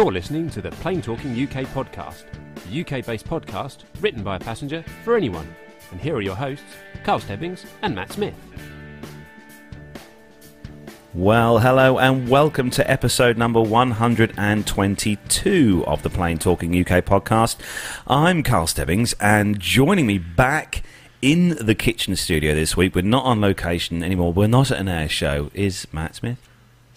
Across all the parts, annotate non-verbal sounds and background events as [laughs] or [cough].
You're listening to the Plane Talking UK podcast, the UK based podcast written by a passenger for anyone. And here are your hosts, Carl Stebbings and Matt Smith. Well, hello and welcome to episode number 122 of the Plane Talking UK podcast. I'm Carl Stebbings, and joining me back in the kitchen studio this week, we're not on location anymore, we're not at an air show, is Matt Smith.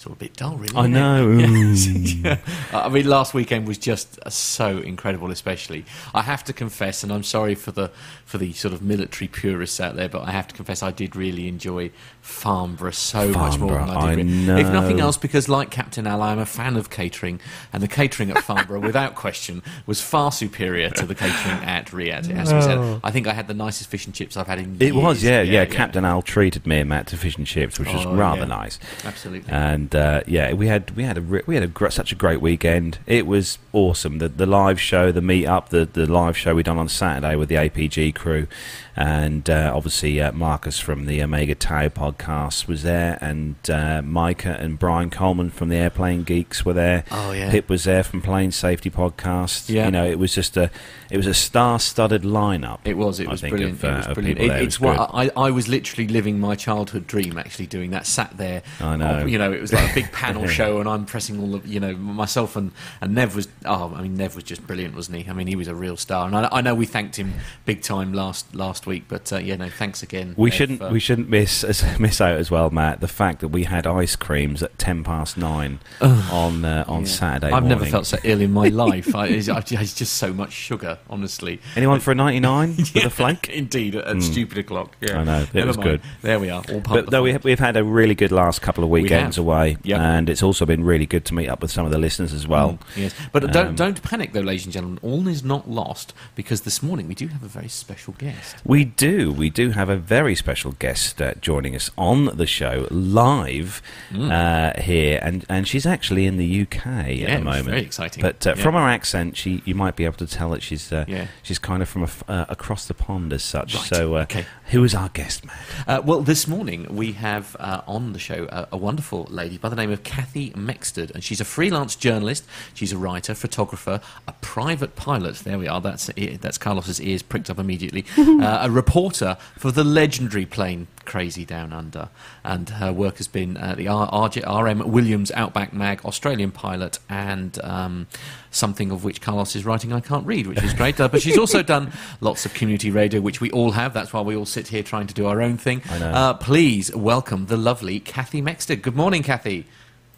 It's all a bit dull, really. I know. [laughs] Mm. [laughs] Yeah. I mean, last weekend was just so incredible. Especially, I have to confess, and I'm sorry for the for the sort of military purists out there, but I have to confess, I did really enjoy Farnborough so much more than Farnborough, I I did. If nothing else, because like Captain Al, I'm a fan of catering, and the catering at Farnborough, [laughs] without question, was far superior to the catering at RIAT. As we said, I think I had the nicest fish and chips I've had in. Years It was, years. yeah, yeah. Captain Al treated me and Matt to fish and chips, which was Oh, rather yeah. nice. Absolutely. And uh, yeah, we had we had a we had a such a great weekend. It was awesome. The the live show, the meet up, the the live show we done on Saturday with the APG crew, and uh, obviously uh, Marcus from the Omega Tau podcast was there, and uh, Micah and Brian Coleman from the Airplane Geeks were there. Oh, yeah. Pip was there from Plane Safety Podcast. Yeah. you know, it was just a it was a star-studded lineup. It was. It was think, brilliant. of, uh, it was brilliant. It- it's was what I, I was literally living my childhood dream. Actually, doing that, sat there. I know. You know, it was like a big panel [laughs] show, and I'm pressing all of you know myself and and Nev was. Oh, I mean, Nev was just brilliant, wasn't he? I mean, he was a real star, and I, I know we thanked him big time last last week, but uh, yeah, no, thanks again. We Nev, shouldn't uh, we shouldn't miss [laughs] miss out as well, Matt. The fact that we had ice creams at ten past nine on uh, on yeah. Saturday. I've never felt so ill in my [laughs] life. I, it's, it's just so much sugar, honestly. Anyone for a ninety nine [laughs] with a flank? Indeed, at stupid o'clock. Yeah, I know, it Never was mind. good. There we are. All But no, we have, we've had a really good last couple of weekends have. away, Yep. and it's also been really good to meet up with some of the listeners as well. Mm, yes, but don't Um, don't panic though, ladies and gentlemen. All is not lost because this morning we do have a very special guest. We do. We do have a very special guest uh, joining us on the show live Mm. uh, here, and, and she's actually in the UK Yeah, at the moment. very exciting. But uh, Yeah. from her accent, she you might be able to tell that she's uh, Yeah. she's kind of from a uh, across the pond as such. Right, So, uh, okay. who is our guest, man? Uh, well, this morning we have uh, on the show a, a wonderful lady by the name of Kathy Mexted, and she's a freelance journalist. She's a writer, photographer, a private pilot. There we are. That's that's Carlos's ears pricked up immediately. [laughs] a reporter for the legendary plane Crazy Down Under, and her work has been uh, the RM Williams Outback Mag Australian pilot and. Um, Something of which Carlos is writing, I can't read, which is great. Uh, but she's also [laughs] done lots of community radio, which we all have. That's why we all sit here trying to do our own thing. I know. Uh, please welcome the lovely Kathy Mexted. Good morning, Kathy.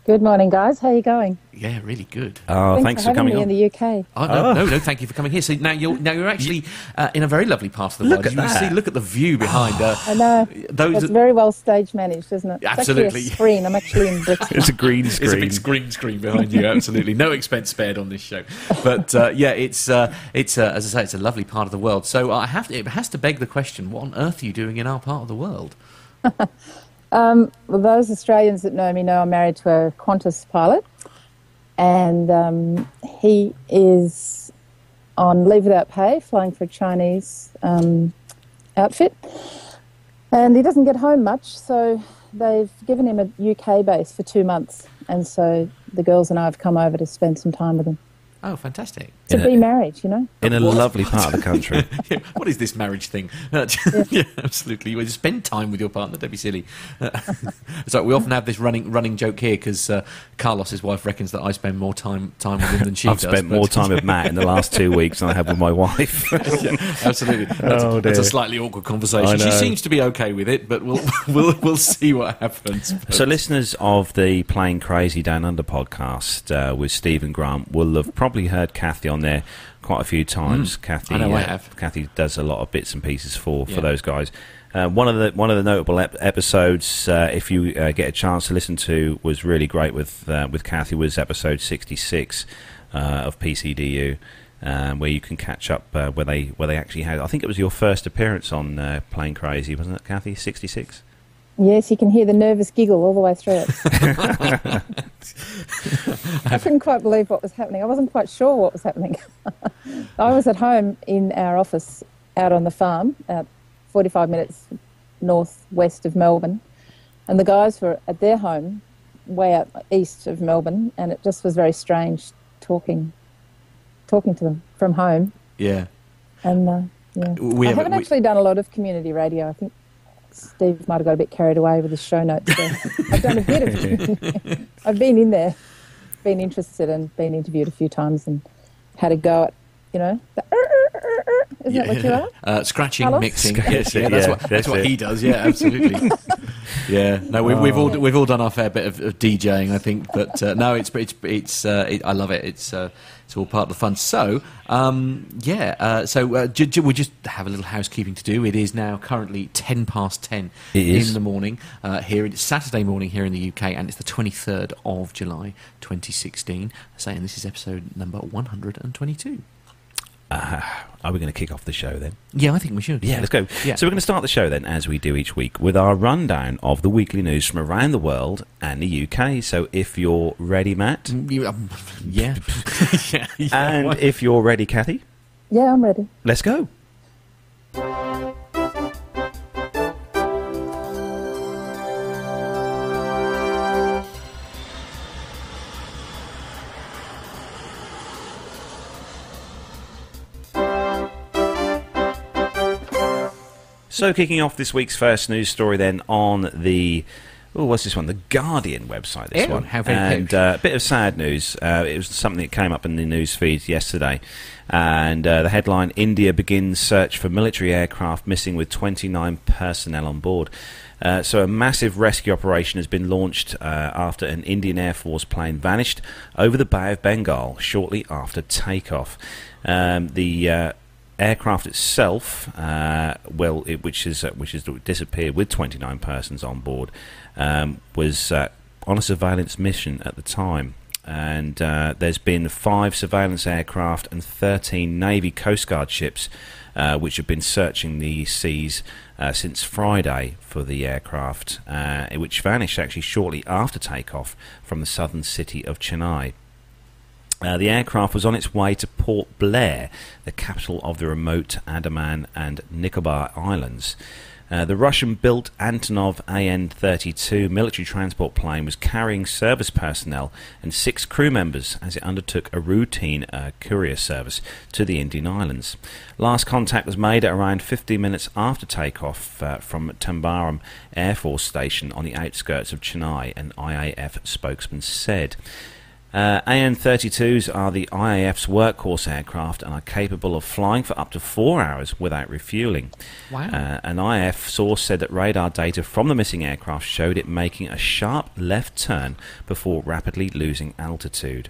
Good morning, guys. How are you going? Yeah, really good. Oh, thanks, for, for, coming me on. in the UK. Oh, no, no, no, thank you for coming here. So now you're now you're actually uh, in a very lovely part of the Look world. at you that. see, look at the view behind. Uh, I know. those It's very well stage managed, isn't it? Absolutely. It's actually a screen. I'm actually in Brixton. [laughs] it's a green screen. It's a screen. big green screen behind you. Absolutely, no expense spared on this show. But uh, yeah, it's uh, it's uh, as I say, it's a lovely part of the world. So I have to, it has to beg the question: What on earth are you doing in our part of the world? [laughs] Well, those Australians that know me know I'm married to a Qantas pilot, and um, he is on leave without pay, flying for a Chinese um, outfit, and he doesn't get home much. So they've given him a UK base for two months, and so the girls and I have come over to spend some time with him Oh, fantastic! To In a- be married. You know. in a What? lovely part of the country. [laughs] Yeah, what is this marriage thing? [laughs] yeah, absolutely. You spend time with your partner. Don't be silly. Uh, [laughs] so we often have this running running joke here because uh, Carlos's wife reckons that I spend more time time with him than she I've does. spent but- more time with Matt in the last two weeks than I have with my wife. yeah, absolutely. That's, Oh, that's a slightly awkward conversation. She seems to be okay with it, but we'll we'll we'll see what happens. So, listeners of the Plane Crazy Down Under podcast uh, with Stephen Grant will have probably heard Kathy on there quite a few times. Kathy, Mm. I know I uh, have. Kathy does a lot of bits and pieces for, for those guys. Uh, one of the one of the notable ep- episodes, uh, if you uh, get a chance to listen to, was really great with uh, with Kathy. Was episode sixty six uh, of PCDU. Um, where you can catch up uh, where they where they actually had. I think it was your first appearance on uh, Plane Crazy, wasn't it, Kathy? Sixty six. Yes, you can hear the nervous giggle all the way through it. [laughs] I couldn't quite believe what was happening. I wasn't quite sure what was happening. [laughs] I was at home in our office out on the farm, out 45 minutes northwest of Melbourne, and the guys were at their home way out east of Melbourne, and it just was very strange talking, talking to them from home. Yeah. And uh, yeah, We I haven't- haven't we- actually done a lot of community radio. I think Steve might have got a bit carried away with his show notes. There. I've done a bit of. [laughs] I've been in there, been interested, and been interviewed a few times, and had a go at, you know, the, isn't that what you are? [laughs] Uh, scratching, Carlos? mixing. Scratch Yes, yeah, that's yeah, what, that's that's what he does. Yeah, absolutely. [laughs] yeah, no, we, we've Oh. all we've all done our fair bit of, of DJing, I think, but uh, no, it's it's it's uh, it, I love it. It's uh, it's all part of the fun. So, um, yeah, uh, so uh, j- j- we just have a little housekeeping to do. It is now currently 10 past 10 it in is. the morning uh, here. It's Saturday morning here in the UK, and it's the 23rd of July 2016. Saying this is episode number 122. Uh, are we going to kick off the show then? Yeah, I think we should. Yeah, let's go. Yeah. So we're going to start the show then, as we do each week, with our rundown of the weekly news from around the world and the UK. So if you're ready, Matt, You- um, [laughs] yeah. [laughs] yeah, yeah. and if you're ready, Kathy, Yeah, I'm ready. let's go. So, kicking off this week's first news story, then on the oh, what's this one? The Guardian website. This Oh, one, and posh. uh, a bit of sad news. Uh, it was something that came up in the news feed yesterday, and uh, the headline: India begins search for military aircraft missing with 29 personnel on board. Uh, so, a massive rescue operation has been launched uh, after an Indian Air Force plane vanished over the Bay of Bengal shortly after takeoff. Um, the uh, aircraft itself, uh, well, it, which is uh, which is disappeared with 29 persons on board, um, was uh, on a surveillance mission at the time. And uh, there's been five surveillance aircraft and 13 Navy Coast Guard ships, uh, which have been searching the seas uh, since Friday for the aircraft, which vanished actually shortly after takeoff from the southern city of Chennai. Uh, the aircraft was on its way to Port Blair, the capital of the remote Andaman and Nicobar Islands. Uh, the Russian built Antonov AN 32 military transport plane was carrying service personnel and six crew members as it undertook a routine uh, courier service to the Indian Islands. Last contact was made at around 15 minutes after takeoff uh, from Tambaram Air Force Station on the outskirts of Chennai, an IAF spokesman said. Uh, AN-32s are the IAF's workhorse aircraft and are capable of flying for up to four hours without refueling. Wow. Uh, an IAF source said that radar data from the missing aircraft showed it making a sharp left turn before rapidly losing altitude.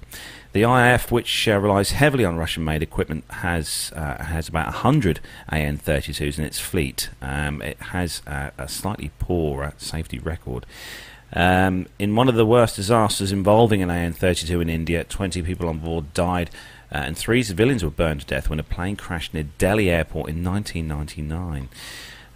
The IAF, which uh, relies heavily on Russian-made equipment, has uh, has about 100 AN-32s in its fleet. Um, it has uh, a slightly poor uh, safety record. Um, in one of the worst disasters involving an AN-32 in India, 20 people on board died, uh, and three civilians were burned to death when a plane crashed near Delhi airport in 1999.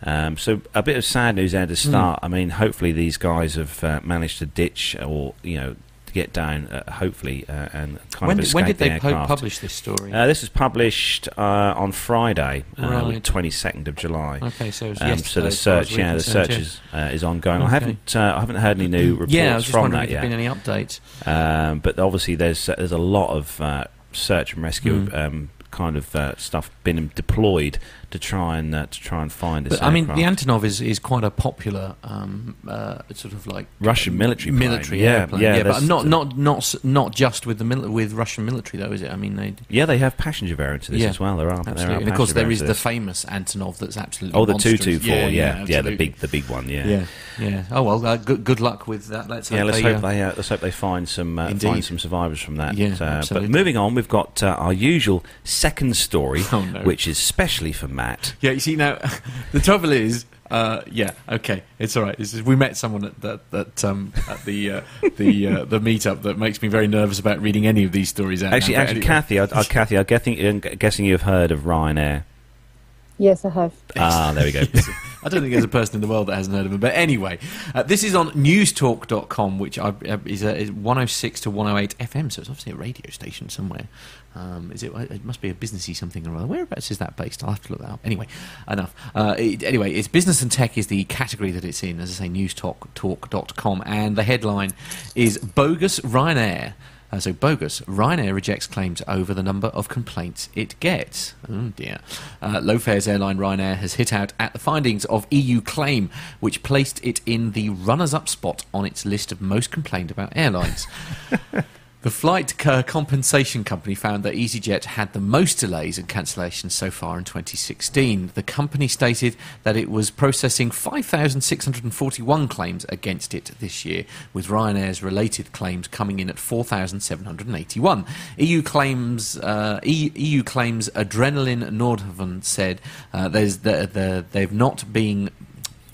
Um, so a bit of sad news there to start. I mean, hopefully these guys have uh, managed to ditch or you know to get down, uh, hopefully, uh, and kind when, of did- when did the they aircraft. publish this story? Uh, this was published uh, on Friday, uh, twenty second of July. okay, so Um, so the as far as search, yeah, the search is, uh, is ongoing. I haven't, uh, I haven't heard any new reports Yeah, I was just from that yet. been any updates. Um, but obviously, there's uh, there's a lot of uh, search and rescue Mm. um, kind of uh, stuff been deployed to try and uh, to try and find this. But, I mean, the. Antonov is, is quite a popular um, uh, sort of like Russian military plane. military Yeah, airplane. yeah, but not not not not just with the mil- with Russian military though, is it? I mean, they yeah, they have passenger variants of this Yeah, as well. There are, there are absolutely. And of course, there is the famous Antonov that's absolutely oh the two two four. Yeah, yeah, the big the big one. Yeah. Yeah, yeah. Oh well, uh, good good luck with that. Let's Yeah, hope let's they, hope uh, they uh, let's hope they find some uh, find some survivors from that. Yeah, uh, but moving on, we've got uh, our usual second story, [laughs] Oh, no. which is specially for Matt. Yeah, you see now, [laughs] the trouble is, uh, yeah, okay, it's all right. It's just, we met someone at that, that um, at the uh, the uh, the meetup that makes me very nervous about reading any of these stories out. Actually, now, but actually, anyway. Kathy, I, I, Kathy, I'm guessing, I'm guessing you've heard of Ryanair. Yes, I have. Ah, there we go. [laughs] I don't think there's a person in the world that hasn't heard of him. But anyway, uh, this is on newstalk.com, which I, uh, is, uh, is 106 to 108 FM, so it's obviously a radio station somewhere. Um, is it? It must be a businessy something or other. Whereabouts is that based? I'll have to look that up. Anyway, enough. Uh, it, anyway, it's business and tech is the category that it's in. As I say, newstalk.com, and the headline is bogus Ryanair. Uh, so bogus. Ryanair rejects claims over the number of complaints it gets. Oh dear. Uh, low fares airline Ryanair has hit out at the findings of EU claim, which placed it in the runners-up spot on its list of most complained about airlines. [laughs] The flight compensation company found that EasyJet had the most delays and cancellations so far in 2016. The company stated that it was processing 5,641 claims against it this year, with Ryanair's related claims coming in at 4,781. EU claims, uh, EU claims Adrenaline Nordhaven said uh, there's the, the, they've not been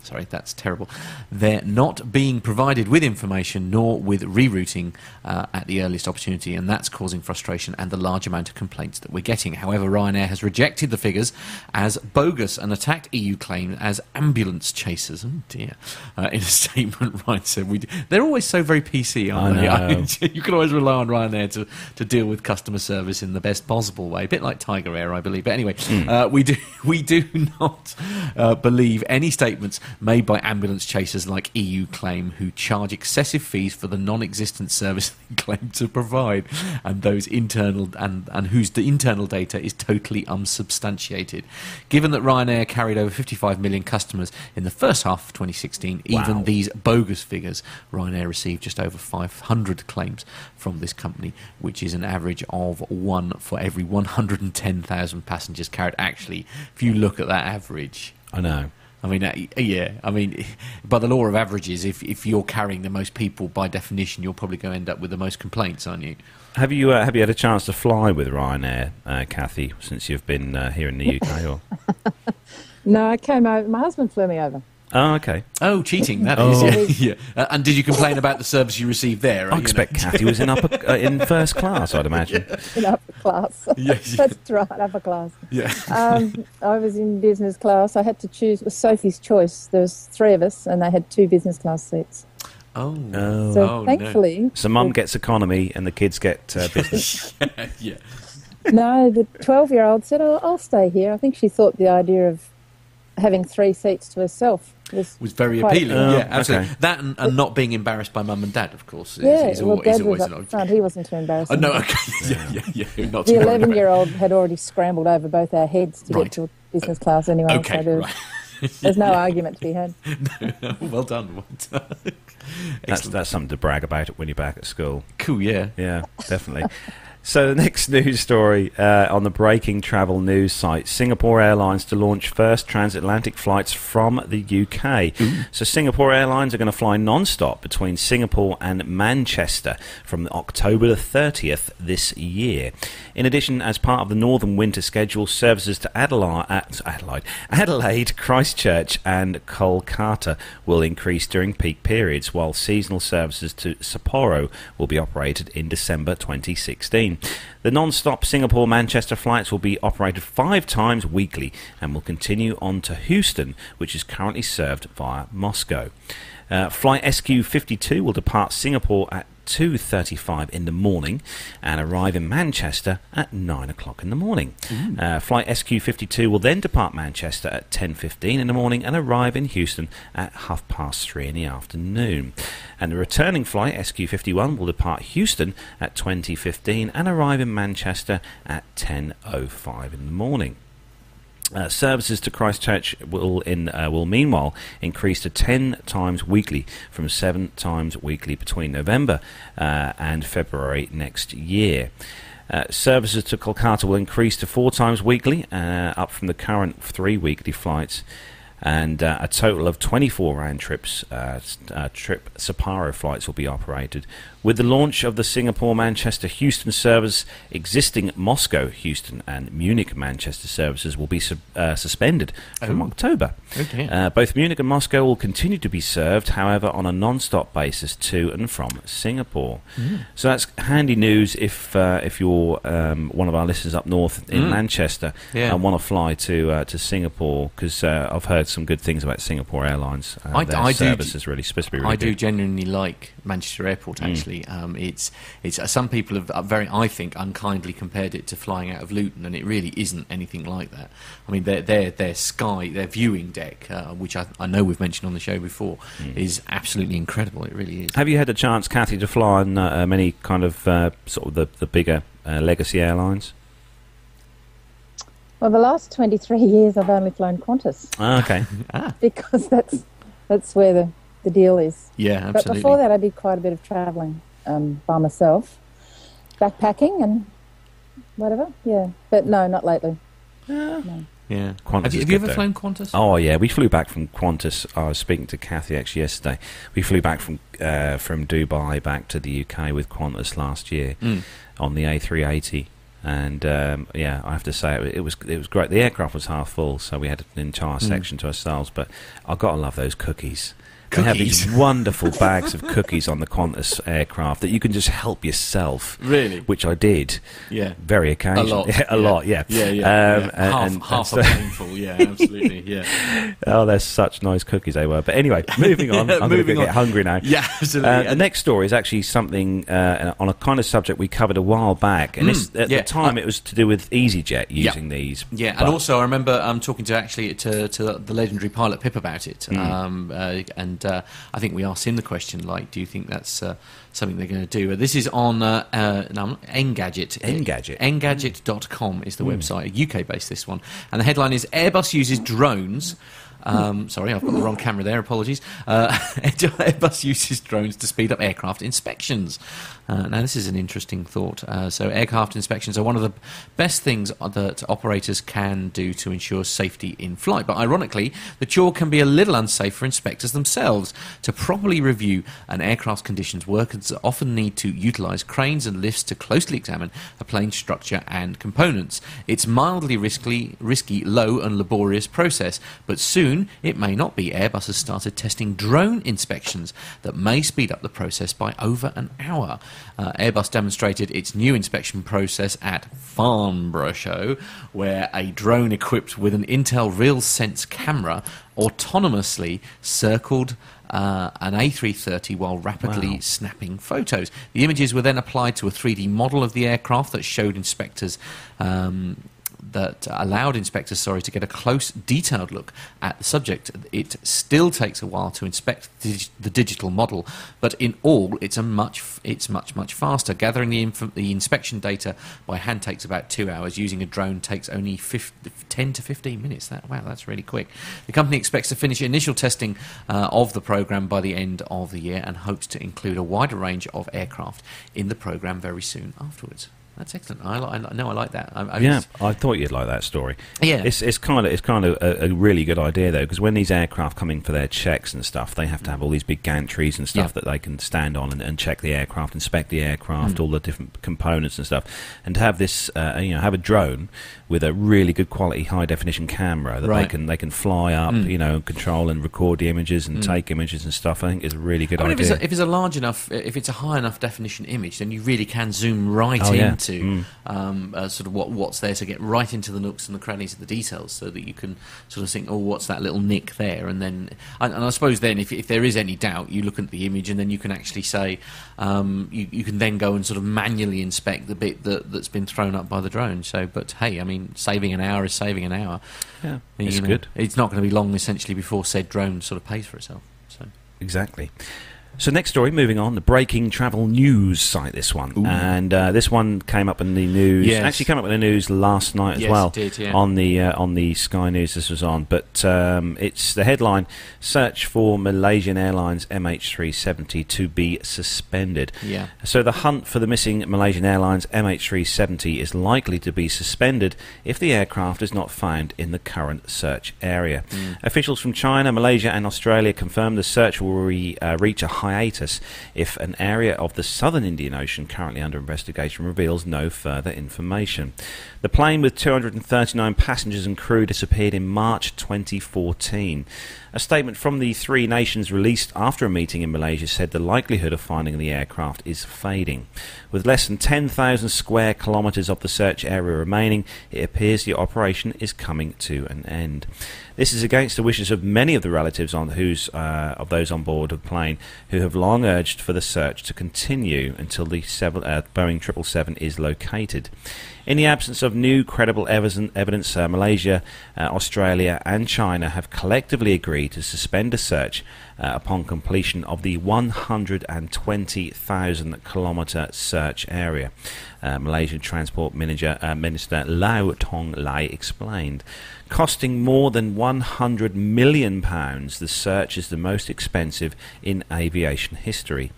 sorry, that's terrible. They're not being provided with information nor with rerouting uh, at the earliest opportunity, and that's causing frustration and the large amount of complaints that we're getting. However, Ryanair has rejected the figures as bogus and attacked EU claims as ambulance chasers. Oh dear! Uh, in a [laughs] statement, Ryan said, "We do. they're always so very PC, aren't I they? [laughs] know. you can always rely on Ryanair to, to deal with customer service in the best possible way, a bit like Tiger Air, I believe. But anyway, uh, we do [laughs] we do not uh, believe any statements made by ambulance chasers like EU claim, who charge excessive fees for the non-existent service [laughs] they claim to provide, and those internal and and whose the internal data is totally unsubstantiated. Given that Ryanair carried over 55 million customers in the first half of 2016, even these bogus figures, Ryanair received just over 500 claims from this company, which is an average of one for every 110,000 passengers carried. Actually, if you look at that average, I know. I mean, uh, yeah, I mean, [laughs] by the law of averages, if, if you're carrying the most people, by definition, you're probably going to end up with the most complaints, aren't you? Have you uh, have you had a chance to fly with Ryanair, uh, Kathy, since you've been uh, here in the UK? Or [laughs] No, I came over. My husband flew me over. Oh, okay. Oh, cheating! That Oh. is, yeah. [laughs] yeah. Uh, and did you complain about the service you received there? I You know? expect Kathy was in upper uh, in first class. I'd imagine. [laughs] in upper class. [laughs] Yes. That's right, upper class. Yeah. Um, I was in business class. I had to choose. It was Sophie's choice. There was three of us, and they had two business class seats. Oh. Oh. So Oh, no. thankfully, So mum gets economy and the kids get uh, business. yeah. no, the twelve-year-old said, oh, "I'll stay here." I think she thought the idea of having three seats to herself was was very appealing. Yeah, absolutely. okay. That and, and not being embarrassed by mum and dad, of course, is, yeah. is, well, al- is Dad always was an up He wasn't too embarrassed. Oh, no, okay. [laughs] yeah, yeah, yeah. [laughs] Not The to worry about- eleven-year-old had already scrambled over both our heads to Right. get to business class anyway. Okay, so there, right. [laughs] there's no argument to be had. No, well done. Well done. That's that's something to brag about when you're back at school. cool, yeah. Yeah, definitely. So the [laughs] next news story uh, on the Breaking Travel news site: Singapore Airlines to launch first transatlantic flights from the UK. So Singapore Airlines are going to fly non-stop between Singapore and Manchester from October the 30th this year. In addition, as part of the Northern Winter schedule, services to Adelaide, Adelaide, Adelaide, Christchurch, and Kolkata will increase during peak periods, while seasonal services to Sapporo will be operated in December 2016. The non-stop Singapore-Manchester flights will be operated five times weekly and will continue on to Houston, which is currently served via Moscow. Uh, flight SQ52 will depart Singapore at 2.35 in the morning and arrive in Manchester at 9 o'clock in the morning. Uh, flight SQ52 will then depart Manchester at 10.15 in the morning and arrive in Houston at half past 3 in the afternoon. And the returning flight SQ51 will depart Houston at 20.15 and arrive in Manchester at 10.05 in the morning. Uh, services to Christchurch will in uh, will meanwhile increase to ten times weekly from seven times weekly between November uh, and February next year. Uh, services to Kolkata will increase to four times weekly, uh, up from the current three weekly flights, and uh, a total of 24 round trips, trip Sapporo flights will be operated. With the launch of the Singapore Manchester Houston service, existing Moscow Houston and Munich Manchester services will be su- uh, suspended from Oh. October. Okay. Uh, both Munich and Moscow will continue to be served, however, on a non stop basis to and from Singapore. So that's handy news if uh, if you're um, one of our listeners up north in Mm. Manchester Yeah. and want to fly to uh, to Singapore, because uh, I've heard some good things about Singapore Airlines. Uh, I- their I do- service is really supposed to be really I do genuinely like Manchester Airport. Mm. Actually, um, it's it's uh, some people have uh, very, I think, unkindly compared it to flying out of Luton, and it really isn't anything like that. I mean, their their their sky, their viewing deck, uh, which I, I know we've mentioned on the show before, Mm. is absolutely incredible. It really is. Have you had a chance, Kathy, to fly on uh, uh, many kind of uh, sort of the, the bigger uh, legacy airlines? Well, the last 23 [laughs] years I've only flown Qantas Ah, okay. [laughs] Ah, because that's that's where the, the deal is. yeah, absolutely. But before that, I did quite a bit of travelling um, by myself, backpacking and whatever. Yeah, but no, not lately. No. yeah. Qantas Have you, have you ever though. flown Qantas? Oh yeah, we flew back from Qantas. I was speaking to Kathy actually yesterday. We flew back from uh, from Dubai back to the UK with Qantas last year Mm. on the A380, and um, yeah, I have to say it, it was it was great. The aircraft was half full, so we had an entire Mm. section to ourselves. But I've got to love those cookies. They have these [laughs] wonderful bags of cookies on the Qantas aircraft that you can just help yourself, Really? which I did Yeah. very A occasionally. lot. [laughs] a yeah. lot, yeah. Yeah, yeah. Um, yeah. and- half and- half and a painful. [laughs] Yeah, absolutely. Yeah. Oh, they're such nice cookies they were. But anyway, moving on. I'm going to get hungry now. Yeah, absolutely. Uh, the next story is actually something uh, on a kind of subject we covered a while back, and Mm, at yeah. the time I- it was to do with EasyJet Yeah. using these. Yeah, and also I remember um, talking to actually to, to the legendary pilot Pip about it, Mm. um, uh, and uh, I think we asked him the question like, "Do you think that's uh, something they're going to do?" This is on uh, uh, no, Engadget. Engadget. Engadget.com is the website, UK based this one, and the headline is Airbus uses drones. Um, sorry, I've got the wrong camera there. Apologies. Uh, [laughs] Airbus uses drones to speed up aircraft inspections. Uh, now, this is an interesting thought. Uh, so, aircraft inspections are one of the best things that operators can do to ensure safety in flight. But ironically, the chore can be a little unsafe for inspectors themselves. To properly review an aircraft's conditions, workers often need to utilise cranes and lifts to closely examine a plane's structure and components. It's mildly risky, risky, low and laborious process, but soon it may not be. Airbus has started testing drone inspections that may speed up the process by over an hour. Uh, Airbus demonstrated its new inspection process at Farnborough Show, where a drone equipped with an Intel RealSense camera autonomously circled uh, an A330 while rapidly Wow. snapping photos. The images were then applied to a 3D model of the aircraft that showed inspectors. Um, that allowed inspectors, sorry, to get a close, detailed look at the subject. It still takes a while to inspect the digital model, but in all, it's a much, it's much, much faster. Gathering the, inf- the inspection data by hand takes about two hours. Using a drone takes only 50, 10 to 15 minutes. That wow, that's really quick. The company expects to finish initial testing uh, of the program by the end of the year and hopes to include a wider range of aircraft in the program very soon afterwards. That's excellent. I, I no, I like that. I, I Yeah, just- I thought you'd like that story. Yeah. it's it's kind of it's kind of a, a really good idea though, because when these aircraft come in for their checks and stuff, they have to have all these big gantries and stuff Yeah. that they can stand on and, and check the aircraft, inspect the aircraft, Mm. all the different components and stuff, and to have this, uh, you know, have a drone with a really good quality high definition camera that they can they can fly up, Mm. you know, control and record the images and Mm. take images and stuff. I think is a really good I mean, if it's, idea. a, if it's a large enough, if it's a high enough definition image, then you really can zoom right Oh, yeah. Into Mm. um, uh, sort of what what's there to get right into the nooks and the crannies of the details, so that you can sort of think, oh, what's that little nick there? And then, and, and I suppose then, if if there is any doubt, you look at the image, and then you can actually say, um, you you can then go and sort of manually inspect the bit that that's been thrown up by the drone. So, but hey, I mean, saving an hour is saving an hour. yeah, You it's know, good. It's not going to be long, essentially, before said drone sort of pays for itself. So. Exactly. So next story, moving on, the breaking travel news site. This one, Ooh. and uh, this one came up in the news. Yes. Actually, came up in the news last night as Yes, well it did, yeah. on the uh, on the Sky News. This was on, but um, it's the headline: Search for Malaysian Airlines MH370 to be suspended. Yeah. So the hunt for the missing Malaysian Airlines MH370 is likely to be suspended if the aircraft is not found in the current search area. Mm. Officials from China, Malaysia, and Australia confirmed the search will re, uh, reach a hiatus if an area of the southern Indian Ocean currently under investigation reveals no further information. The plane with 239 passengers and crew disappeared in March 2014. A statement from the three nations released after a meeting in Malaysia said the likelihood of finding the aircraft is fading. With less than 10,000 square kilometres of the search area remaining, it appears the operation is coming to an end. This is against the wishes of many of the relatives on uh, of those on board the plane who have long urged for the search to continue until the uh, Boeing 777 is located. In the absence of new credible evidence, uh, Malaysia, uh, Australia, and China have collectively agreed to suspend a search uh, upon completion of the 120,000 kilometre search area. Uh, Malaysian Transport uh, Minister Liow Tiong Lai explained. Costing more than £100 million, the search is the most expensive in aviation history.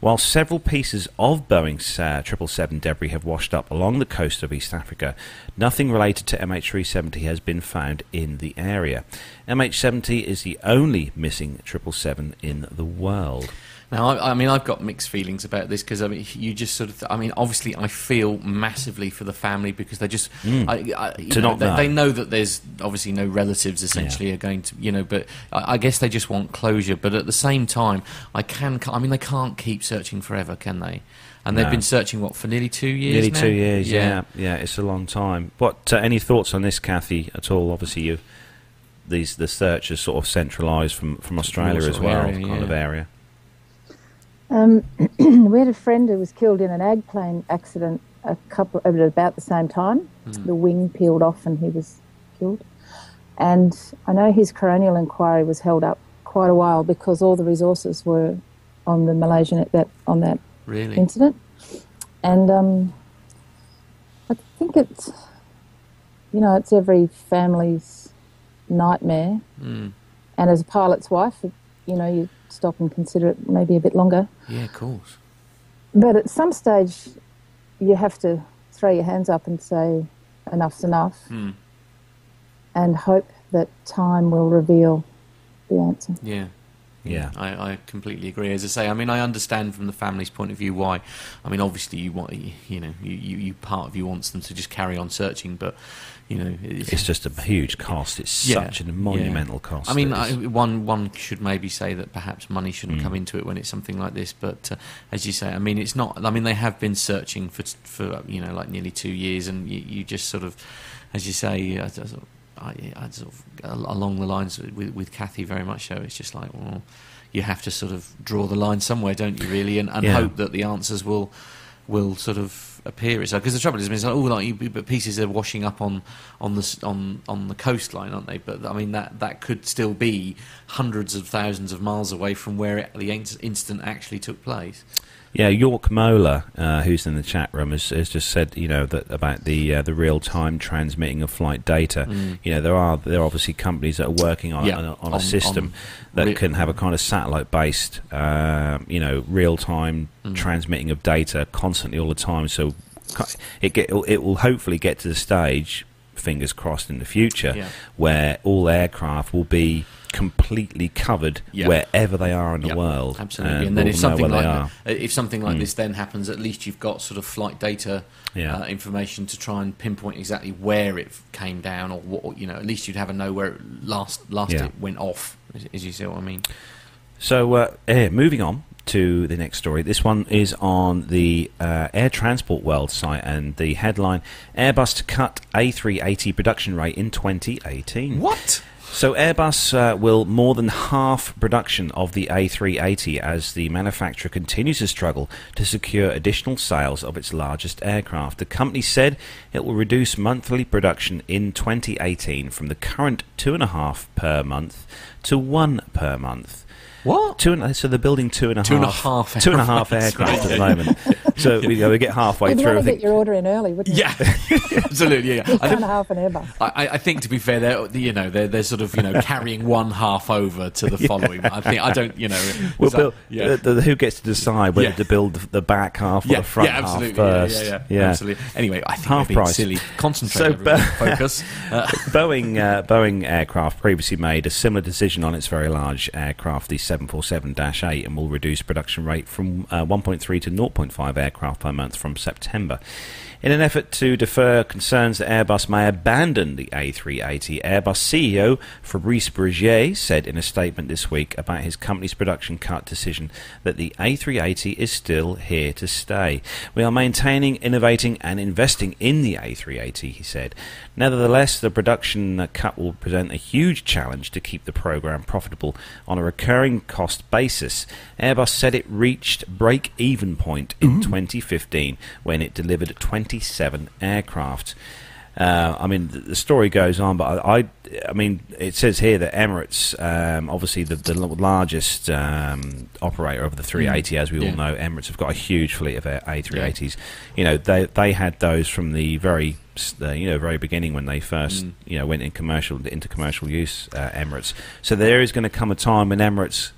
While several pieces of Boeing's uh, 777 debris have washed up along the coast of East Africa, nothing related to MH370 has been found in the area. MH70 is the only missing 777 in the world. Now, I, I, mean, I've got mixed feelings about this because I mean, you just sort of. I mean, obviously, I feel massively for the family because they just. Mm. I, I, to know, not they, know. they, know that there's obviously no relatives essentially yeah. are going to, you know, but I, guess they just want closure. But at the same time, I can. I mean, they can't keep searching forever, can they? And they've no. been searching what for nearly two years. Nearly now? two years. Yeah. yeah, yeah. It's a long time. What? Uh, any thoughts on this, Kathy? At all? Obviously, you these the search is sort of centralised from from Australia as well, area, kind yeah. of area. Um, [clears throat] we had a friend who was killed in an ag plane accident a couple at about the same time. Mm. The wing peeled off and he was killed. And I know his coronial inquiry was held up quite a while because all the resources were on the Malaysian at that on that really? incident. And um, I think it's you know it's every family's nightmare. Mm. And as a pilot's wife, you know you stop and consider it maybe a bit longer. Yeah, of course. But at some stage, you have to throw your hands up and say, enough's enough, Mm. and hope that time will reveal the answer. Yeah. Yeah. I, I completely agree. As I say, I mean, I understand from the family's point of view why. I mean, obviously, you want, you know, you, you, you part of you wants them to just carry on searching, but you know, it's, It's just a huge cost. It's Yeah, such a monumental cost. I mean, I, one one should maybe say that perhaps money shouldn't Mm. come into it when it's something like this. But uh, as you say, I mean, it's not. I mean, they have been searching for for you know like nearly two years, and you, you just sort of, as you say, of- I, I sort of along the lines with, with Kathy very much so. It's just like well, you have to sort of draw the line somewhere, don't you? Really, and, and Yeah. hope that the answers will will sort of appear. It's because the trouble is, I mean, it's like, oh, like you, but pieces are washing up on on the on on the coastline, aren't they? But I mean, that that could still be hundreds of thousands of miles away from where it, the incident actually took place. Yeah, York Mola, uh, who's in the chat room, has, has just said, you know, that about the uh, the real time transmitting of flight data. Mm. You know, there are there are obviously companies that are working on Yeah, on, a, on on- a system on that re- can have a kind of satellite based, um, you know, real time Mm. transmitting of data constantly all the time. So it get it will hopefully get to the stage, fingers crossed, in the future Yeah. where all aircraft will be completely covered Yeah. wherever they are in the Yeah, world. Absolutely, and and then if something like if something like Mm. this then happens, at least you've got sort of flight data Yeah. uh, information to try and pinpoint exactly where it came down, or what you know. At least you'd have a know where it last last it went off. As, as you see what I mean? So, uh, eh, moving on to the next story. This one is on the uh, Air Transport World site, and the headline Airbus to cut A380 production rate in 2018. What? So, Airbus uh, will more than half production of the A380 as the manufacturer continues to struggle to secure additional sales of its largest aircraft. The company said it will reduce monthly production in 2018 from the current two and a half per month to one per month. What? Two and, so they're building two and a half, Two and a half two and a half aircraft. aircraft at the [laughs] moment. So we, we get halfway You'd through. I want think get your order in early, wouldn't you? Yeah, [laughs] absolutely. Yeah, Two I, and half an Airbus. I, I think to be fair, they're you know they're they're sort of you know [laughs] carrying one half over to the following. I think I don't you know. We'll is that- build, yeah. the, the, who gets to decide whether Yeah. to build the back half or yeah, the front yeah, half absolutely. first? Yeah, yeah, yeah, absolutely. Anyway, I think Half half being price. silly. Concentrate, So, everyone. but- focus. Uh, Boeing uh, Boeing aircraft previously made a similar decision on its very large aircraft, the 747-8, and will reduce production rate from uh, 1.3 to 0.5 aircraft per month from September. In an effort to defer concerns that Airbus may abandon the A380, Airbus CEO Fabrice Bregier said in a statement this week about his company's production cut decision that the A380 is still here to stay. We are maintaining, innovating, and investing in the A380, he said. Nevertheless, the production cut will present a huge challenge to keep the program profitable on a recurring cost basis. Airbus said it reached break even point in 2015 when it delivered 27 aircraft. Uh, I mean, the, story goes on, but I, I, I mean, it says here that Emirates, um, obviously the, the largest um, operator of the 380, as we Yeah. all know, Emirates have got a huge fleet of A- A380s. You know, they they had those from the very, you know, very beginning when they first, Mm. you know, went in commercial into commercial use. Uh, Emirates. So there is going to come a time when Emirates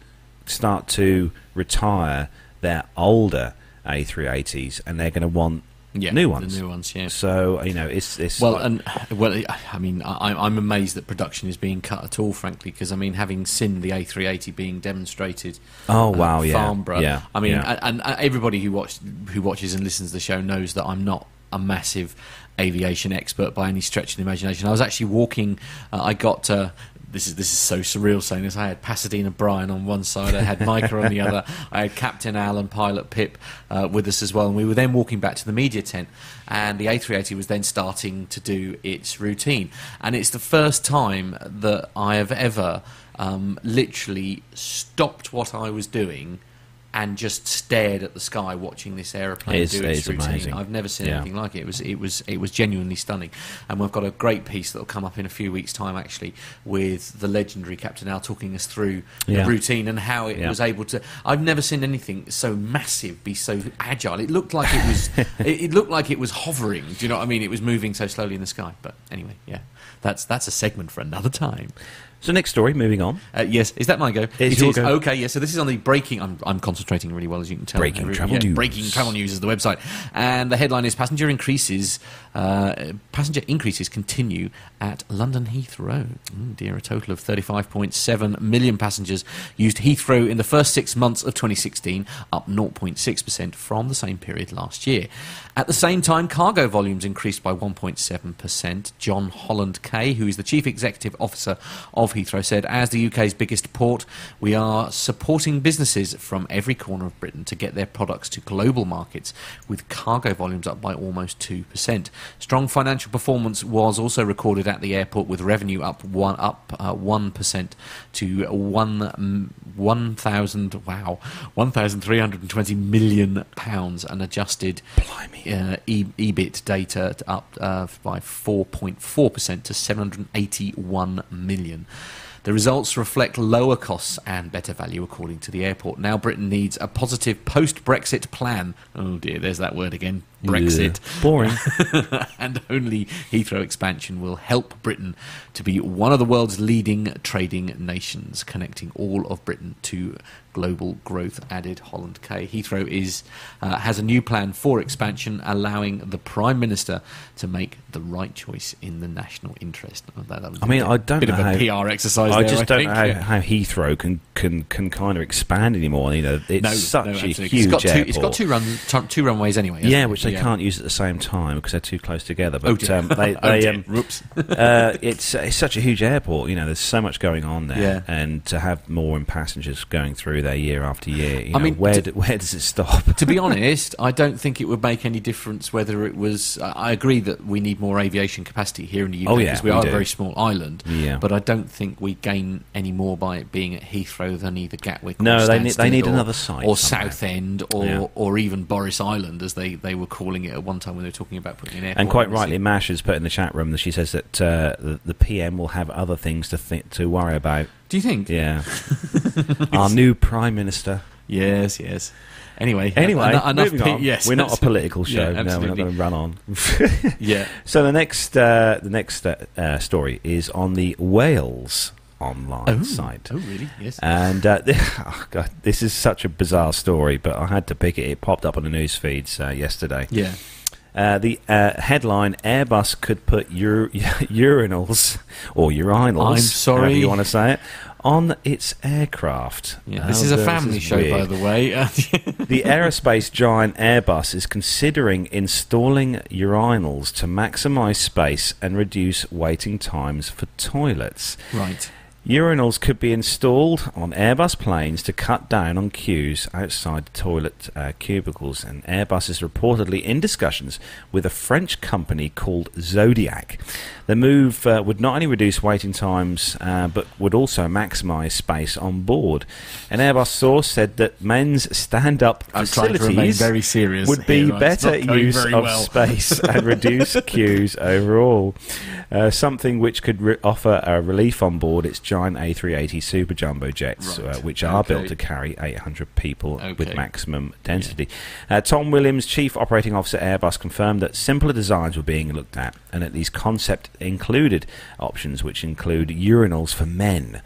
start to retire their older A380s, and they're going to want Yeah, new ones. the new ones, yeah. So you know, it's it's Well, like- and well, I mean, I, I'm amazed that production is being cut at all, frankly, because I mean, having seen the A380 being demonstrated, oh wow, yeah, Farnborough. yeah. I mean, yeah. and, and everybody who watched, who watches and listens to the show knows that I'm not a massive aviation expert by any stretch of the imagination. I was actually walking. Uh, I got. Uh, this is this is so surreal saying this. I had Pasadena Brian on one side, I had Micah on the [laughs] other, I had Captain Al and Pilot Pip uh, with us as well, and we were then walking back to the media tent, and the A380 was then starting to do its routine, and it's the first time that I have ever um, literally stopped what I was doing and just stared at the sky watching this aeroplane It is- do its is routine. amazing. I've never seen Yeah. anything like it. It was it was it was genuinely stunning. And we've got a great piece that will come up in a few weeks' time actually with the legendary Captain Al talking us through Yeah. the routine and how it Yeah. was able to I've never seen anything so massive be so agile. It looked like it was [laughs] it, it looked like it was hovering. Do you know what I mean? It was moving so slowly in the sky. But anyway, yeah. That's that's a segment for another time. So next story, moving on. Uh, yes, is that my go? It's It your is. go. Okay, yeah. So this is on the breaking. I'm, I'm concentrating really well, as you can tell. Breaking travel yeah, news. Breaking travel news is the website, and the headline is passenger increases. Uh, passenger increases continue at London Heathrow. Oh dear, a total of 35.7 million passengers used Heathrow in the first six months of 2016, up 0.6 percent from the same period last year. At the same time, cargo volumes increased by 1.7 percent. John Holland-Kaye, who is the chief executive officer of Heathrow, said, "As the UK's biggest port, we are supporting businesses from every corner of Britain to get their products to global markets, with cargo volumes up by almost two percent. Strong financial performance was also recorded at the airport, with revenue up one up uh, one percent to one mm, one thousand wow one thousand three hundred and twenty million pounds, and adjusted Blimey. Uh, EBITDA up uh, by 4.4% to 781 million. The results reflect lower costs and better value, according to the airport. Now, Britain needs a positive post Brexit plan. Oh dear, there's that word again Brexit. Yeah. Boring. [laughs] and only Heathrow expansion will help Britain to be one of the world's leading trading nations, connecting all of Britain to global growth. Added Holland-Kaye. Heathrow is uh, has a new plan for expansion, allowing the Prime Minister to make the right choice in the national interest. That- that was I mean, bit- I don't bit know of a how- PR exercise. I there, just don't think. know how, Yeah. how Heathrow can, can can kind of expand anymore. You know, it's No, such no, a huge it's got two, airport. It's got two run two, two runways anyway. yeah, it? which they can't use it at the same time because they're too close together. Oh, But dear. um, they, [laughs] Oh, they dear. um, [laughs] uh, it's it's such a huge airport. You know, there's so much going on there, Yeah. and to have more in passengers going through there year after year. You I know, mean, where to- do, where does it stop? to be [laughs] honest, I don't think it would make any difference whether it was. I I agree that we need more aviation capacity here in the UK Oh, yeah, because we, we are do. a very small island. Yeah. But I don't think we gain any more by it being at Heathrow than either Gatwick. No, or they need- they need or, another site or somewhere. Southend, or Yeah. or even Boris Island, as they, they were calling it at one time when they were talking about putting an airport. And quite rightly. Mash has put in the chat room that she says that uh, the, the PM will have other things to think to worry about. Do you think? Yeah, [laughs] our new prime minister. Yes, yes. Anyway, Anyway, en- enough pe-. Yes, we're not a political [laughs] show. Yeah, no, we're not going to run on. [laughs] Yeah. so the next, uh, the next uh, uh, story is on the Wales online Oh, site. oh, really? Yes. And uh, [laughs] oh God, this is such a bizarre story, but I had to pick it. It popped up on the news feeds uh, yesterday. yeah. Uh, the uh, headline: Airbus could put ur- [laughs] urinals or urinals. I'm sorry. you want to say it. On its aircraft. Yeah, Oh, this is a family is show, weird. by the way. [laughs] The aerospace giant Airbus is considering installing urinals to maximise space and reduce waiting times for toilets. right. Urinals could be installed on Airbus planes to cut down on queues outside toilet uh, cubicles, and Airbus is reportedly in discussions with a French company called Zodiac. The move uh, would not only reduce waiting times, uh, but would also maximise space on board. An Airbus source said that men's stand-up I'm facilities very serious. would be here, better use of well. space [laughs] and reduce queues overall. Uh, something which could re- offer a relief on board its giant A380 Super Jumbo jets, Right. uh, which are Okay. built to carry 800 people with maximum density. Uh, Tom Williams, Chief Operating Officer at Airbus, confirmed that simpler designs were being looked at, and that these concept included options which include urinals for men.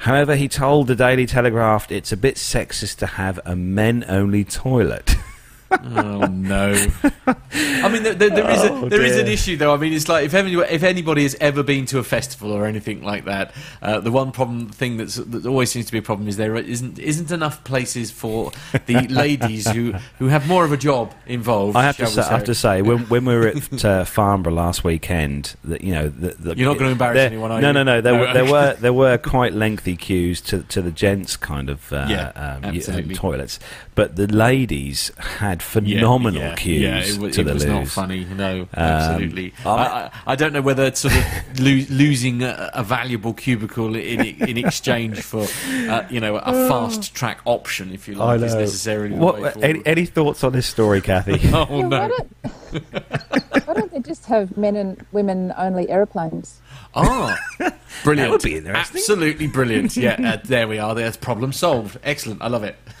However, he told the Daily Telegraph it's a bit sexist to have a men-only toilet. [laughs] Oh no! I mean, there, there, there is a, Oh, there is an issue though. I mean, it's like if anybody, if anybody has ever been to a festival or anything like that, uh, the one problem thing that's that always seems to be a problem is there isn't isn't enough places for the [laughs] ladies who who have more of a job involved. I have to say, I have to say when, when we were at [laughs] uh, Farnborough last weekend, that you know, the, the, You're not gonna embarrass there- anyone, are no, you? no, no. There, No, were, there okay. were there were quite lengthy queues to to the gents kind of uh, Yeah, um, um, absolutely. toilets, but the ladies had phenomenal yeah, queues Yeah, it, wa- to it the was not funny. No, Um, absolutely. I- I, I, I don't know whether it's sort of lo- losing a, a valuable cubicle in in exchange for uh, you know a fast track option, if you like, is necessarily the way What, forward. any, any thoughts on this story, Kathy? [laughs] Oh Yeah, no! why, don't, [laughs] why don't they just have men and women only airplanes? Ah, [laughs] brilliant! That would be interesting. Absolutely brilliant. Yeah, uh, there we are. There's problem solved. Excellent. I love it. [laughs]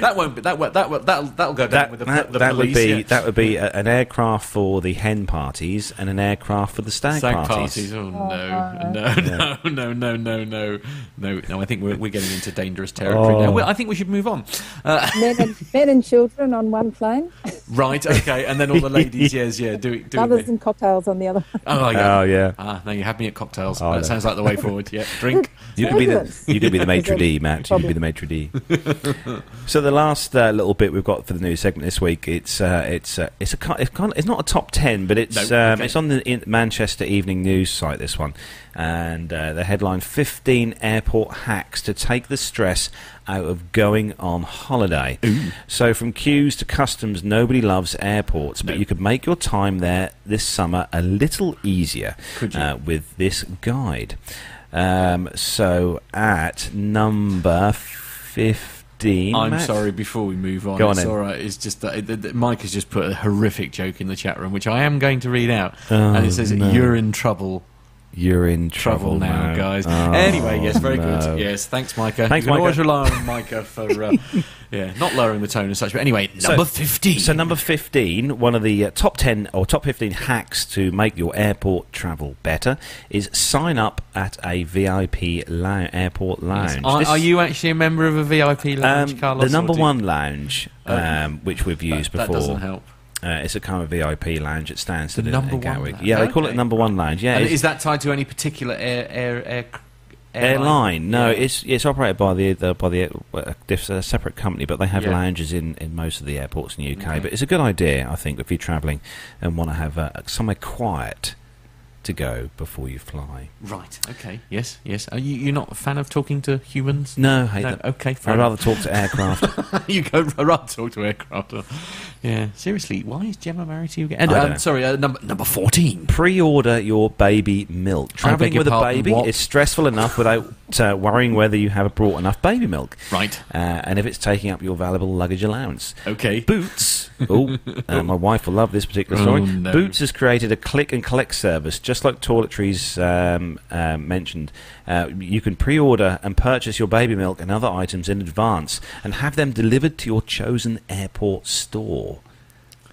that won't. Be, that won't- that will- that'll that'll go down that, with the, that, the that police. would be yeah. that would be a, an aircraft for the hen parties and an aircraft for the stag, Stag parties. parties. Oh no, no, no, no, no, no, no, no, no! I think we're we're getting into dangerous territory Oh. now. Well, I think we should move on. Uh, Men and, men and children on one plane, right? Okay, and then all the [laughs] ladies, yes, yeah, do it, do mothers it. and cocktails on the other. Oh yeah. Oh yeah. Ah, now you have me at cocktails. Oh, that no. sounds like the way forward. Yeah, drink. [laughs] You could be the you could be the maitre d, Matt. You could be the maitre d. [laughs] so the last uh, little bit we've got for the news segment this week, it's uh, it's uh, it's a it's, kind of, it's not a top ten, but it's No, um, okay. it's on the Manchester Evening News site. This one, and uh, the headline: Fifteen airport hacks to take the stress out of going on holiday. So from queues to customs, nobody loves airports, but No. you could make your time there this summer a little easier uh, with this guide. Um, so at number 15. I'm Matt? sorry. Before we move on, Go on it's then. all right. It's just that that- that Mike has just put a horrific joke in the chat room, which I am going to read out, Oh, and it says, no. "You're in trouble." You're in trouble, trouble, now, guys. Oh, anyway, yes, very no. good. Yes, thanks, Micah. Thanks, you Micah. always rely on Micah for, uh, [laughs] yeah, not lowering the tone and such. But anyway, So- number fifteen. So number 15, one of the uh, top 10 or top 15 hacks to make your airport travel better is sign up at a VIP lou- airport lounge. Are, This- are you actually a member of a VIP lounge, um, Carlos? the number one lounge, Oh. um, which we've used that, that before. doesn't help. Uh, it's a kind of VIP lounge at Stansted The in- number in one Gatwick. Yeah, they call it number one lounge. Yeah, and is that tied to any particular air air air? Airline. No, Yeah. it's it's operated by the, the by the uh, a separate company, but they have Yeah. lounges in, in most of the airports in the UK. Okay. But it's a good idea, I think, if you're travelling and want to have uh, somewhere quiet to go before you fly. right. Okay. Yes. Yes. Are you you're not a fan of talking to humans? No, I hate No, them. okay, I'd enough. rather talk to aircraft. [laughs] you go I rather talk to aircraft. Yeah, seriously, why is Gemma married to you again? And, um, sorry, uh, number number fourteen. Pre-order your baby milk. Travelling with a baby what? is stressful enough without uh, worrying whether you have brought enough baby milk, Right. uh, and if it's taking up your valuable luggage allowance. Okay. Boots. oh, uh, my wife will love this particular [laughs] Oh, story. no. Boots has created a click and collect service, just like toiletries um, um, mentioned. Uh, you can pre-order and purchase your baby milk and other items in advance, and have them delivered to your chosen airport store.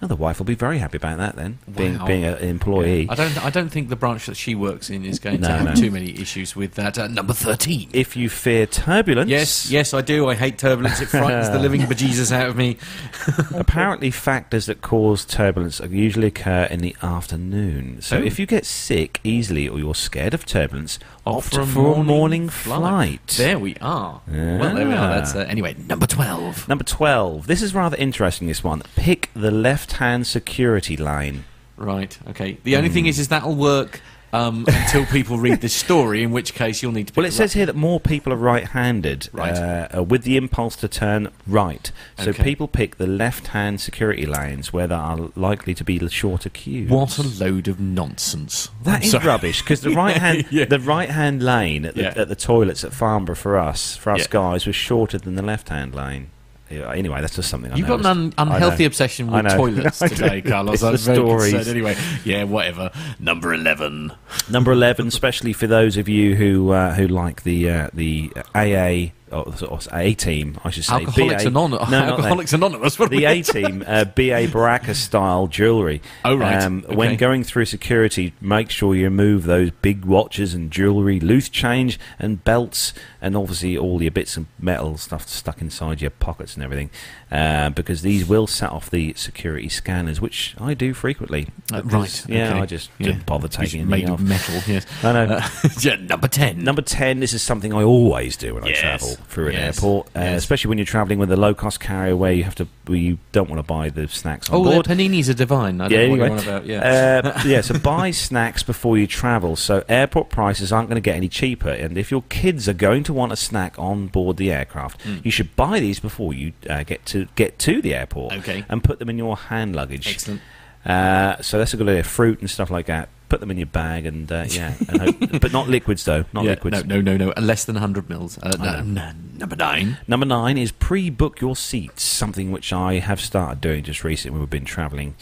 Oh, the wife will be very happy about that then, being Wow. being an employee. I don't. I don't think the branch that she works in is going No, to have no. too many issues with that. Uh, number thirteen. If you fear turbulence, Yes, yes, I do. I hate turbulence. It frightens the living bejesus out of me. [laughs] Apparently, factors that cause turbulence usually occur in the afternoon. So, Oh. if you get sick easily or you're scared of turbulence, opt Opt for a morning flight. There we are. Well, there we are. That's uh, anyway. Number twelve. Number 12. This is rather interesting, this one. Pick the left hand security line. Right. Okay. The only Hmm. thing is, is that'll work um, until people read this story. In which case, you'll need to. Pick Well, it says here that more people are right handed Right. uh, uh, with the impulse to turn right. So, Okay. people pick the left hand security lanes where there are likely to be the shorter queues. What a load of nonsense! That I'm is sorry. rubbish because the [laughs] right hand Yeah. the right hand lane at the, Yeah. at the toilets at Farnborough for us for us Yeah. guys was shorter than the left hand lane. Yeah, Anyway, that's just something I You've got an un- unhealthy obsession with [laughs] toilets today. Carlos. It's I'm very stories. concerned. Anyway, yeah, whatever. Number eleven. Number eleven, especially for those of you who uh, who like the uh, the AA or, or A team, I should say. Alcoholics BA Anonymous. No, not [laughs] Alcoholics Anonymous. What the A team, uh, BA Baracus style jewellery. Oh, right. Um, Okay. When going through security, make sure you remove those big watches and jewellery, loose change and belts, and obviously all your bits and metal stuff stuck inside your pockets and everything, uh, because these will set off the security scanners, which I do frequently. Uh, right. Yeah, okay. I just Yeah. didn't bother taking made of off. metal. Yes. I know. Uh, [laughs] yeah, number ten. Number 10, this is something I always do when I travel through an Yes. airport, uh, Yes. especially when you're travelling with a low cost carrier where you have to where you don't want to buy the snacks on Oh, board. the paninis are divine. I don't Yeah, know what anyway. you're on about. Yeah. Uh, [laughs] yeah, so buy snacks before you travel. So airport prices aren't going to get any cheaper, and if your kids are going to want a snack on board the aircraft, Hmm. you should buy these before you uh, get to get to the airport. Okay. and put them in your hand luggage. Excellent. Uh, so that's a good idea. Fruit and stuff like that. Put them in your bag, and uh, yeah, and hope, [laughs] but not liquids though. Not Yeah, liquids. No, no, no, no. Less than 100 mils. Uh, no, no, number nine. Number nine is pre-book your seats. Something which I have started doing just recently when we've been travelling.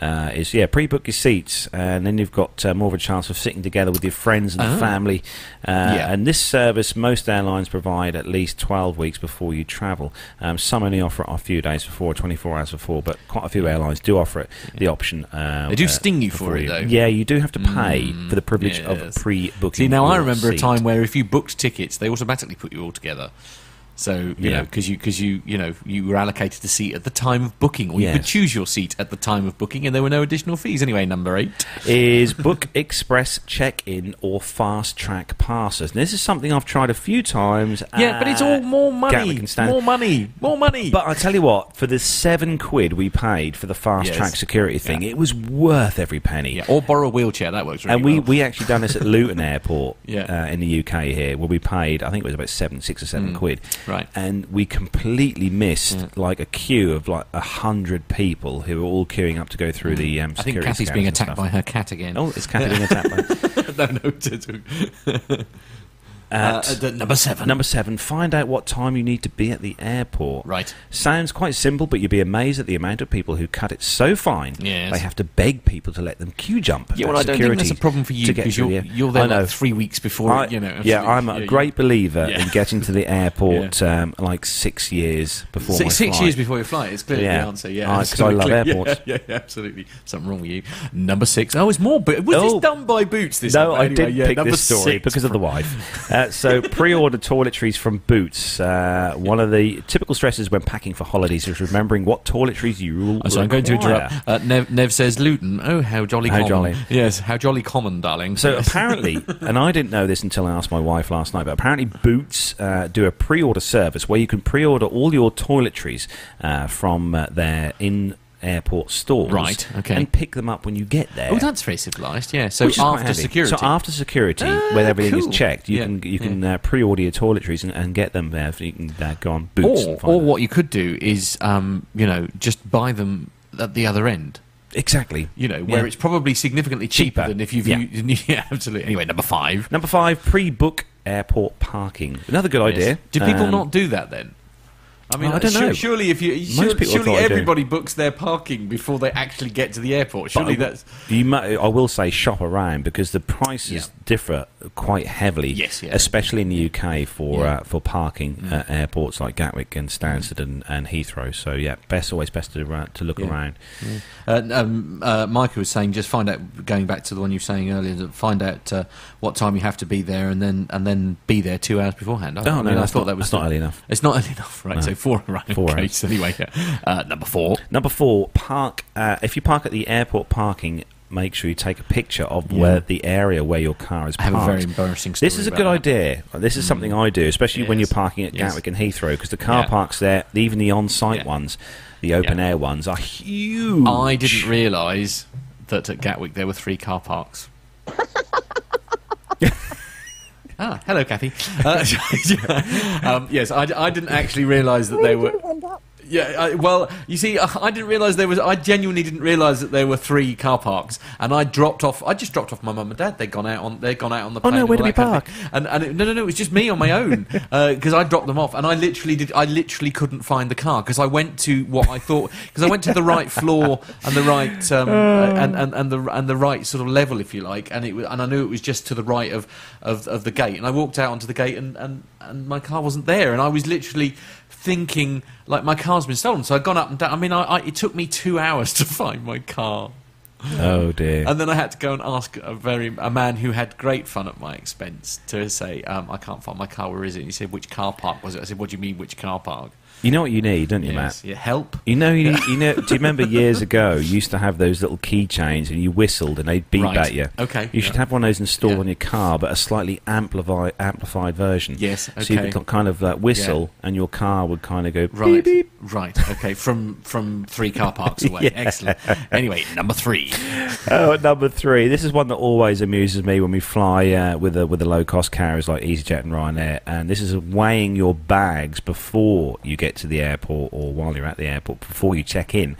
Uh, is yeah, pre-book your seats, and then you've got uh, more of a chance of sitting together with your friends and Ah. family. Uh, Yeah. And this service, most airlines provide at least 12 weeks before you travel. Um, some only offer it a few days before, 24 hours before, but quite a few airlines do offer it the option. Uh, They do uh, sting you for it, though. Yeah, you do have to pay Mm, for the privilege yes. of pre-booking. See, now I remember a time where if you booked tickets, they automatically put you all together. So you Yeah. know, because you because you you know you were allocated a seat at the time of booking, or you could choose your seat at the time of booking, and there were no additional fees. Anyway, number eight. is Book [laughs] Express check-in or fast track passes. This is something I've tried a few times. Yeah, but it's all more money, Gatwick and Stansted. more money, more money. But I tell you what, for the seven quid we paid for the fast Yes. track security thing, Yeah. it was worth every penny. yeah, or borrow a wheelchair. That works really and we, well. we actually done this at Luton [laughs] Airport uh, in the UK here, where we paid, I think it was about seven, six or seven Mm. quid. Right. And we completely missed Yeah. like a queue of like a hundred people who were all queuing up to go through the um, I think Kathy's being attacked by her cat again. Oh, it's Kathy being attacked by. [laughs] no, no. [laughs] uh, At uh, number seven. Number seven, find out what time you need to be at the airport. Right. Sounds quite simple, but you'd be amazed at the amount of people who cut it so fine Yes. they have to beg people to let them queue jump. Yeah, well, I don't think that's a problem for you to get because you're, the- you're there like three weeks before, I- you know. yeah. I'm a Yeah, great believer Yeah. in getting to the [laughs] airport um, like six years before Six, six years before your flight is clearly Yeah. the answer. Yeah, Ah, 'cause I love [laughs] airports. Yeah, [laughs] yeah, yeah, absolutely. Something wrong with you. Number six. Oh, it's more. But was Oh. this done by Boots? This No, one? I did yeah, pick this story because of the wife. Uh, so, pre-order toiletries from Boots. Uh, one of the typical stresses when packing for holidays is remembering what toiletries you will Oh, so I'm going to interrupt. Uh, Nev, Nev says Luton. Oh, how jolly How common. jolly. Yes, how jolly common, darling. So Yes. apparently, and I didn't know this until I asked my wife last night, but apparently Boots uh, do a pre-order service where you can pre-order all your toiletries uh, from uh, their in-airport stores, Right, okay. and pick them up when you get there. Oh, that's very civilised. Yeah. So after security. So after security, Ah, when everything cool. is checked, you Yeah, can you yeah. can uh, pre-order your toiletries and, and get them there. You can uh, go on Boots. or, or what you could do is, um, you know, just buy them at the other end. exactly? You know, where Yeah. it's probably significantly cheaper, Cheaper. than if you've Yeah. used. [laughs] Yeah, absolutely. Anyway, number five. Number five, pre-book airport parking. Another good idea. Do people Um, not do that then? I mean, Well, I don't su- know. surely if you Most surely, people surely thought do. everybody books their parking before they actually get to the airport. Surely But that's You mu I will say shop around because the prices Yeah. differ quite heavily. Yes, yeah. especially in the UK for Yeah. uh, for parking Mm. at airports like Gatwick and Stansted and, and Heathrow. So yeah, best always best to uh, to look around. Uh, um, uh, Micah was saying, just find out. Going back to the one you were saying earlier, that find out uh, what time you have to be there, and then and then be there two hours beforehand. I, Oh I no, mean, I thought not, that was not early enough. It's not [laughs] early enough, right? No. So four, right? Four okay. hours. So anyway, yeah. uh, number four. Number four, park. Uh, if you park at the airport parking, make sure you take a picture of Yeah. where the area where your car is I parked. have a very embarrassing. This is a good that. idea. This is something I do, especially when you're parking at Yes. Gatwick and Heathrow, because the car Yeah. parks there, even the on-site Yeah. ones, the open Yeah. air ones, are huge. I didn't realise that at Gatwick there were three car parks. [laughs] ah, hello, Kathy. Uh, [laughs] um, yes, I, I didn't actually realise that they were. Yeah, I, well, you see, I, I didn't realise there was. I genuinely didn't realise that there were three car parks, and I dropped off. I just dropped off my mum and dad. They'd gone out on. They'd gone out on the. Plane Oh, no, where did we that kind of park? And, and it, no, no, no, it was just me on my own [laughs] uh, because I dropped them off, and I literally did. I literally couldn't find the car because I went to what I thought because I went to the right floor and the right um, uh. and, and and the and the right sort of level, if you like, and it was, and I knew it was just to the right of of, of the gate, and I walked out onto the gate, and, and and my car wasn't there, and I was literally thinking like my car's been stolen. So I'd gone up and down. I mean, I, I, it took me two [laughs] hours to find my car. Oh dear. And then I had to go and ask a very a man who had great fun at my expense to say, um, "I can't find my car. Where is it?" And he said, "Which car park was it?" I said, "What do you mean, which car park?" You know what you need, don't you, Yes, Matt? yeah, help. You know, you, you know. Do you remember years ago? You used to have those little keychains, and you whistled, and they'd beep Right. at you. Okay, You should yeah. have one of those installed Yeah. on your car, but a slightly amplified amplified version. Yes, Okay. So you could kind of uh, whistle, and your car would kind of go Right, beep beep. right, okay. From from three car parks away. [laughs] Yeah. Excellent. Anyway, number three. Oh, number three. This is one that always amuses me when we fly uh, with the with the low cost carriers like EasyJet and Ryanair. And this is weighing your bags before you get to the airport or while you're at the airport before you check in.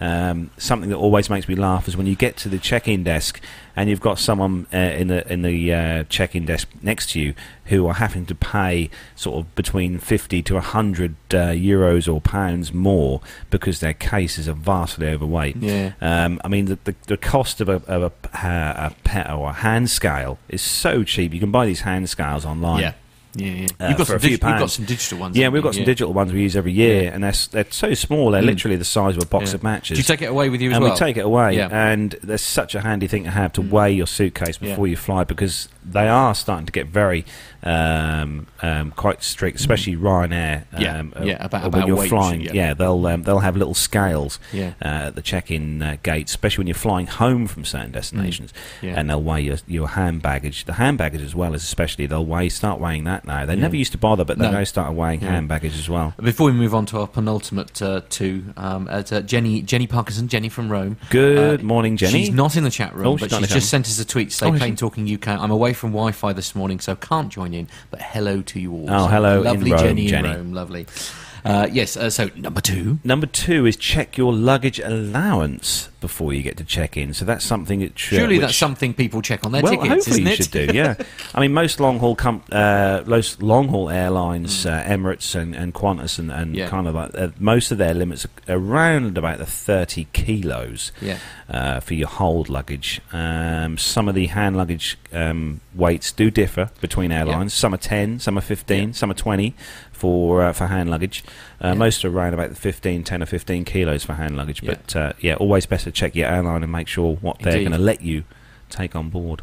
Um, something that always makes me laugh is when you get to the check-in desk and you've got someone uh, in the in the uh, check-in desk next to you who are having to pay sort of between 50 to 100 uh, euros or pounds more because their cases are vastly overweight. Yeah. Um, I mean, the, the, the cost of a, of a, uh, a pet or a hand scale is so cheap. You can buy these hand scales online. Yeah. Yeah, yeah. Uh, you've, got some a few dig- you've got some digital ones. Yeah, we've you? got some Yeah. digital ones we use every year, Yeah. and they're, they're so small, they're Mm. literally the size of a box Yeah. of matches. Do you take it away with you as and well? we take it away, and they're such a handy thing to have to Mm. weigh your suitcase before you fly because they are starting to get very um, um, quite strict, especially Ryanair. Yeah, um, yeah, uh, about- when you're weight, flying. yeah. they'll um, they'll have little scales Yeah. uh, at the check-in uh, gate, especially when you're flying home from certain destinations, Mm. Yeah. and they'll weigh your, your hand baggage. The hand baggage as well as especially they'll weigh start weighing that now. They Yeah. never used to bother, but they No. now start weighing Yeah. hand baggage as well. Before we move on to our penultimate uh, two, um, at, uh, Jenny Jenny Parkinson, Jenny from Rome. Good Uh, morning, Jenny. She's not in the chat room, Oh, but she's just sent us a tweet to say Oh, Plane? Talking UK. I'm away from Wi Fi this morning, so can't join in, but hello to you all. Oh, hello in Lovely Rome, Jenny, Jenny. in Rome, lovely. Uh, yes, uh, so number two. Number two is check your luggage allowance before you get to check in. So that's something that should, Surely which- that's something people check on their well, tickets, hopefully isn't you it? should do. [laughs] Yeah, I mean most long haul com- uh, most long haul airlines, Mm. uh, Emirates and, and Qantas, and, and Yeah. kind of like uh, most of their limits are around about the thirty kilos Yeah. uh, for your hold luggage. Um, some of the hand luggage um, weights do differ between airlines. Some are ten, some are fifteen, Yeah. some are twenty for uh, for hand luggage. Uh, Yeah. Most are around about the 15, 10 or fifteen kilos for hand luggage. Yeah. But uh, yeah, always best to check your airline and make sure what they're going to let you take on board.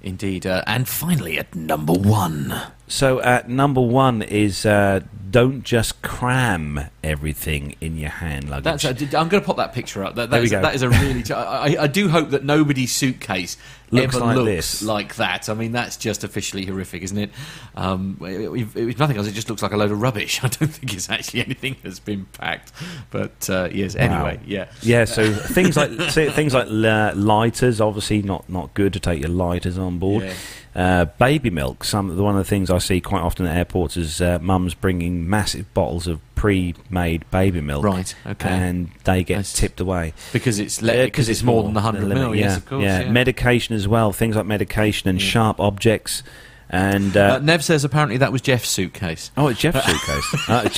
Indeed. Uh, and finally, at number one. So at number one is uh, don't just cram everything in your hand luggage. That's, uh, I'm going to pop that picture up. That, There that, we go. that is a really. T- [laughs] I, I- I do hope that nobody's suitcase Looks ever like looks this. like that. I mean, that's just officially horrific, isn't it? Um, nothing else, it just looks like a load of rubbish. [laughs] I don't think it's actually anything that's been packed. But uh, yes, anyway, yeah. yeah, so things like [laughs] things like uh, lighters, obviously not, not good to take your lighters on board. Yeah. Uh, baby milk. Some one of the things I see quite often at airports is uh, mums bringing massive bottles of pre-made baby milk, Right, okay. and they get That's- tipped away. Because it's le- because it's more than the hundred limit, mil. Yeah, Yes, of course. yeah. Yeah. medication as well. Things like medication and Yeah. sharp objects, and Uh, uh, Nev says apparently that was Jeff's suitcase. oh, it's Jeff's [laughs] suitcase. Uh,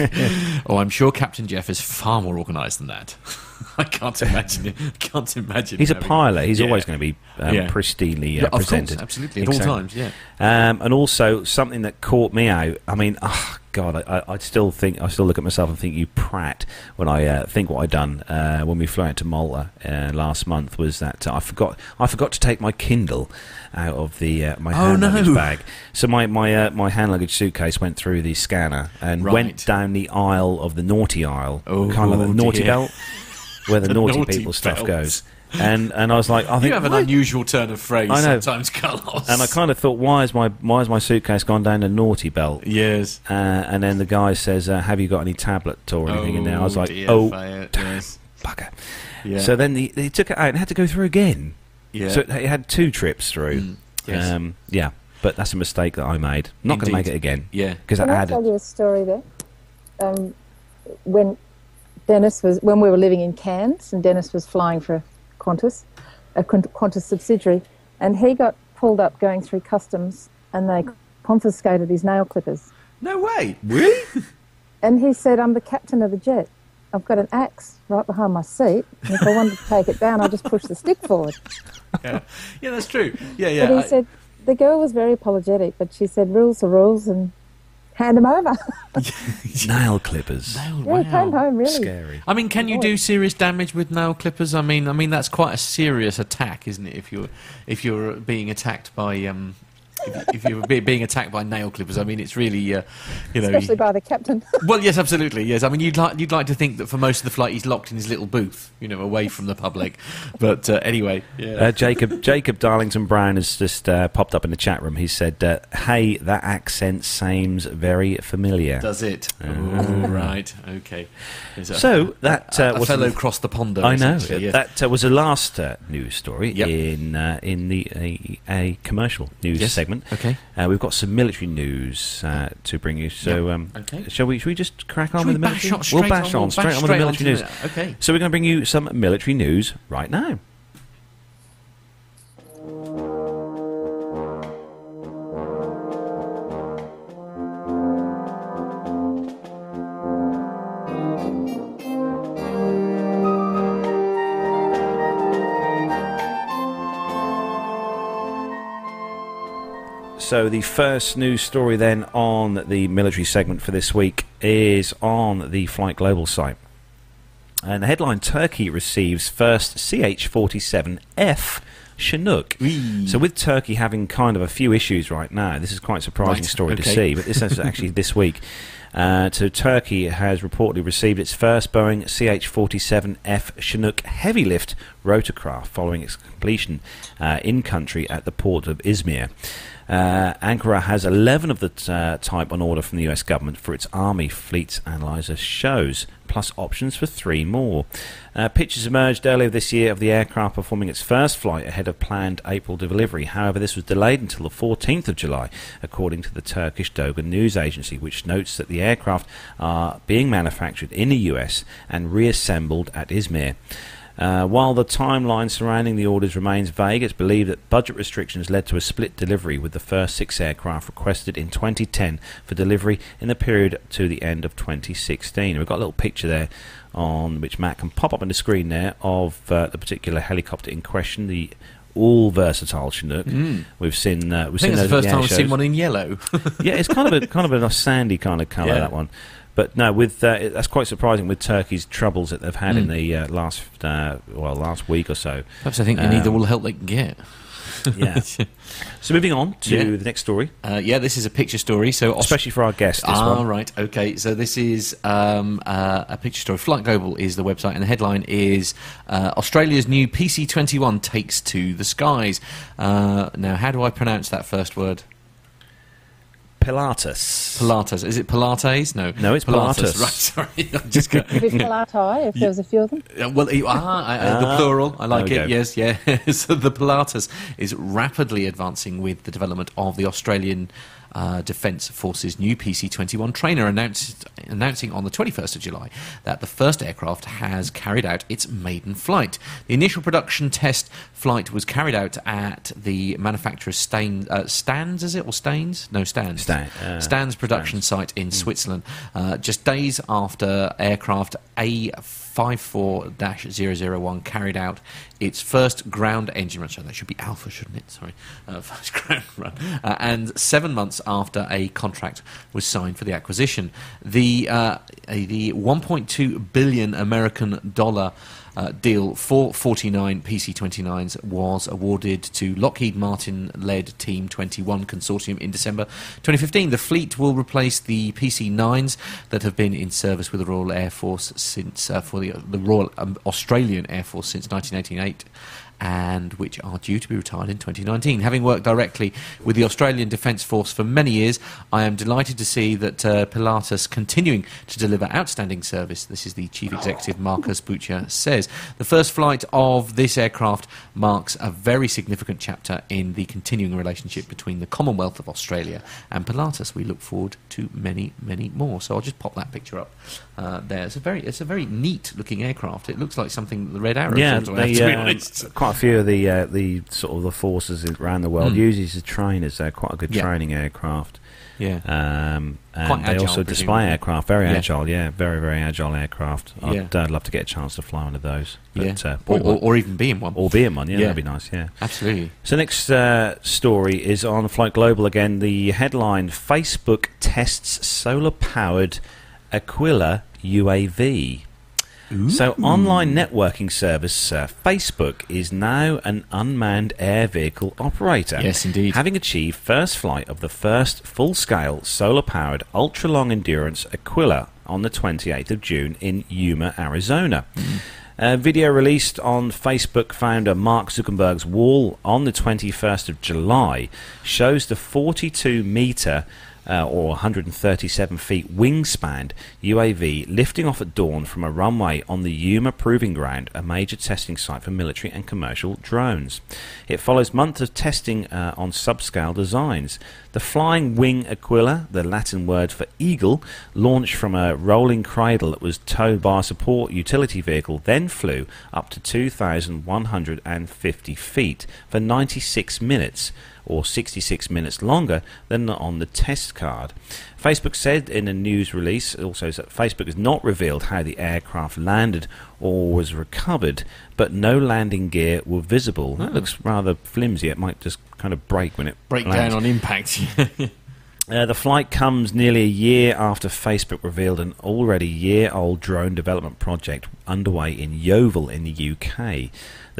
[laughs] [laughs] oh, I'm sure Captain Jeff is far more organised than that. I can't imagine it. Can't imagine. He's a pilot. He's Yeah. always going to be um, Yeah. pristinely uh, Yeah, of course, presented. absolutely, at Exactly. all times. Yeah. Um, and also something that caught me out. I mean, oh, God, I, I, still think I still look at myself and think you prat when I uh, think what I done uh, when we flew out to Malta uh, last month was that uh, I forgot I forgot to take my Kindle out of the uh, my Oh, hand no. luggage bag. So my my uh, my hand luggage suitcase went through the scanner and Right. went down the aisle of the naughty aisle, Oh, kind of like the naughty dear. belt where the, [laughs] The naughty, naughty people stuff goes. And and I was like, I think You have an why- unusual turn of phrase I know. sometimes, Carlos. and I kind of thought, why is my why has my suitcase gone down the naughty belt? Yes. Uh, and then the guy says, uh, "Have you got any tablet or anything in there?" I was like, dear "Oh, Fayette, [laughs] damn, yes. bugger!" Yeah. So then he, he took it out and had to go through again. yeah. So it it had two trips through. Mm, yes. Um, yeah, but that's a mistake that I made. Not going to make it again yeah. because I Can I had tell you a story there? Um, when Dennis was, when we were living in Cairns, and Dennis was flying for Qantas, a Qantas subsidiary, and he got pulled up going through customs, and they confiscated his nail clippers. No way. really. [laughs] And he said, "I'm the captain of the jet. I've got an axe right behind my seat, and if I wanted to take it down, I just push the stick forward." [laughs] Yeah. yeah, that's true. Yeah, yeah. but he I- said the girl was very apologetic, but she said, "Rules are rules," and hand them over. [laughs] Nail clippers. Oh, yeah, he came wow. home really. Scary. I mean, can you do serious damage with nail clippers? I mean, I mean that's quite a serious attack, isn't it? If you're if you're being attacked by um, if, if you're being attacked by nail clippers, I mean, it's really uh, you know. especially by the captain. [laughs] well, yes, absolutely, yes. I mean, you'd like you'd like to think that for most of the flight he's locked in his little booth, you know, away from the public. But uh, anyway, yeah. Uh, Jacob Jacob Darlington Brown has just uh, popped up in the chat room. He said, uh, "Hey, that accent seems very familiar." Does it? Uh, right. Okay. A- So that a, uh, a was fellow the- crossed the pond. I know yeah. that uh, was the last uh, news story Yep. in uh, in the a, a commercial news Yes. segment. Okay. Uh, we've got some military news uh, to bring you. So, um, Okay. shall we? Shall we just crack on Shall with the bash military? on straight we'll bash on, on, we'll straight bash on with the military news. okay. So we're going to bring you some military news right now. So the first news story then on the military segment for this week is on the Flight Global site. And the headline Turkey receives first CH-47F Chinook. So with Turkey having kind of a few issues right now, this is quite a surprising Right, story to see, but this is actually [laughs] this week. Uh, so Turkey has reportedly received its first Boeing CH-47F Chinook heavy lift rotorcraft following its completion uh, in country at the port of Izmir. Uh, Ankara has 11 of the t- uh, type on order from the US government for its Army Fleet Analyzer shows, plus options for three more. Uh, pictures emerged earlier this year of the aircraft performing its first flight ahead of planned April delivery. However, this was delayed until the 14th of July, according to the Turkish Dogan news agency, which notes that the aircraft are being manufactured in the US and reassembled at Izmir. Uh, while the timeline surrounding the orders remains vague, it's believed that budget restrictions led to a split delivery, with the first six aircraft requested in 2010 for delivery in the period to the end of 2016. We've got a little picture there on which Matt can pop up on the screen there of uh, the particular helicopter in question, the all versatile Chinook. Mm. We've seen uh, we've I seen think it's those the first time I've seen one in yellow. [laughs] yeah, it's kind of a kind of a sandy kind of colour Yeah. that one. But no, with uh, that's quite surprising with Turkey's troubles that they've had in Mm. the uh, last uh, well last week or so. Perhaps I think they need Um, all the help they can get. [laughs] Yeah. so moving on to Yeah. the next story, Uh, yeah, this is a picture story. So Aus- especially for our guest. This ah, one. right. Okay. So this is um, uh, a picture story. Flight Global is the website, and the headline is uh, Australia's new PC-21 takes to the skies. Uh, now, how do I pronounce that first word? Pilatus. Pilates. Is it Pilates? No. No, it's Pilates. [laughs] Right. Sorry. I'm just going. With Pilatai, if there was a few of them. Well, you- ah, I- uh, the Ah, plural. I like it. we go. Yes, yeah. [laughs] so the Pilatus is rapidly advancing with the development of the Australian uh, Defence Force's new PC 21 trainer, announced, announcing on the 21st of July that the first aircraft has carried out its maiden flight. The initial production test flight was carried out at the manufacturer's Stain, uh, Stands, is it? Or Stains? No, Stands. Stan- uh, Stands production site in Switzerland, uh, just days after aircraft A54-001 carried out its first ground engine run. That should be Alpha, shouldn't it? Sorry, uh, [laughs] first ground run. Uh, and seven months after a contract was signed for the acquisition, the uh, the 1.2 billion American dollar. Uh, deal for 49 PC-29s was awarded to Lockheed Martin-led Team 21 consortium in December 2015. The fleet will replace the PC-9s that have been in service with the Royal Air Force since uh, for the, the Royal um, Australian Air Force since 1988 and which are due to be retired in 2019. Having worked directly with the Australian Defence Force for many years, I am delighted to see that uh, Pilatus continuing to deliver outstanding service. This is the Chief Executive Marcus Butcher says. The first flight of this aircraft marks a very significant chapter in the continuing relationship between the Commonwealth of Australia and Pilatus. We look forward to many, many more. So I'll just pop that picture up uh, there. It's a very, it's a very neat looking aircraft. It looks like something the Red Arrow Yeah, films have, they, to uh, [laughs] honest. [laughs] quite a few of the uh, the sort of the forces around the world Mm. use these as trainers. They're quite a good Yeah. training aircraft. Yeah. Um, and Quite they agile, also display aircraft, very Yeah. agile, yeah, very very agile aircraft. I'd Yeah. uh, love to get a chance to fly one of those, but yeah. uh, or, probably or, won't. or even being one. or be in one, yeah, Yeah. that'd be nice, yeah. Absolutely. So next uh, story is on Flight Global again. The headline: Facebook tests solar-powered Aquila UAV. So, online networking service uh, Facebook is now an unmanned air vehicle operator. Yes, indeed. Having achieved first flight of the first full-scale solar-powered ultra-long endurance Aquila on the 28th of June in Yuma, Arizona. A video released on Facebook founder Mark Zuckerberg's wall on the 21st of July shows the 42 meter uh, or 137 feet wingspan UAV lifting off at dawn from a runway on the Yuma Proving Ground, a major testing site for military and commercial drones. It follows months of testing uh, on subscale designs. The Flying Wing Aquila, the Latin word for eagle, launched from a rolling cradle that was towed by a support utility vehicle, then flew up to 2,150 feet for 96 minutes or 66 minutes longer than on the test card. Facebook said in a news release also that Facebook has not revealed how the aircraft landed or was recovered, but no landing gear were visible. That Oh. looks rather flimsy. It might just kind of break when it Break lands. down on impact. [laughs] Uh, the flight comes nearly a year after Facebook revealed an already year old drone development project underway in Yeovil in the UK.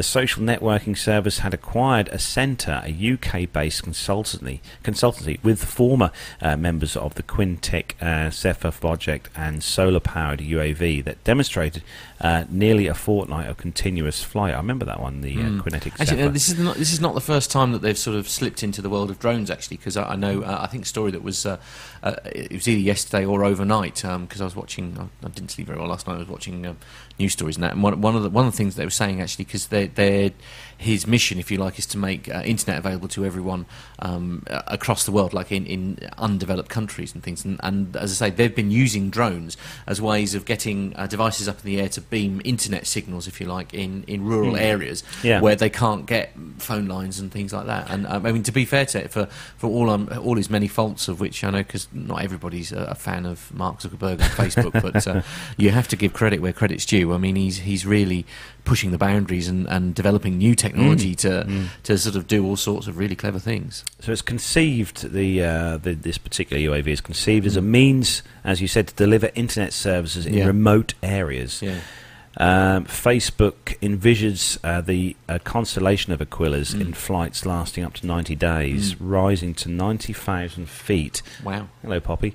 The social networking service had acquired Ascenta, a UK based consultancy, consultancy with former uh, members of the QinetiQ uh, Zephyr project and solar powered UAV that demonstrated uh, nearly a fortnight of continuous flight. I remember that one, the uh, Mm. Quinetics Actually, uh, this is not this is not the first time that they've sort of slipped into the world of drones. Actually, because I, I know uh, I think a story that was uh, uh, it was either yesterday or overnight. Because I was watching, I, I didn't sleep very well last night. I was watching um, news stories and that. And one, one of the one of the things they were saying actually, because they they his mission, if you like, is to make uh, internet available to everyone um, across the world, like in, in undeveloped countries and things. And, and as I say, they've been using drones as ways of getting uh, devices up in the air to beam internet signals, if you like, in, in rural areas Yeah. where they can't get phone lines and things like that. And um, I mean, to be fair to it, for for all um, all his many faults of which I know, because not everybody's a, a fan of Mark Zuckerberg on Facebook, but uh, [laughs] you have to give credit where credit's due. I mean, he's he's really pushing the boundaries and, and developing new technology to to sort of do all sorts of really clever things. So it's conceived the, uh, the this particular UAV is conceived as a means, as you said, to deliver internet services in Yeah. remote areas. Yeah. Um, Facebook envisions uh, the uh, constellation of Aquilas Mm. in flights lasting up to 90 days, rising to 90,000 feet. Wow. Hello, Poppy.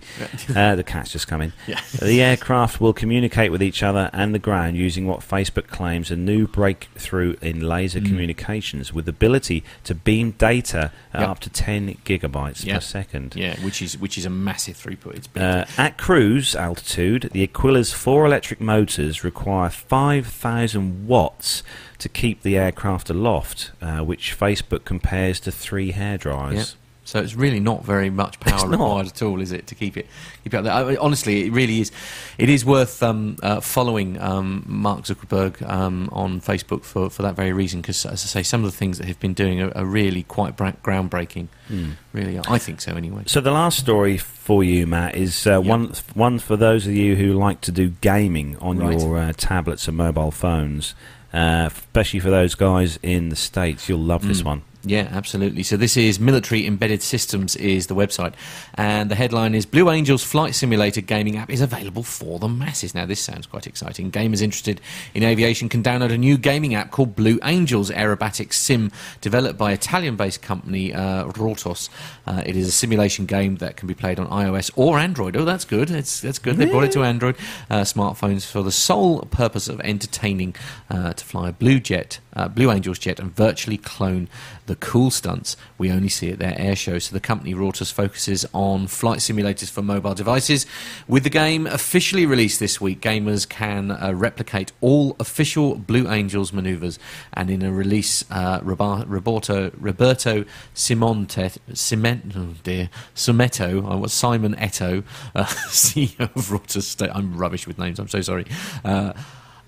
uh, the cat's just come in. [laughs] Yeah. The aircraft will communicate with each other and the ground using what Facebook claims a new breakthrough in laser Mm. communications with the ability to beam data at Yep. up to 10 gigabytes Yeah. per second. Yeah, which is which is a massive throughput. Uh, at cruise altitude, the Aquila's four electric motors require 5,000 watts to keep the aircraft aloft, uh, which Facebook compares to three hair hairdryers. So it's really not very much power required at all, is it, to keep it keep it up there? I honestly, it really is. It is worth um, uh, following um, Mark Zuckerberg um, on Facebook for, for that very reason. Because, as I say, some of the things that he's been doing are, are really quite bra- groundbreaking. Hmm. Really. I think so. Anyway. So the last story for you, Matt, is uh, Yep. one one for those of you who like to do gaming on Right. your uh, tablets and mobile phones, uh, especially for those guys in the states. You'll love this Mm. one. Yeah, absolutely. So this is Military Embedded Systems is the website, and the headline is Blue Angels Flight Simulator gaming app is available for the masses. Now this sounds quite exciting. Gamers interested in aviation can download a new gaming app called Blue Angels Aerobatic Sim, developed by Italian-based company uh, Rortos. Uh, it is a simulation game that can be played on iOS or Android. Oh, that's good. It's that's good. They brought it to Android uh, smartphones for the sole purpose of entertaining uh, to fly a Blue Jet, uh, Blue Angels jet, and virtually clone the cool stunts. We only see at their air shows. So the company Rortos focuses on flight simulators for mobile devices. With the game officially released this week, gamers can uh, replicate all official Blue Angels maneuvers. And in a release, uh, Roberto Roberto Simonte, oh dear, Sumetto, I was Simon Eto, uh, [laughs] CEO of Rortos. I'm rubbish with names. I'm so sorry.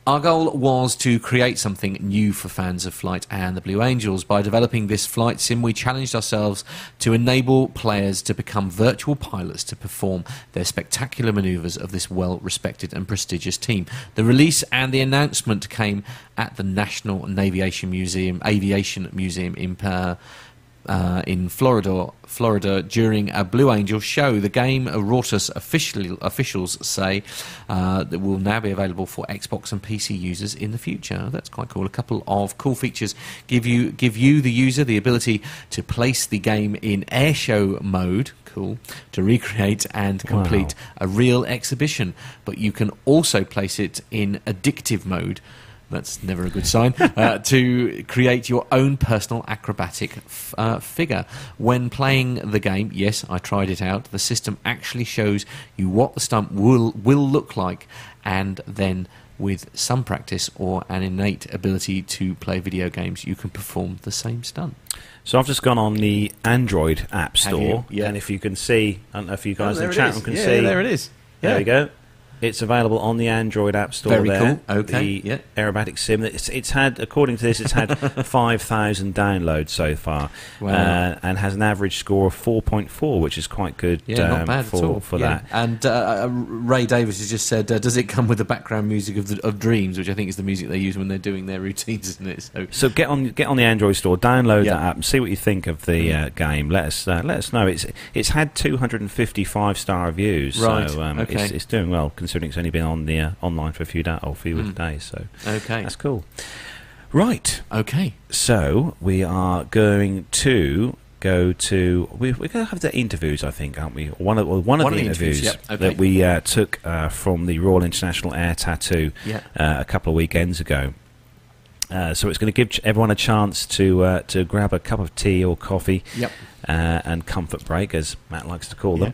Our goal was to create something new for fans of flight and the Blue Angels. By developing this flight sim, we challenged ourselves to enable players to become virtual pilots to perform their spectacular maneuvers of this well respected and prestigious team. The release and the announcement came at the National Aviation Museum, Aviation Museum in uh, uh, in Florida, Florida during a Blue Angel show. The game, uh, Rortos officially, officials say, uh, that will now be available for Xbox and PC users in the future. That's quite cool. A couple of cool features give you give you the user the ability to place the game in airshow mode. Cool to recreate and complete a real exhibition, but you can also place it in addictive mode. That's never a good sign. [laughs] Uh, to create your own personal acrobatic f- uh, figure. When playing the game, yes, I tried it out. The system actually shows you what the stunt will will look like, and then with some practice or an innate ability to play video games, you can perform the same stunt. So I've just gone on the Android App Store, you? Yeah. and if you can see, I don't know if you guys in the chat room can Yeah, see. there it is. There Yeah. we go. It's available on the Android App Store. Very there. cool. Okay, The yeah. aerobatic sim. It's, it's had, according to this, it's had [laughs] five thousand downloads so far, Wow. uh, and has an average score of four point four, which is quite good. Yeah, um, not bad for, at all for Yeah. that. And uh, uh, Ray Davis has just said, uh, "Does it come with the background music of the, of Dreams, which I think is the music they use when they're doing their routines, isn't it?" So So get on get on the Android store, download Yeah. that app, and see what you think of the uh, game. Let us uh, let us know. It's it's had 255 star reviews, Right, so um, okay. it's, it's doing well considering it's only been on the uh, online for a few da- or few Mm. days. So okay, that's cool. Right, okay, so we are going to go to we, we're going to have the interviews, I think, aren't we? One of well, one, One of the the interviews, interviews yep, okay. that we uh, took uh, from the Royal International Air Tattoo yeah, uh, a couple of weekends ago. Uh, so it's going to give everyone a chance to uh, to grab a cup of tea or coffee yep. uh, and comfort break, as Matt likes to call them.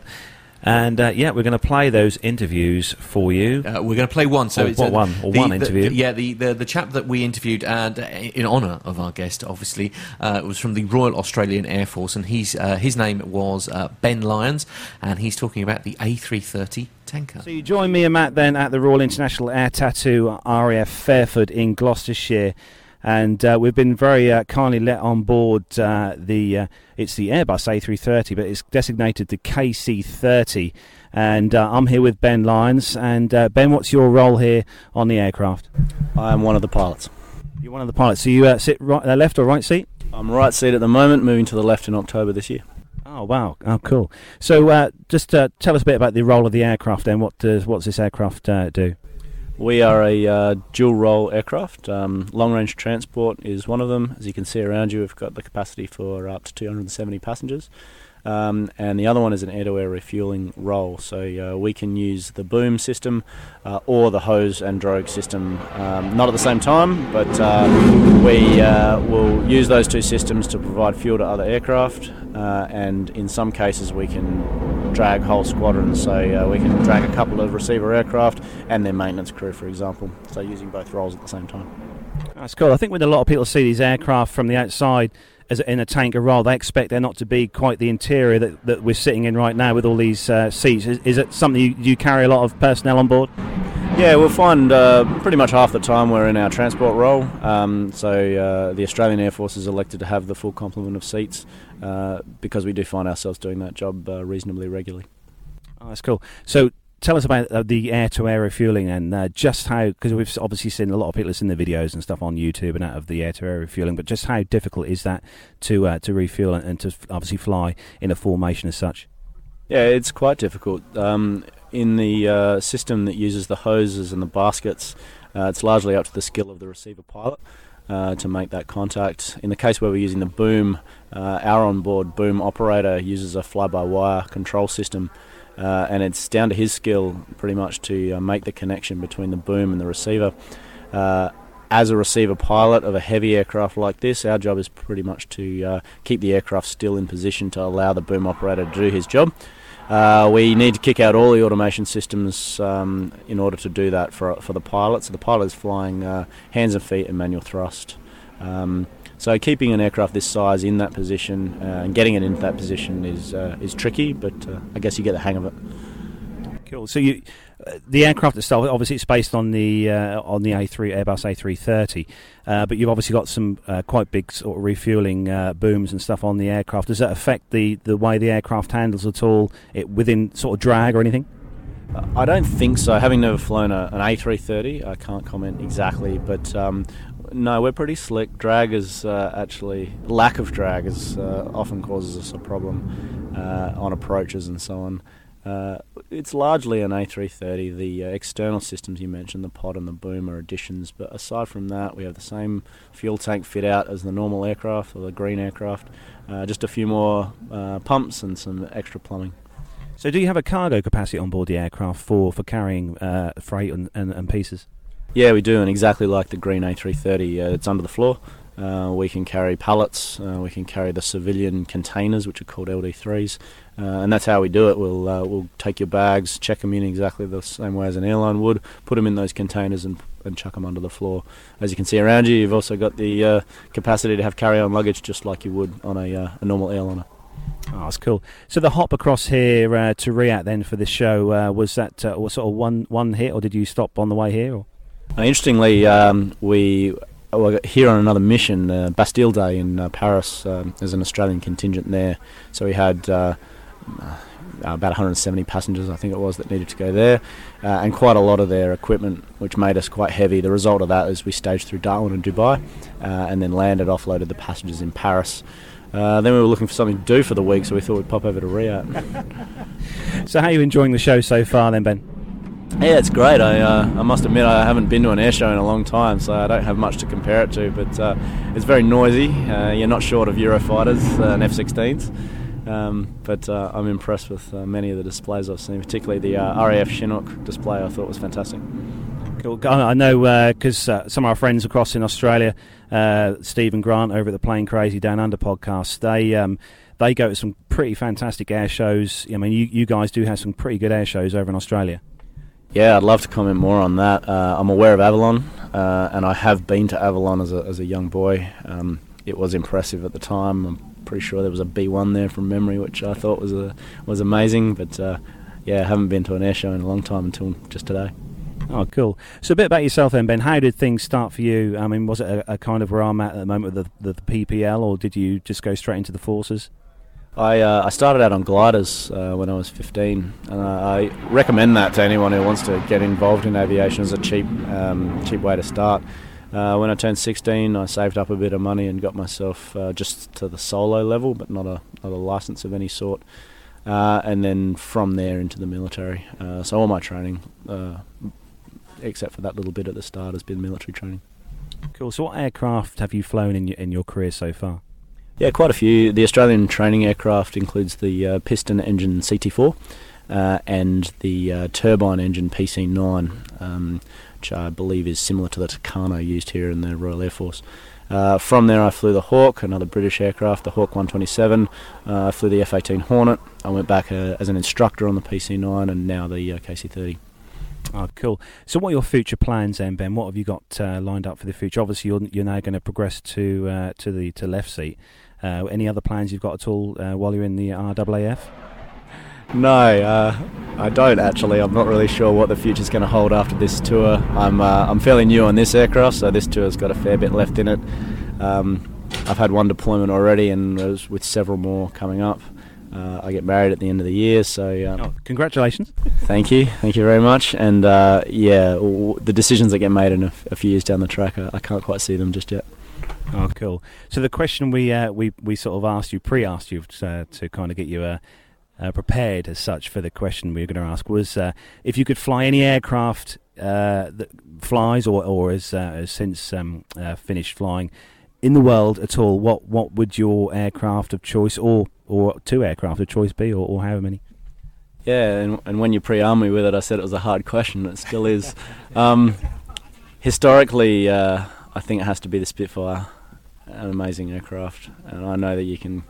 And uh, yeah, we're going to play those interviews for you. Uh, we're going to play one. So Or it's what uh, one? Or the- one the- interview? yeah, the, the the chap that we interviewed, and uh, in honour of our guest, obviously, uh, was from the Royal Australian Air Force, and he's uh, his name was uh, Ben Lyons, and he's talking about the A330 tanker. So you join me and Matt then at the Royal International Air Tattoo RAF Fairford in Gloucestershire. And uh, we've been very uh, kindly let on board uh, the uh, it's the Airbus A330, but it's designated the KC30. And uh, I'm here with Ben Lyons. And uh, Ben, what's your role here on the aircraft? I am one of the pilots. You're one of the pilots. So you uh, sit right, uh, left or right seat? I'm right seat at the moment, moving to the left in October this year. Oh wow! Oh cool. So uh, just uh, tell us a bit about the role of the aircraft. Then what does what does this aircraft uh, do? We are a uh, dual role aircraft. Um, long range transport is one of them. As you can see around you, we've got the capacity for up to 270 passengers. Um, and the other one is an air to air refueling role. So uh, we can use the boom system uh, or the hose and drogue system, um, not at the same time, but uh, we uh, will use those two systems to provide fuel to other aircraft. Uh, and in some cases, we can drag whole squadrons. So we can drag a couple of receiver aircraft and their maintenance crew, for example. So using both roles at the same time. That's cool. I think when a lot of people see these aircraft from the outside as in a tanker role, they expect there not to be quite the interior that, that we're sitting in right now with all these uh, seats. Is, is, it something you, you, carry a lot of personnel on board? Yeah, we'll find uh, pretty much half the time we're in our transport role. Um, so uh, the Australian Air Force is elected to have the full complement of seats uh, because we do find ourselves doing that job uh, reasonably regularly. Oh, that's cool. So tell us about uh, the air-to-air refueling and uh, just how, because we've obviously seen a lot of people have seen the videos and stuff on YouTube and out of the air-to-air refueling, but just how difficult is that to uh, to refuel and, and, to obviously fly in a formation as such? Yeah, it's quite difficult. Um, in the uh, system that uses the hoses and the baskets, uh, it's largely up to the skill of the receiver pilot. Uh, to make that contact. In the case where we're using the boom, uh, our onboard boom operator uses a fly-by-wire control system, uh, and it's down to his skill pretty much to uh, make the connection between the boom and the receiver. as a receiver pilot of a heavy aircraft like this, our job is pretty much to keep the aircraft still in position to allow the boom operator to do his job. Uh, we need to kick out all the automation systems um, in order to do that for, for the pilot. So the pilot is flying uh, hands and feet and manual thrust. Um, so keeping an aircraft this size in that position uh, and getting it into that position is uh, is tricky, but uh, I guess you get the hang of it. Cool. So you the aircraft itself, obviously, it's based on the uh, on the A3 Airbus A330, uh, but you've obviously got some uh, quite big sort of refueling uh, booms and stuff on the aircraft. Does that affect the, the way the aircraft handles at all, it, within sort of drag or anything? I don't think so. Having never flown a, an A330, I can't comment exactly, but um, no, we're pretty slick. Drag is uh, actually lack of drag is uh, often causes us a problem on approaches and so on. Uh, it's largely an A330. The uh, external systems you mentioned, the pod and the boom, are additions. But aside from that, we have the same fuel tank fit out as the normal aircraft or the green aircraft. Uh, just a few more uh, pumps and some extra plumbing. So, do you have a cargo capacity on board the aircraft for for carrying uh, freight and, and, and, pieces? Yeah, we do, and exactly like the green A330, uh, it's under the floor. Uh, we can carry pallets. Uh, we can carry the civilian containers, which are called LD3s, uh, and that's how we do it. We'll uh, we'll take your bags, check them in exactly the same way as an airline would, put them in those containers, and and chuck them under the floor. As you can see around you, you've also got the uh, capacity to have carry-on luggage, just like you would on a, uh, a normal airliner. Oh, that's cool. So the hop across here to Riyadh then for this show was that sort of one one hit, or did you stop on the way here? Or? Interestingly, um, we were here on another mission, uh, Bastille Day in uh, Paris. Um, there's an Australian contingent there, so we had uh, uh about 170 passengers, I think it was, that needed to go there, uh, and quite a lot of their equipment, which made us quite heavy. The result of that is we staged through Darwin and Dubai, uh, and then landed, offloaded the passengers in Paris. then we were looking for something to do for the week, so we thought we'd pop over to Riyadh. [laughs] so, how are you enjoying the show so far, then, Ben? Yeah, it's great. I, uh, I must admit I haven't been to an air show in a long time, so I don't have much to compare it to. But uh, it's very noisy. Uh, you're not short of Eurofighters uh, and F-16s, um, but uh, I'm impressed with uh, many of the displays I've seen, particularly the RAF Chinook display. I thought was fantastic. Cool. I know because some of our friends across in Australia, Stephen Grant over at the Plane Crazy Down Under podcast, they. Um, they go to some pretty fantastic air shows. I mean, you, you guys do have some pretty good air shows over in Australia. Yeah, I'd love to comment more on that. Uh, I'm aware of Avalon, uh, and I have been to Avalon as a, as a young boy. Um, it was impressive at the time. I'm pretty sure there was a B1 there from memory, which I thought was a, was amazing. But uh, yeah, I haven't been to an air show in a long time until just today. Oh, cool. So a bit about yourself then, Ben. How did things start for you? I mean, was it a, a kind of where I'm at at the moment with the, the, the PPL, or did you just go straight into the forces? I, uh, I started out on gliders uh, when I was 15, and I, I, recommend that to anyone who wants to get involved in aviation as a cheap um, cheap way to start. Uh, when I turned 16, I saved up a bit of money and got myself uh, just to the solo level, but not a not a license of any sort. Uh, and then from there into the military. Uh, so all my training, except for that little bit at the start, has been military training. Cool. So what aircraft have you flown in your, in your career so far? Yeah, quite a few. The Australian training aircraft includes the uh, piston engine CT4 uh, and the uh, turbine engine PC9, um, which I believe is similar to the Tucano used here in the Royal Air Force. Uh, from there, I flew the Hawk, another British aircraft, the Hawk 127. Uh, I flew the F 18 Hornet. I went back uh, as an instructor on the PC 9 and now the KC 30. Oh, cool. So, what are your future plans then, Ben? What have you got uh, lined up for the future? Obviously, you're, you're now going to progress to uh, to the to left seat. Uh, any other plans you've got at all uh, while you're in the RAAF? No, uh, I don't actually. I'm not really sure what the future's going to hold after this tour. I'm uh, I'm fairly new on this aircraft, so this tour's got a fair bit left in it. Um, I've had one deployment already, and there's with several more coming up. Uh, I get married at the end of the year, so um, Oh, congratulations. thank you, thank you very much. And uh, yeah, w- the decisions that get made in a, f- a few years down the track, I, I can't quite see them just yet. Oh, cool. So the question we uh, we we sort of asked you, pre-asked you uh, to kind of get you uh, uh, prepared as such for the question we were going to ask was uh, if you could fly any aircraft uh, that flies or or has, has since um, finished flying in the world at all, what what would your aircraft of choice or or two aircraft of choice be, or, or however many? Yeah, and, and when you pre-armed me with it, I said it was a hard question. It still is. Um, historically, I think it has to be the Spitfire, an amazing aircraft, and I know that you can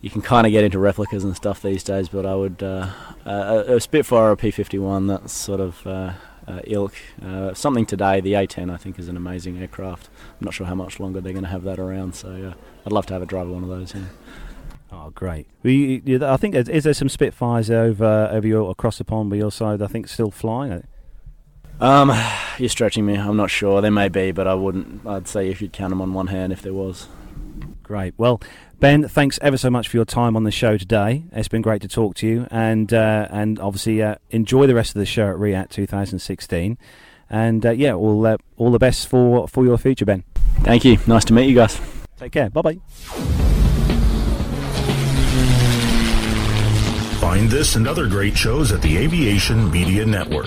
you can kind of get into replicas and stuff these days, but I would uh, uh, a Spitfire or a P51. That's sort of uh, uh, ilk. Uh, something today, the A10, I think, is an amazing aircraft. I'm not sure how much longer they're going to have that around, so uh, I'd love to have a drive one of those. Yeah. Oh, great! You, I think is, there some Spitfires over over your across the pond by your side? I think still flying. Um, [sighs] you're stretching me. I'm not sure. There may be, but I wouldn't. I'd say if you'd count them on one hand, if there was. Great. Well, Ben, thanks ever so much for your time on the show today. It's been great to talk to you, and uh, and obviously uh, enjoy the rest of the show at RIAT 2016. And uh, yeah, all uh, all the best for for your future, Ben. Thank you. Nice to meet you guys. Take care. Bye bye. Find this and other great shows at the Aviation Media Network.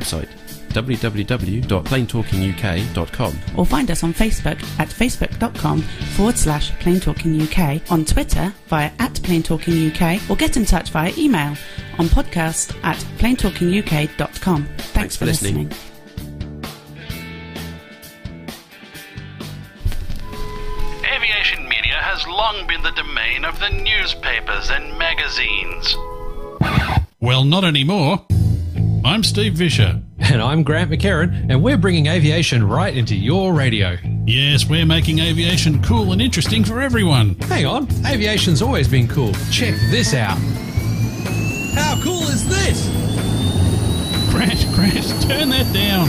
www.planetalkinguk.com. Or find us on Facebook at facebook.com forward slash planetalkinguk, on Twitter via at planetalkinguk, or get in touch via email on podcast at plaintalkinguk.com. Thanks, Thanks for listening. Aviation media has long been the domain of the newspapers and magazines. Well, not anymore. I'm Steve Visscher. And I'm Grant McHerron, and we're bringing aviation right into your radio. Yes, we're making aviation cool and interesting for everyone. Hang on, aviation's always been cool. Check this out. How cool is this? Grant, Grant, turn that down.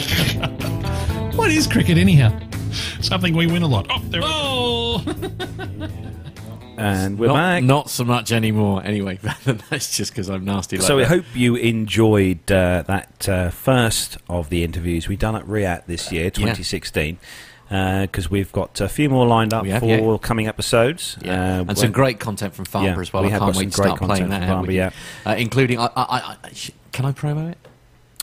[laughs] what is cricket, anyhow? Something we win a lot. Oh, there Oh! And we're not, back. not so much anymore. Anyway, [laughs] that's just because I'm nasty. Like so we that. hope you enjoyed uh, that uh, first of the interviews we've done at RIAT this year, 2016. Because we've got a few more lined up have, for yeah. coming episodes. Yeah. Uh, and some great content from Farnborough Yeah, as well. we I have can't got wait to great start playing that from out with Uh, including, I, I, I, I, sh- can I promo it?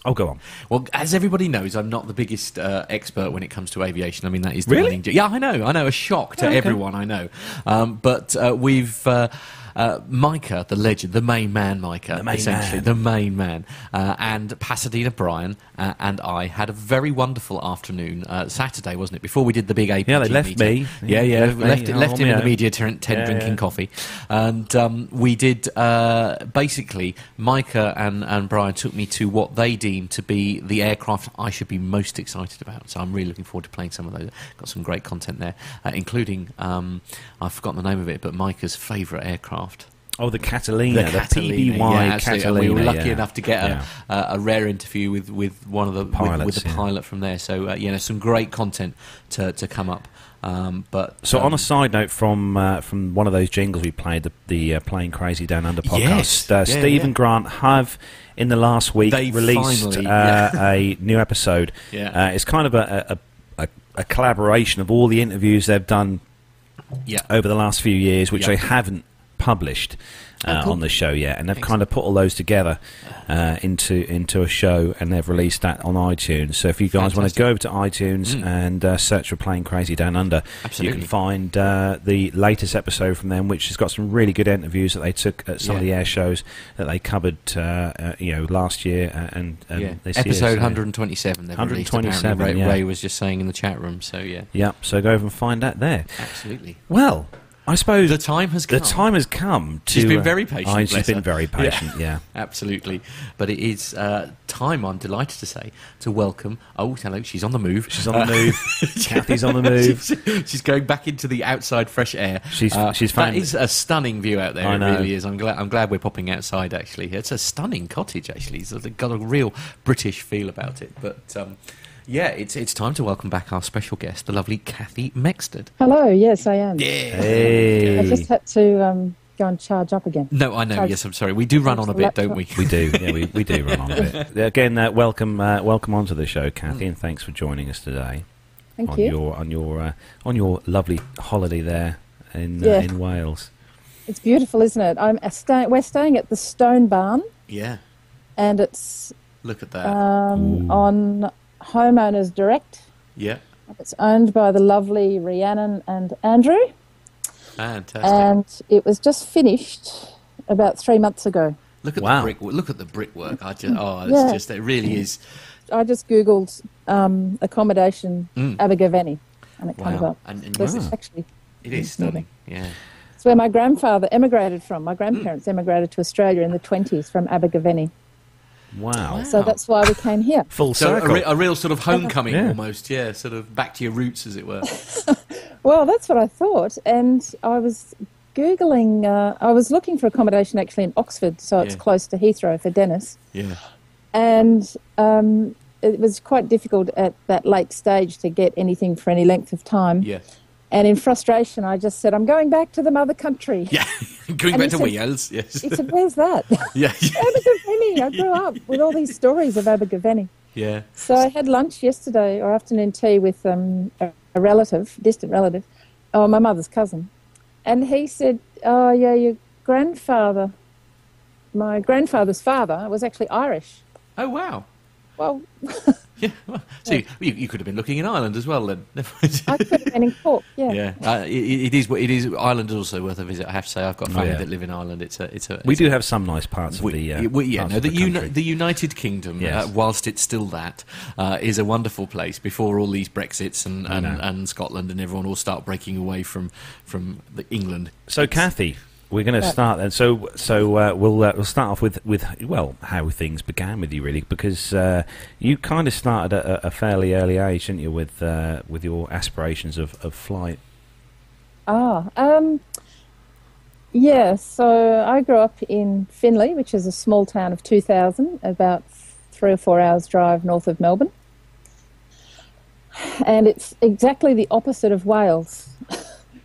Oh, go on. Well, as everybody knows, I'm not the biggest uh, expert when it comes to aviation. I mean, that is the Really? running Yeah, I know. I know. A shock to Oh, okay. everyone. I know. Um, but uh, we've. Uh, uh, Micah, the legend, the main man, Micah, The main essentially, man. the main man, uh, and Pasadena Brian uh, and I had a very wonderful afternoon. Uh, Saturday, wasn't it? Before we did the big APG Yeah, they left meeting. me. Yeah, Yeah, left left, Oh, left him in the media tent, tent Yeah, drinking yeah. coffee, and um, we did. Uh, basically, Micah and, and Brian took me to what they deem to be the aircraft I should be most excited about. So I'm really looking forward to playing some of those. Got some great content there, uh, including um, I've forgotten the name of it, but Micah's favourite aircraft. Oh, the Catalina, the, Catalina, PBY yeah. And Catalina. we were lucky yeah. enough to get a, Yeah. a, a rare interview with, with one of the with- with, Pilots, the pilot from there. So uh, you know, some great content to, to come up. Um, but So, um, on a side note, from uh, from one of those jingles we played, the, the uh, Plane Crazy Down Under podcast, Yes. uh, Yeah, Steve yeah. and Grant have, in the last week, They released finally- uh, yeah. a new episode. Yeah. Uh, it's kind of a, a, a, a collaboration of all the interviews they've done yeah, over the last few years, which they haven't published uh, Oh, cool. on the show yet, and they've kind of put all those together uh, into into a show, and they've released that on iTunes. So if you guys want to go over to iTunes Mm. and uh, search for "Plane Crazy Down Under," Absolutely. you can find uh, the latest episode from them, which has got some really good interviews that they took at some of the air shows that they covered, uh, uh, you know, last year and, and yeah. this year. episode So- 127. They've released, 127, apparently. Ray, yeah. Ray was just saying in the chat room. So yeah, Yep. So go over and find that there. absolutely. Well, I suppose The time has come. the time has come. To, She's been uh, very patient. oh, she's been her. very patient. yeah. [laughs] Absolutely. But it is uh, time, I'm delighted to say, to welcome. Oh, hello, she's on the move. She's on the Uh, move. [laughs] Kathy's on the move. she's, [laughs] she's going back into the outside fresh air. She's- Uh, she's That found- is a stunning view out there. I it really is. I'm glad. I'm glad we're popping outside. Actually, it's a stunning cottage. Actually, it's got a real British feel about it. But um, yeah, it's it's time to welcome back our special guest, the lovely Kathy Mexted. Hello, yes, I am. Yeah. Hey. I just had to um, go and charge up again. No, I know. Charge- Yes, I'm sorry. We do run on a bit, don't we? We do, yeah, we, we do run on a bit. [laughs] Again, uh, welcome, uh, welcome onto the show, Kathy, and thanks for joining us today Thank on you. your on your uh, on your lovely holiday there in uh, Yeah. in Wales. It's beautiful, isn't it? I'm a sta- we're staying at the Stone Barn, Yeah. and it's Look at that. um, on Homeowners Direct. yeah. It's owned by the lovely Rhiannon and Andrew, Fantastic. and it was just finished about three months ago. Look at Wow. the brick. Look at the brickwork. I just, oh, it's Yeah. just it really is. I just googled um, accommodation Mm. Abergavenny, and it comes up. And, and This wow. is actually it is stunning. Yeah. it's where my grandfather emigrated from. My grandparents emigrated to Australia in the twenties from Abergavenny, Wow, so that's why we came here. full So a, circle. re- a real sort of homecoming Yeah. almost. Yeah. Sort of back to your roots, as it were. [laughs] Well, that's what I thought, and I was googling. Uh, I was looking for accommodation actually in Oxford, so it's Yeah. close to Heathrow for Dennis, Yeah. and um, it was quite difficult at that late stage to get anything for any length of time. Yeah. And in frustration, I just said, "I'm going back to the mother country." Yeah. [laughs] [laughs] Going And back to said- Wales. Yes. He said, "Where's that?" [laughs] yeah. Abergavenny. I grew up with all these stories of Abergavenny. Yeah. So I had lunch yesterday or afternoon tea with um, a, a relative, distant relative, oh, my mother's cousin, and he said, "Oh yeah, your grandfather, my grandfather's father was actually Irish." Oh wow. Well, [laughs] Yeah. Well, so you, you, you could have been looking in Ireland as well then. [laughs] I could have been in Cork. Yeah. yeah. Uh, it, it is. It is. Ireland is also worth a visit. I have to say, I've got family yeah. that live in Ireland. It's a. It's a. we do a- have some nice parts of We, the. Uh, we- yeah, parts no, of the, the, uni- the United Kingdom, Yes. uh, whilst it's still that, uh, is a wonderful place. Before all these Brexits and, and, and Scotland and everyone all start breaking away from from the England. So, Kathy, we're going to start then. So, so uh, we'll uh, we'll start off with, with well how things began with you really because uh, you kind of started at a, a fairly early age, didn't you, with uh, with your aspirations of, of flight. Ah, um, yeah. So I grew up in Finley, which is a small town of two thousand, about three or four hours drive north of Melbourne, and it's exactly the opposite of Wales.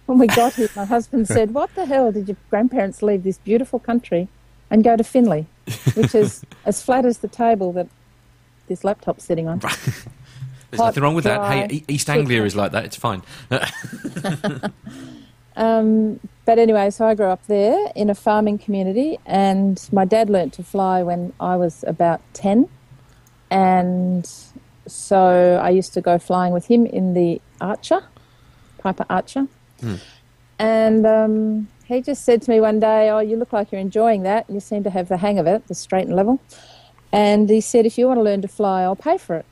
When we got here, my husband [laughs] said, "What the hell did your grandparents leave this beautiful country and go to Finley, which is [laughs] as flat as the table that this laptop's sitting on?" [laughs] There's Hot, nothing wrong with that. Hey, East Anglia is like that. It's fine. Um, but anyway, so I grew up there in a farming community, and my dad learnt to fly when I was about 10. And so I used to go flying with him in the Archer, Piper Archer. And um, he just said to me one day, "Oh, you look like you're enjoying that, and you seem to have the hang of it, the straight and level." And he said, "If you want to learn to fly, I'll pay for it."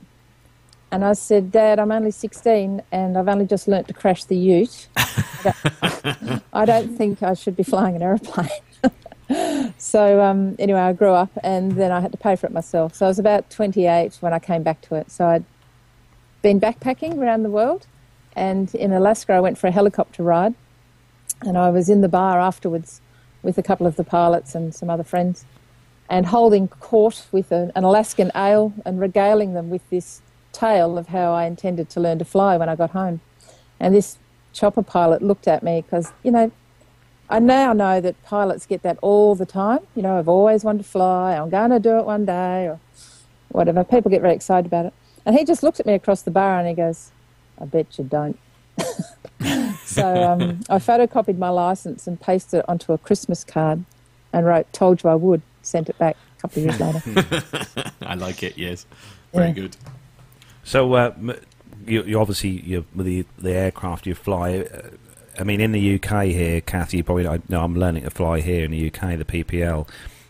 And I said, "Dad, I'm only 16, and I've only just learnt to crash the Ute. I [laughs] don't- I don't think I should be flying an aeroplane." [laughs] so um, anyway, I grew up, and then I had to pay for it myself. So I was about 28 when I came back to it. So I'd been backpacking around the world, and in Alaska, I went for a helicopter ride, and I was in the bar afterwards with a couple of the pilots and some other friends, and holding court with a, an Alaskan ale and regaling them with this tale of how I intended to learn to fly when I got home. And this chopper pilot looked at me because, you know, I now know that pilots get that all the time. You know, I've always wanted to fly, I'm going to do it one day, or whatever. People get very excited about it. And he just looked at me across the bar and he goes, I bet you don't. [laughs] so um, I photocopied my license and pasted it onto a Christmas card and wrote, Told you I would, sent it back a couple of years later. [laughs] I like it. Yes, very Yeah. good. So uh, you, you obviously you with the the aircraft you fly. Uh, I mean, in the UK here, Kathy, you probably know I'm learning to fly here in the UK, the PPL.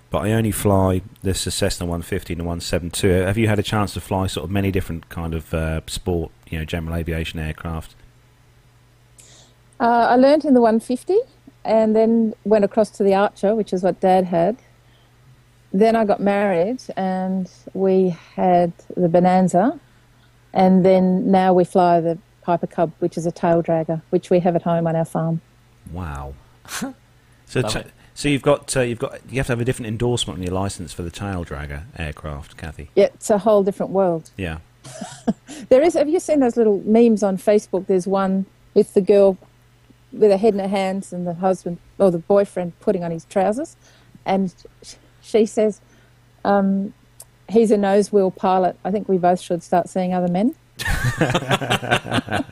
But I only fly this Cessna 150 and the 172. Have you had a chance to fly sort of many different kind of uh, sport, you know, general aviation aircraft? Uh, I learned in the 150 and then went across to the Archer, which is what Dad had. Then I got married and we had the Bonanza. And then now we fly the Piper Cub, which is a tail dragger, which we have at home on our farm. Wow. [laughs] so, Love ta- it. so you've got uh, you've got you have to have a different endorsement on your license for the tail dragger aircraft, Kathy. Yeah, it's a whole different world. Yeah. [laughs] There is. Have you seen those little memes on Facebook? There's one with the girl with her head in her hands and the husband or the boyfriend putting on his trousers, and she says, um, "He's a nose wheel pilot. I think we both should start seeing other men." [laughs] I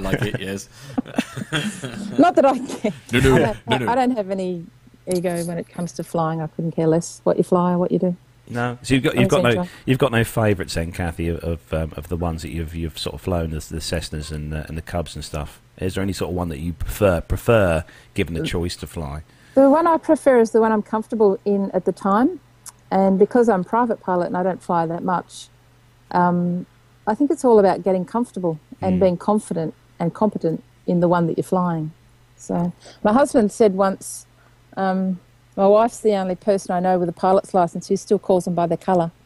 like it. Yes. [laughs] Not that I care. No, no, I no, no. I don't have any ego when it comes to flying. I couldn't care less what you fly or what you do. No, so you've got you've got no you've got no favourites then, Kathy, of of, um, of the ones that you've you've sort of flown, the, the Cessnas and the, and the Cubs and stuff. Is there any sort of one that you prefer prefer given the choice to fly? The one I prefer is the one I'm comfortable in at the time, and because I'm private pilot and I don't fly that much, um, I think it's all about getting comfortable and being confident and competent in the one that you're flying. So, my husband said once, um, "My wife's the only person I know with a pilot's license who still calls them by their colour. [laughs]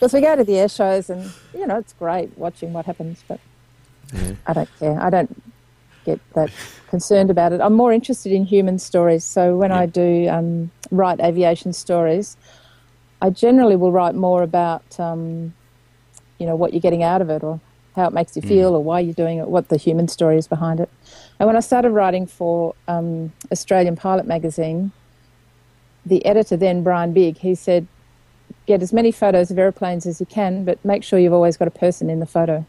Because we go to the air shows and you know it's great watching what happens, but I don't care. I don't get that concerned about it. I'm more interested in human stories. So when I do um, write aviation stories, I generally will write more about, um, you know, what you're getting out of it or how it makes you feel or why you're doing it, what the human story is behind it. And when I started writing for um, Australian Pilot magazine, the editor then, Brian Bigg, he said, get as many photos of aeroplanes as you can, but make sure you've always got a person in the photo.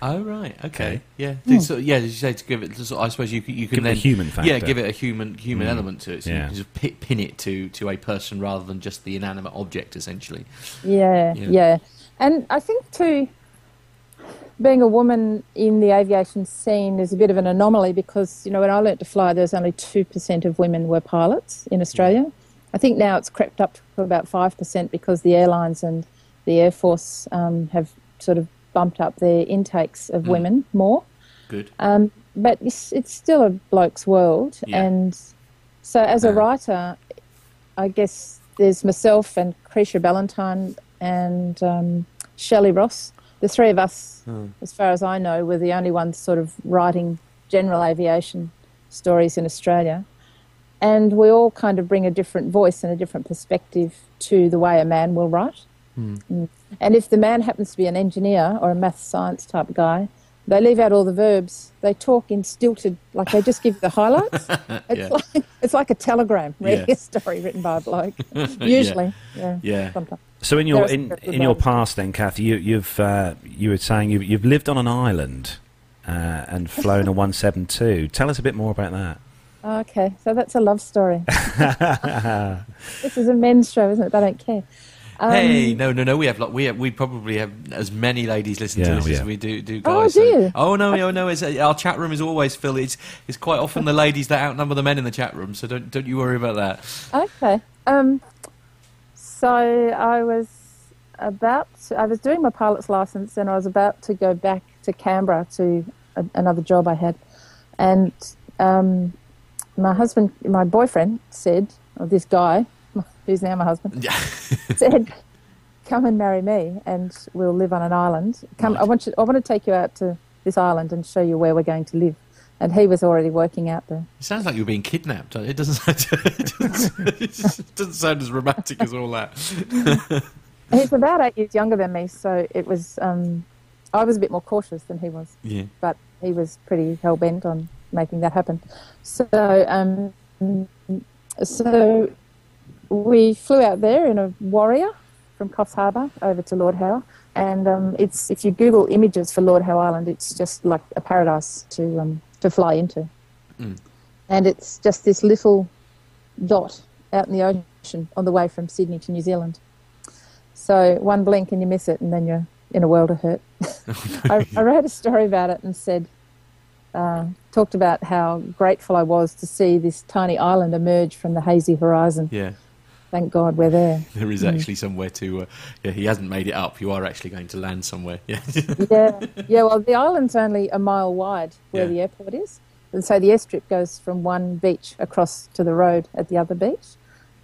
Oh right, okay, yeah, Hmm. so, yeah. As you say, to give it, so I suppose you you can Give it a then human yeah, give it a human human Mm. element to it, so Yeah. you can just pi- pin it to to a person rather than just the inanimate object, essentially. Yeah, Yeah. yeah, And I think too, being a woman in the aviation scene is a bit of an anomaly because, you know, when I learnt to fly, there was only 2% of women were pilots in Australia. I think now it's crept up to about 5% because the airlines and the Air Force um, have sort of bumped up their intakes of Mm. women more. Good. Um, but it's, it's still a bloke's world. Yeah. And so as a Uh. writer, I guess there's myself and Kreisha Ballantyne and um, Shelley Ross. The three of us, Hmm. as far as I know, were the only ones sort of writing general aviation stories in Australia. And we all kind of bring a different voice and a different perspective to the way a man will write. Mm. And if the man happens to be an engineer or a math science type guy, they leave out all the verbs. They talk in stilted, like they just give the highlights. [laughs] It's Yeah. like it's like a telegram, reading Yeah. a story written by a bloke. [laughs] Usually, yeah. Yeah. Sometimes. So in your in, in your past, then, Kathy, you, you've uh, you were saying you've, you've lived on an island uh, and flown a [laughs] one seven two. Tell us a bit more about that. Okay, so that's a love story. this is a men's show, isn't it? They don't care. Hey, Um, no, no, no. We have like we have, we probably have as many ladies listen Yeah, to this yeah. as we do do Oh, guys. do so- you? Oh no, no, no. It's, uh, our chat room is always filled. It's it's quite often the ladies that outnumber the men in the chat room. So don't don't you worry about that. Okay. Um, so I was about, I was doing my pilot's license and I was about to go back to Canberra to a, another job I had. And um, my husband, my boyfriend said, or this guy, [laughs] who's now my husband, Yeah. [laughs] said, come and marry me and we'll live on an island. Come, I want you, I want to take you out to this island and show you where we're going to live. And he was already working out there. It sounds like you're being kidnapped. It doesn't. Sound, [laughs] it doesn't, it doesn't sound as romantic as all that. He's about eight years younger than me, so it was. Um, I was a bit more cautious than he was, Yeah. but he was pretty hell bent on making that happen. So, um, so we flew out there in a Warrior from Coffs Harbour over to Lord Howe, and um, it's if you Google images for Lord Howe Island, it's just like a paradise to um, to fly into, Mm. and it's just this little dot out in the ocean on the way from Sydney to New Zealand. So one blink and you miss it, and then you're in a world of hurt. [laughs] I, I wrote a story about it and said, uh, talked about how grateful I was to see this tiny island emerge from the hazy horizon. Yeah. Thank God we're there. There is Mm. actually somewhere to. Uh, yeah, he hasn't made it up. You are actually going to land somewhere. [laughs] Yeah. yeah, yeah. Well, the island's only a mile wide where Yeah. the airport is, and so the airstrip goes from one beach across to the road at the other beach.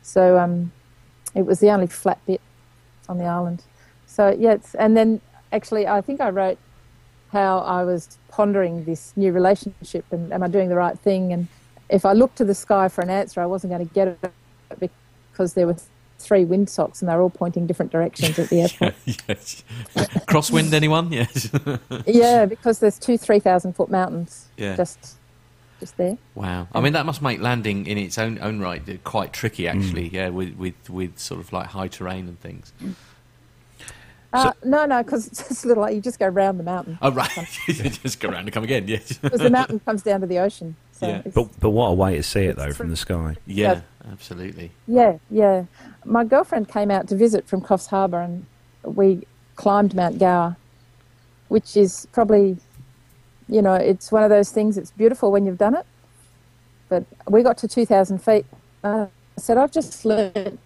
So um, it was the only flat bit on the island. So yeah, it's, and then actually, I think I wrote how I was pondering this new relationship and am I doing the right thing? And if I looked to the sky for an answer, I wasn't going to get it because there were three windsocks and they're all pointing different directions at the [laughs] airport. yes. Crosswind, anyone? Yes. [laughs] yeah, because there's two three thousand foot mountains Yeah. just just there. Wow. I mean, that must make landing in its own own right quite tricky, actually. Yeah, with, with with sort of like high terrain and things. Uh, no, no, because it's just little. Like, you just go round the mountain Oh right, [laughs] just go around and come again. Yes. because the mountain comes down to the ocean. So Yeah. But but what a way to see it though from the sky. Yeah, absolutely. Yeah, yeah. My girlfriend came out to visit from Coffs Harbour and we climbed Mount Gower, which is probably, you know, it's one of those things, it's beautiful when you've done it. But we got to 2,000 feet. Uh, I said, I've just learned,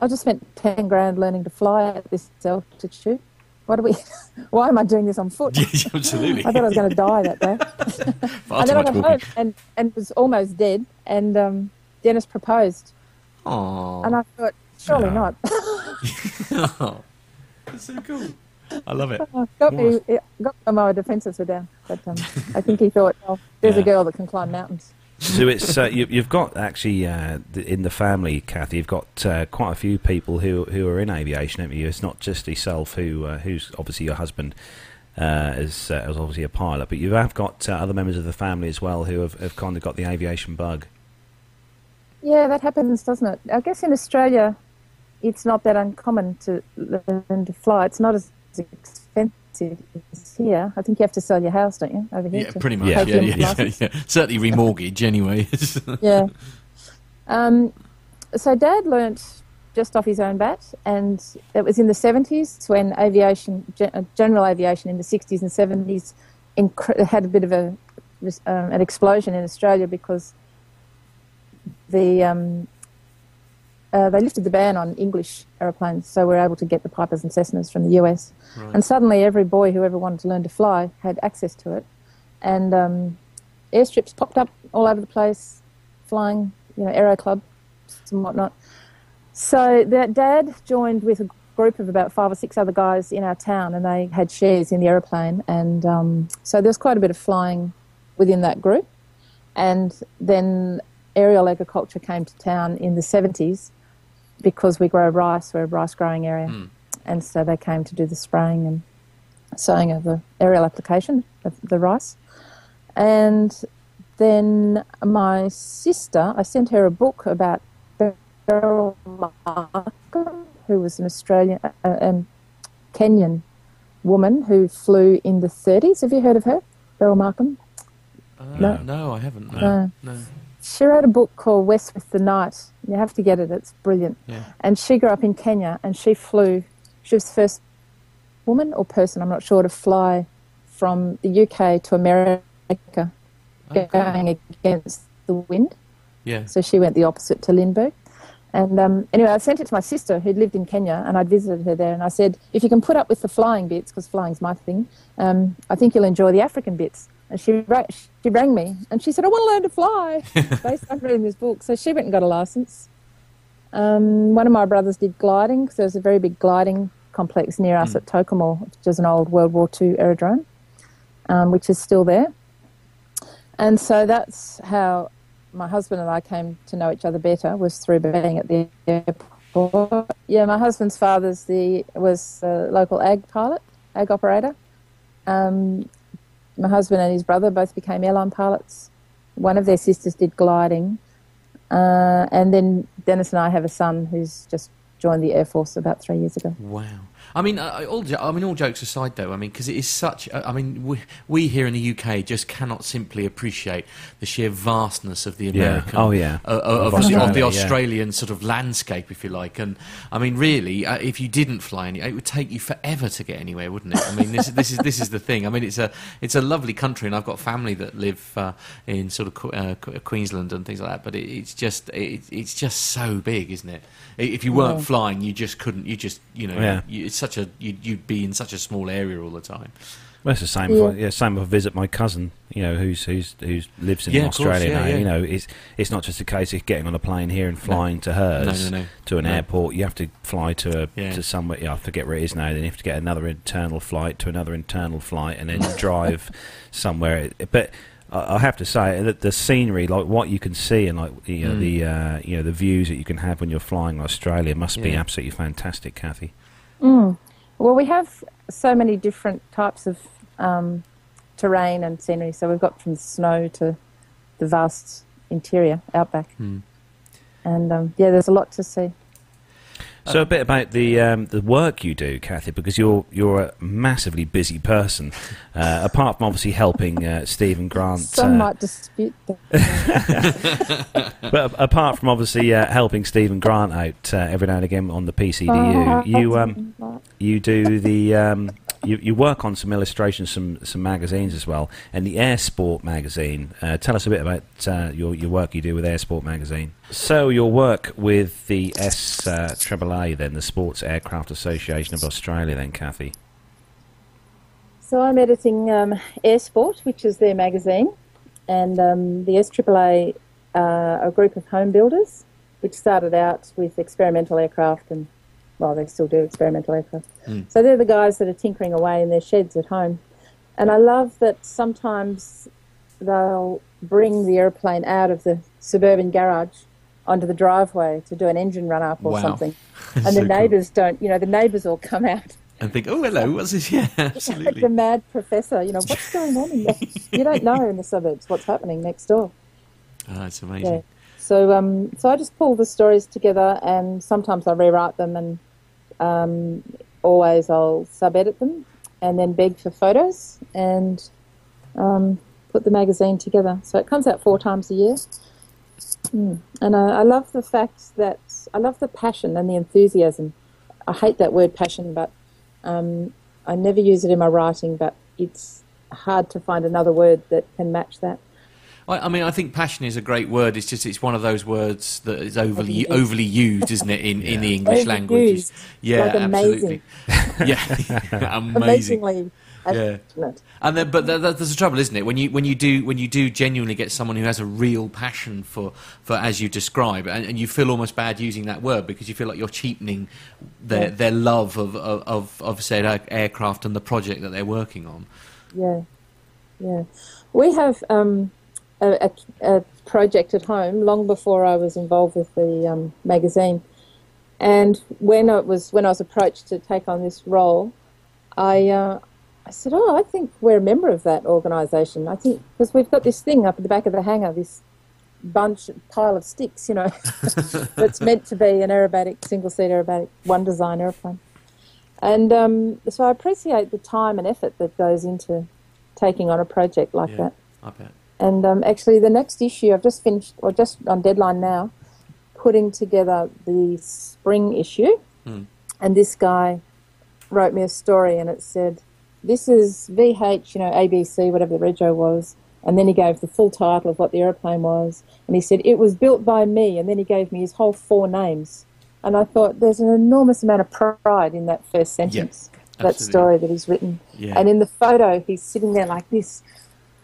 I just spent 10 grand learning to fly at this altitude. What are we, [laughs] why am I doing this on foot? [laughs] Yes, absolutely. I thought I was going to die that day. [laughs] And then I got home and, and was almost dead. And um, Dennis proposed. Aww. And I thought, surely No. not. Oh, that's so cool. I love it. got me, got my defences were down. But um, I think he thought, oh, there's Yeah. a girl that can climb mountains. So it's uh, you, you've got actually uh, in the family, Kathy. You've got uh, quite a few people who who are in aviation, haven't you? It's not just yourself, who uh, who's obviously your husband uh, is uh, is obviously a pilot, but you have got uh, other members of the family as well who have, have kind of got the aviation bug. Yeah, that happens, doesn't it? I guess in Australia, it's not that uncommon to learn to fly. It's not as as here. I think you have to sell your house, don't you, over here? Yeah, pretty much. pay Yeah, yeah, yeah, yeah. Certainly remortgage anyway. [laughs] yeah. Um, so Dad learnt just off his own bat, and it was in the 70s when aviation, uh, aviation in the 60s and 70s, incre- had a bit of a um, an explosion in Australia because the um, uh, they lifted the ban on English aeroplanes, so we were able to get the Pipers and Cessnas from the US. Right. And suddenly, every boy who ever wanted to learn to fly had access to it, and um, airstrips popped up all over the place, flying, you know, aero clubs and whatnot. So that Dad joined with a group of about five or six other guys in our town, and they had shares in the aeroplane, and um, so there was quite a bit of flying within that group. And then aerial agriculture came to town in the 70s because we grow rice, we're a rice growing area. And so they came to do the spraying and sowing of the aerial application of the rice. And then my sister, I sent her a book about Beryl Markham, who was an Australian, uh, um, Kenyan woman who flew in the 30s. Have you heard of her, Beryl Markham? Uh, No. no. I haven't. No. No. no. She wrote a book called West with the Night. You have to get it; it's brilliant. Yeah. And she grew up in Kenya, and she flew. She was the first woman or person, I'm not sure, to fly from the UK to America, going against the wind. Yeah. So she went the opposite to Lindbergh. And um, anyway, I sent it to my sister who'd lived in Kenya, and I'd visited her there. And I said, if you can put up with the flying bits, because flying's my thing, um, I think you'll enjoy the African bits. And she, ra- she rang me, and she said, I want to learn to fly [laughs] based on reading this book. So she went and got a license. Um, one of my brothers did gliding, because there was a very big gliding complex near us at Tocumwal, which is an old World War II aerodrome, um, which is still there. And so that's how my husband and I came to know each other better was through being at the airport. Yeah, my husband's father's the was a local ag pilot, ag operator. Um, my husband and his brother both became airline pilots. One of their sisters did gliding, uh, and then Dennis and I have a son who's just joined the air force about three years ago. Wow. I mean, uh, all jo- I mean, all jokes aside, though, I mean, because it is such. uh, I mean, we, we here in the UK just cannot simply appreciate the sheer vastness of the Yeah. American, Oh, yeah. uh, uh, Of of, the, of the Australia, yeah. Australian sort of landscape, if you like. And I mean, really, uh, if you didn't fly any, it would take you forever to get anywhere, wouldn't it? I mean, this, this is this is the thing. I mean, it's a it's a lovely country, and I've got family that live uh, in sort of uh, Queensland and things like that. But it, it's just it, it's just so big, isn't it? If you weren't Yeah. flying, you just couldn't. You just you know, Yeah. you, it's such a you, you'd be in such a small area all the time. Well, it's the same. Yeah. If I, yeah, same if I visit my cousin, you know, who's who's who's lives in Yeah, of course, Australia yeah, now. yeah. You know, it's it's not just a case of getting on a plane here and flying to hers No, no, no. to an No. airport. You have to fly to a Yeah. to somewhere. Yeah, I forget where it is now. Then you have to get another internal flight to another internal flight, and then drive [laughs] somewhere. But I I have to say that the scenery, like what you can see, and like you know Mm. the uh, you know the views that you can have when you're flying Australia, must be absolutely fantastic, Kathy. Mm. Well, we have so many different types of um, terrain and scenery. So we've got from snow to the vast interior outback, Hmm. and um, yeah, there's a lot to see. So a bit about the um, the work you do, Kathy, because you're you're a massively busy person. Uh, apart from obviously helping uh, Stephen Grant, Some uh, might dispute that. [laughs] but apart from obviously uh, helping Stephen Grant out uh, every now and again on the PCDU, you um, you do the um, you, you work on some illustrations, some some magazines as well, and the Air Sport magazine. Uh, tell us a bit about uh, your your work you do with Air Sport magazine. So your work with the S uh, AAA, then the Sports Aircraft Association of Australia, then Kathy. So I'm editing um, Air Sport, which is their magazine, and um, the SAAA uh, a group of home builders, which started out with experimental aircraft, and well, they still do experimental aircraft. Mm. So they're the guys that are tinkering away in their sheds at home, and I love that sometimes they'll bring the airplane out of the suburban garage onto the driveway to do an engine run up or Wow. something, So [laughs] and the cool. neighbours don't. You know, the neighbours all come out And think, oh, hello, what's this? [laughs] Yeah, [laughs] like absolutely. the mad professor. You know, what's going on in there? you don't know in the suburbs what's happening next door. Oh, it's amazing. Yeah. So, um, so I just pull the stories together, and sometimes I rewrite them, and um, always I'll sub-edit them, and then beg for photos, and um, put the magazine together. So it comes out four times a year. Mm. And I, I love the fact that I love the passion and the enthusiasm. I hate that word passion, but um, I never use it in my writing. But it's hard to find another word that can match that. I, I mean, I think passion is a great word. It's just it's one of those words that is overly Overused. overly used, isn't it, in, in the English Overused. language? Yeah, Like absolutely. [laughs] [laughs] yeah, amazing. Amazingly Yeah. passionate. And then, but th- th- there's a trouble, isn't it? When you when you do when you do genuinely get someone who has a real passion for, for as you describe, and, and you feel almost bad using that word because you feel like you're cheapening their Yeah. their love of of of, of said air- aircraft and the project that they're working on. Yeah, yeah. We have um, a, a, a project at home long before I was involved with the um, magazine, and when I was when I was approached to take on this role, I uh, I said, "Oh, I think we're a member of that organisation. I think because we've got this thing up at the back of the hangar, this bunch pile of sticks, you know, [laughs] that's meant to be an aerobatic single seat aerobatic one design airplane." And um, so I appreciate the time and effort that goes into taking on a project like Yeah, that. I bet. And um, actually, the next issue I've just finished, or just on deadline now, putting together the spring issue, Hmm. and this guy wrote me a story, and it said, "This is VH, you know, ABC, whatever the rego was." And then he gave the full title of what the aeroplane was, and he said it was built by me. And then he gave me his whole four names, and I thought there's an enormous amount of pride in that first sentence, that absolutely. story that he's written. Yeah. And in the photo, he's sitting there like this,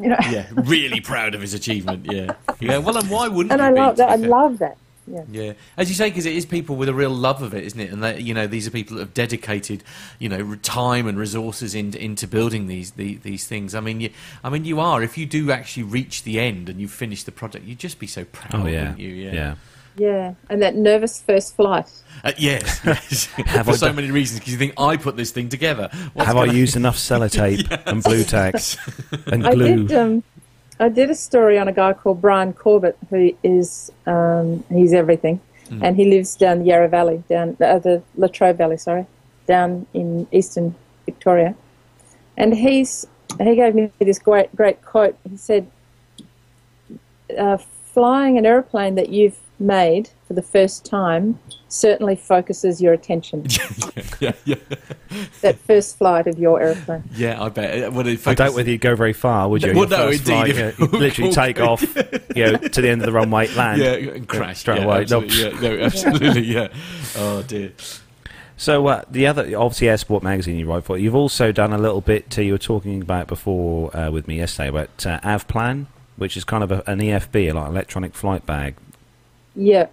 you know. Yeah, really proud of his achievement. Yeah, [laughs] yeah. Well, and why wouldn't and you I be, love that. I love that. Yeah. Yeah, as you say, because it is people with a real love of it, isn't it? And that you know, these are people that have dedicated, you know, time and resources into into building these the, these things. I mean, you, I mean, you are. If you do actually reach the end and you finish the project, you'd just be so proud, Oh yeah, wouldn't you? Yeah. yeah. Yeah, and that nervous first flight. Uh, yes, yes. [laughs] Have [laughs] for I so done- many reasons. Because you think I put this thing together. What's Have I gonna- used enough [laughs] sellotape and blue tacks and glue? I did. Um, I did a story on a guy called Brian Corbett, who is um, he's everything, Hmm. and he lives down the Yarra Valley, down uh, the Latrobe Valley, sorry, down in eastern Victoria, and he's he gave me this great great quote. He said, uh, "Flying an aeroplane that you've made for the first time certainly focuses your attention. [laughs] yeah, yeah, that first flight of your airplane." yeah. I bet. Uh, Well, it I doubt whether you'd go very far, would you? Well, no, indeed, flight, you know, you'd [laughs] literally take off, [laughs] you know, to the end of the runway, land, Yeah, and crash straight yeah, away. No. Absolutely, yeah, no, absolutely, yeah. Oh dear. So uh, the other, obviously, Air Sport magazine you write for. You've also done a little bit. Uh, you were talking about before uh, with me yesterday about uh, Avplan, which is kind of a, an EFB, like electronic flight bag. Yeah,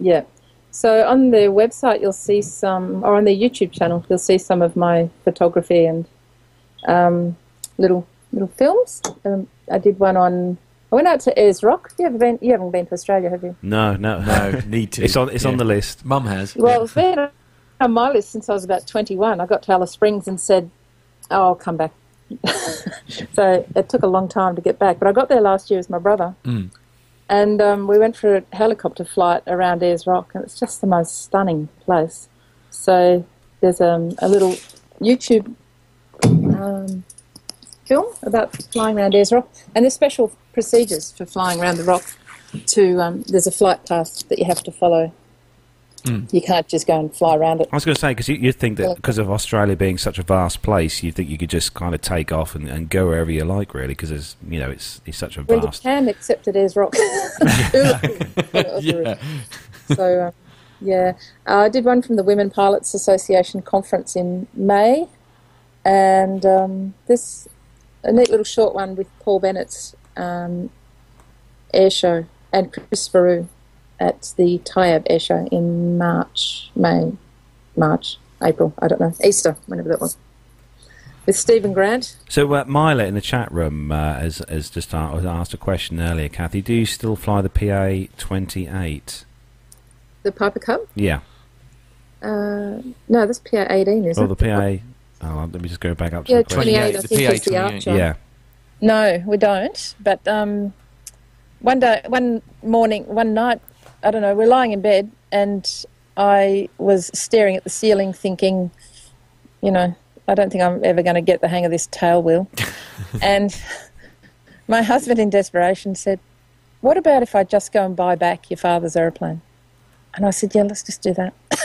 yeah. So on their website, you'll see some, or on their YouTube channel, you'll see some of my photography and um, little little films. Um, I did one on. I went out to Ayers Rock. You haven't been? You haven't been to Australia, have you? No, no, No, need to. It's on. It's on the list. Mum has. Well, it's been on my list since I was about 21. I got to Alice Springs and said, "Oh, I'll come back." [laughs] so it took a long time to get back, but I got there last year with my brother, Mm. And um, we went for a helicopter flight around Ayers Rock, and it's just the most stunning place. So there's um, a little YouTube um, film about flying around Ayers Rock, and there's special procedures for flying around the rock. To um, there's a flight path that you have to follow. You can't just go and fly around it. I was going to say because you, you'd think that because of Australia being such a vast place, you think you could just kind of take off and, and go wherever you like, really, because it's you know it's it's such a Well, you vast. can, except it is rock. [laughs] [laughs] Yeah. So, um, yeah, uh, I did one from the Women Pilots Association conference in May, and um, this a neat little short one with Paul Bennett's um, air show and Chris Faru at the Tyabb air show in March, May, March, April. I don't know Easter, whenever that was. With Stephen Grant, So uh, Myla in the chat room uh, has has just asked a question earlier. Kathy, do you still fly the PA twenty eight? the Piper Cub. Yeah. Uh, no, that's PA eighteen, isn't Or it? the PA. Oh, let me just go back up to Yeah, the 28, I the think, PA is the 28. Archer. Yeah. No, we don't. But um, one day, one morning, one night, I don't know, we're lying in bed and I was staring at the ceiling thinking, you know, I don't think I'm ever going to get the hang of this tail wheel. [laughs] and my husband, in desperation, said, What about if I just go and buy back your father's aeroplane? And I said, Yeah, let's just do that. [laughs]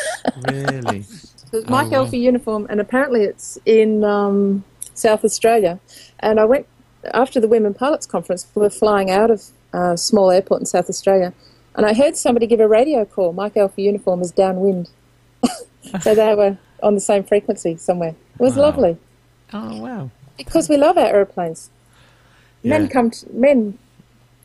Really? It's Mike wow. Elfie uniform, and apparently it's in um, South Australia. And I went after the Women Pilots Conference. We were flying out of a small airport in South Australia, and I heard somebody give a radio call. Mike Elfie uniform is downwind, [laughs] so they were on the same frequency somewhere. It was Wow. lovely Oh wow. because we love our airplanes. Men come, to, men,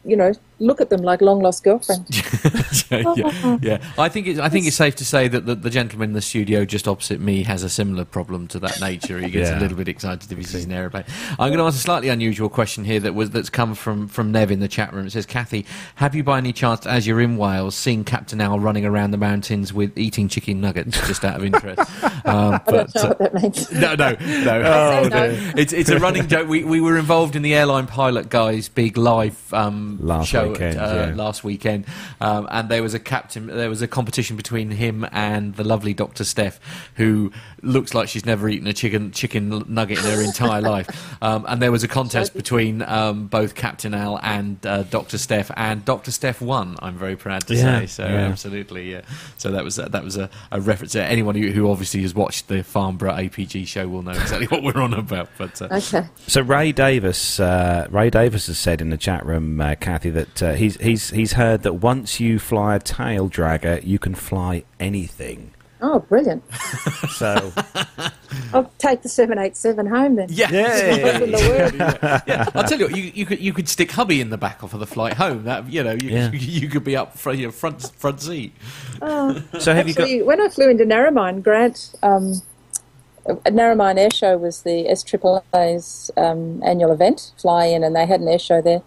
you know, look at them like long lost girlfriends. [laughs] yeah, yeah, yeah. I think it's I think it's safe to say that the, the gentleman in the studio just opposite me has a similar problem to that nature. He gets Yeah. a little bit excited if he sees an aeroplane. I'm going to ask a slightly unusual question here that was that's come from from Nev in the chat room. It says, "Kathy, have you by any chance, as you're in Wales, seen Captain Owl running around the mountains with eating chicken nuggets? Just out of interest." [laughs] Um, I don't know what that means. no, no, no. [laughs] I say no. It's it's a running joke. We we were involved in the airline pilot guys' big live um, Last show show weekend, uh, yeah. last weekend, um, and there was a captain. There was a competition between him and the lovely Doctor Steph, who looks like she's never eaten a chicken chicken nugget in her entire [laughs] life. Um, and there was a contest between um, both Captain Al and uh, Doctor Steph, and Doctor Steph won. I'm very proud to Yeah, say. So yeah. absolutely, yeah. So that was that was a, a reference. to Anyone who, who obviously has watched the Farnborough APG show will know exactly what we're on about. But uh, Okay. So Ray Davis, uh, Ray Davis has said in the chat room, uh, Kathy, that uh, he's he's he's heard that once you fly a tail dragger, you can fly anything. Oh, brilliant. [laughs] So I'll take the 787 home then. Yeah. It's in [laughs] yeah, I'll tell you what. You, you could you could stick hubby in the back of the flight home. That you know you, Yeah. [laughs] you, could be up front, you know, front front seat. Oh. So have you got- when I flew into Narromine, Grant, um, at Narromine Air Show was the SAAA's um, annual event, fly in, and they had an air show there.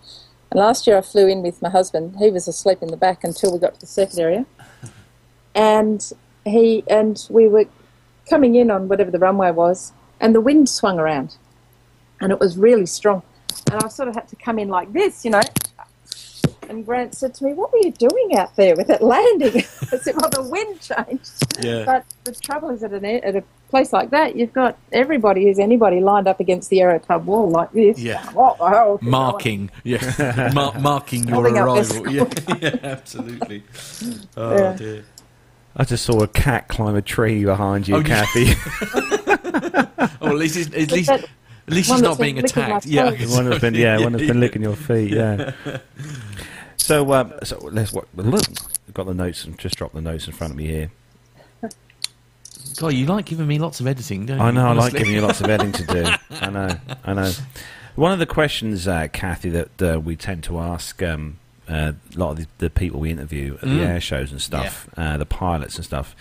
And last year I flew in with my husband. He was asleep in the back until we got to the circuit area. And he and we were coming in on whatever the runway was, and the wind swung around, and it was really strong. And I sort of had to come in like this, you know. And Grant said to me, "What were you doing out there with that landing?" [laughs] I said, "Well, the wind changed." Yeah. But the trouble is, at, an, at a place like that, you've got everybody who's anybody lined up against the Aero Club wall like this. Yeah. What the hell? Marking, yeah, Mar- marking your arrival. [laughs] Yeah, yeah, absolutely. Oh Yeah. dear. I just saw a cat climb a tree behind you, Oh, yeah. Kathy. [laughs] Oh, at least it's, at least at least one she's not being been licking my attacked. Yeah, toes. one has been, yeah, one has been licking your feet. Yeah. [laughs] So, um, so let's what. Look, I've got the notes and just dropped the notes in front of me here. God, you like giving me lots of editing, don't you? I know. I like giving you lots of editing to do. [laughs] I know. I know. One of the questions, uh, Kathy, that uh, we tend to ask um, uh, a lot of the, the people we interview at the Mm. air shows and stuff, uh, the pilots and stuff,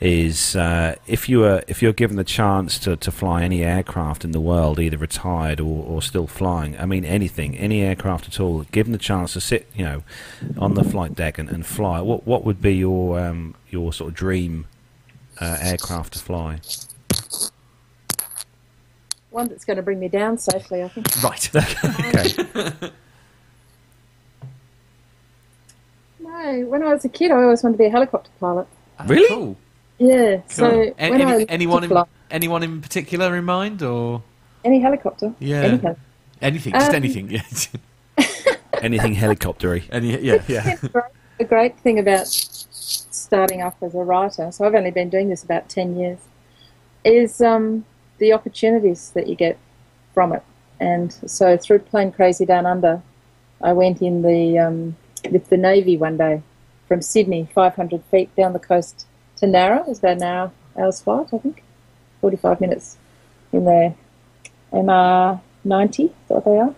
is uh, if you were if you're given the chance to, to fly any aircraft in the world, either retired or, or still flying, I mean anything, any aircraft at all, given the chance to sit, you know, on the flight deck and, and fly, what what would be your um, your sort of dream uh, aircraft to fly? One that's going to bring me down safely, I think. Right. [laughs] okay. No, when I was a kid, I always wanted to be a helicopter pilot. Really? Cool. Yeah. Cool. So A- when any- I anyone in fly, anyone in particular in mind, or any helicopter, Yeah. any hel- anything? Just Um, anything. Yeah. [laughs] Anything helicoptery. Any, yeah. [laughs] Yeah. the great- the great thing about starting up as a writer, so I've only been doing this about 10 years, is um, the opportunities that you get from it. And so through Plane Crazy Down Under, I went in the um, with the Navy one day from Sydney, 500 feet down the coast to Nowra. It was about an hour, hour's flight, I think, 45 minutes in their MR90, is what they are?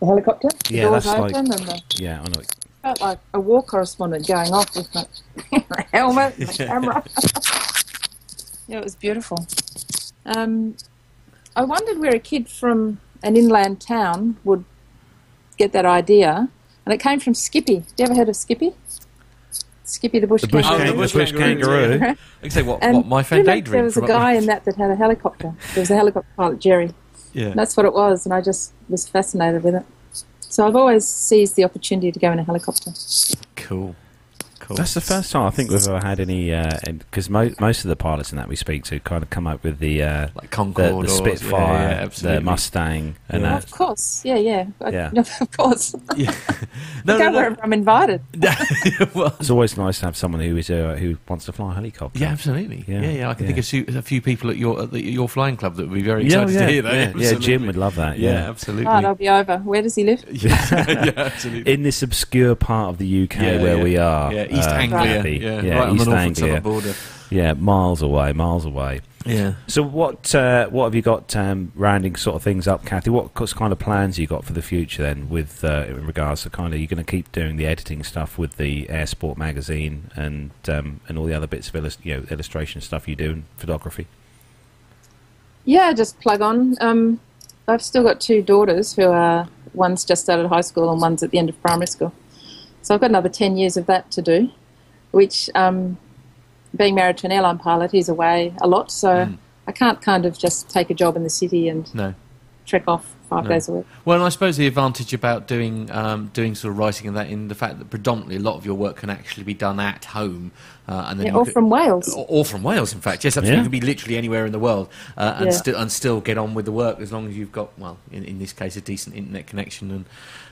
The helicopter. The Yeah, that's like- and the Yeah, I know. Felt like a war correspondent going off with my [laughs] helmet, my camera. [laughs] yeah, it was beautiful. Um, I wondered where a kid from an inland town would get that idea, and it came from Skippy. Have you ever heard of Skippy? Skippy the bush The bush, Oh, kang- the the bush bush kangaroo, kangaroo. yeah. I say what, And what my do you friend Adrian. There was a from up- guy in that that had a helicopter. There was a helicopter pilot, Jerry. Yeah. And that's what it was, and I just was fascinated with it. So I've always seized the opportunity to go in a helicopter. Cool. Cool. That's the first time I think we've ever had any, because mo- most of the pilots in that we speak to kind of come up with the uh, like Concorde the or- Spitfire, yeah, yeah, the absolutely. Mustang, and Yeah. that. Of course, yeah, yeah, I- Yeah. [laughs] of course. [laughs] Yeah. [laughs] No, No, go no, no. wherever I'm invited. well, It's always nice to have someone who is uh, who wants to fly a helicopter. yeah, absolutely. Yeah, Yeah, yeah. I can yeah. think of su- a few people at your at the, your flying club that would be very excited yeah, to hear that. yeah, yeah. Jim would love that. Yeah, Yeah, absolutely. Oh, they'll be over. Where does he live? yeah, yeah, absolutely. in this obscure part of the UK Yeah, where yeah. we are, Yeah, East uh, Anglia. Kathy. Yeah, yeah, right on the East Anglia. Border. Yeah, miles away, miles away. Yeah. So what uh, what have you got um, rounding sort of things up, Kathy? What kind of plans you got for the future then, with uh, in regards to kind of you're going to keep doing the editing stuff with the Air Sport magazine and um, and all the other bits of illus- you know illustration stuff you do in photography. Yeah, just plug on. Um, I've still got two daughters who are one's just started high school and one's at the end of primary school. So I've got another ten years of that to do. Which, um, being married to an airline pilot, he's away a lot, so Mm. I can't kind of just take a job in the city and No. trek off five No. days a week. Well, and I suppose the advantage about doing um, doing sort of writing and that in the fact that predominantly a lot of your work can actually be done at home, uh, and then Yeah, you or could- from Wales. or, or from Wales, in fact, yes, absolutely, Yeah. you can be literally anywhere in the world uh, and Yeah. still and still get on with the work as long as you've got well, in, in this case, a decent internet connection and,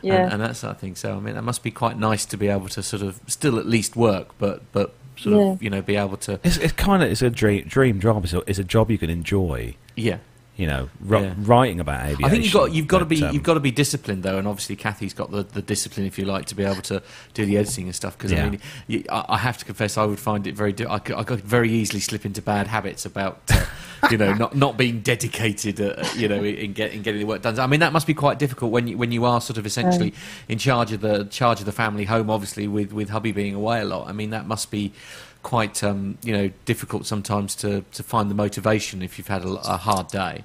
Yeah. and and that sort of thing. So I mean, that must be quite nice to be able to sort of still at least work, but but sort Yeah. of you know be able to It's, it's kind of it's a dream dream job. It's a, it's a job you can enjoy. yeah. You know, ri- Yeah. writing about aviation. I think you've got you've got to be um, you've got to be disciplined though, and obviously Kathy's got the, the discipline, if you like, to be able to do the editing and stuff. Because Yeah. I mean, you, I, I have to confess, I would find it very. I, could, I could very easily slip into bad habits about, uh, [laughs] you know, not not being dedicated, uh, you know, in, get, in getting the work done. I mean, that must be quite difficult when you when you are sort of essentially in charge of the charge of the family home. Obviously, with with hubby being away a lot. I mean, that must be quite um, you know difficult sometimes to to find the motivation if you've had a, a hard day.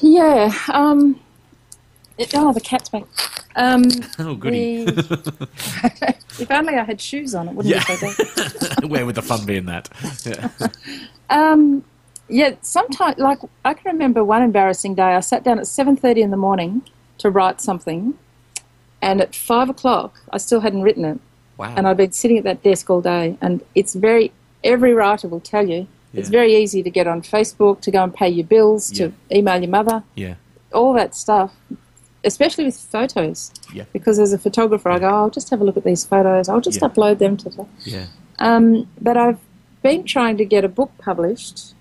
Yeah. Um, it, oh, the cat's back. Um, [laughs] Oh, goody. the- [laughs] if only I had shoes on, it wouldn't Yeah. be so bad. [laughs] Where would the fun be in that? Yeah. Um, yeah, sometimes, like, I can remember one embarrassing day. I sat down at 7.30 in the morning to write something, and at 5 o'clock, I still hadn't written it. Wow. And I'd been sitting at that desk all day, and it's very, every writer will tell you, it's very easy to get on Facebook, to go and pay your bills, to email your mother, Yeah. all that stuff, especially with photos. Yeah. Because as a photographer, I go, oh, I'll just have a look at these photos. I'll just Yeah. upload them to the. Yeah. Um, but I've been trying to get a book published,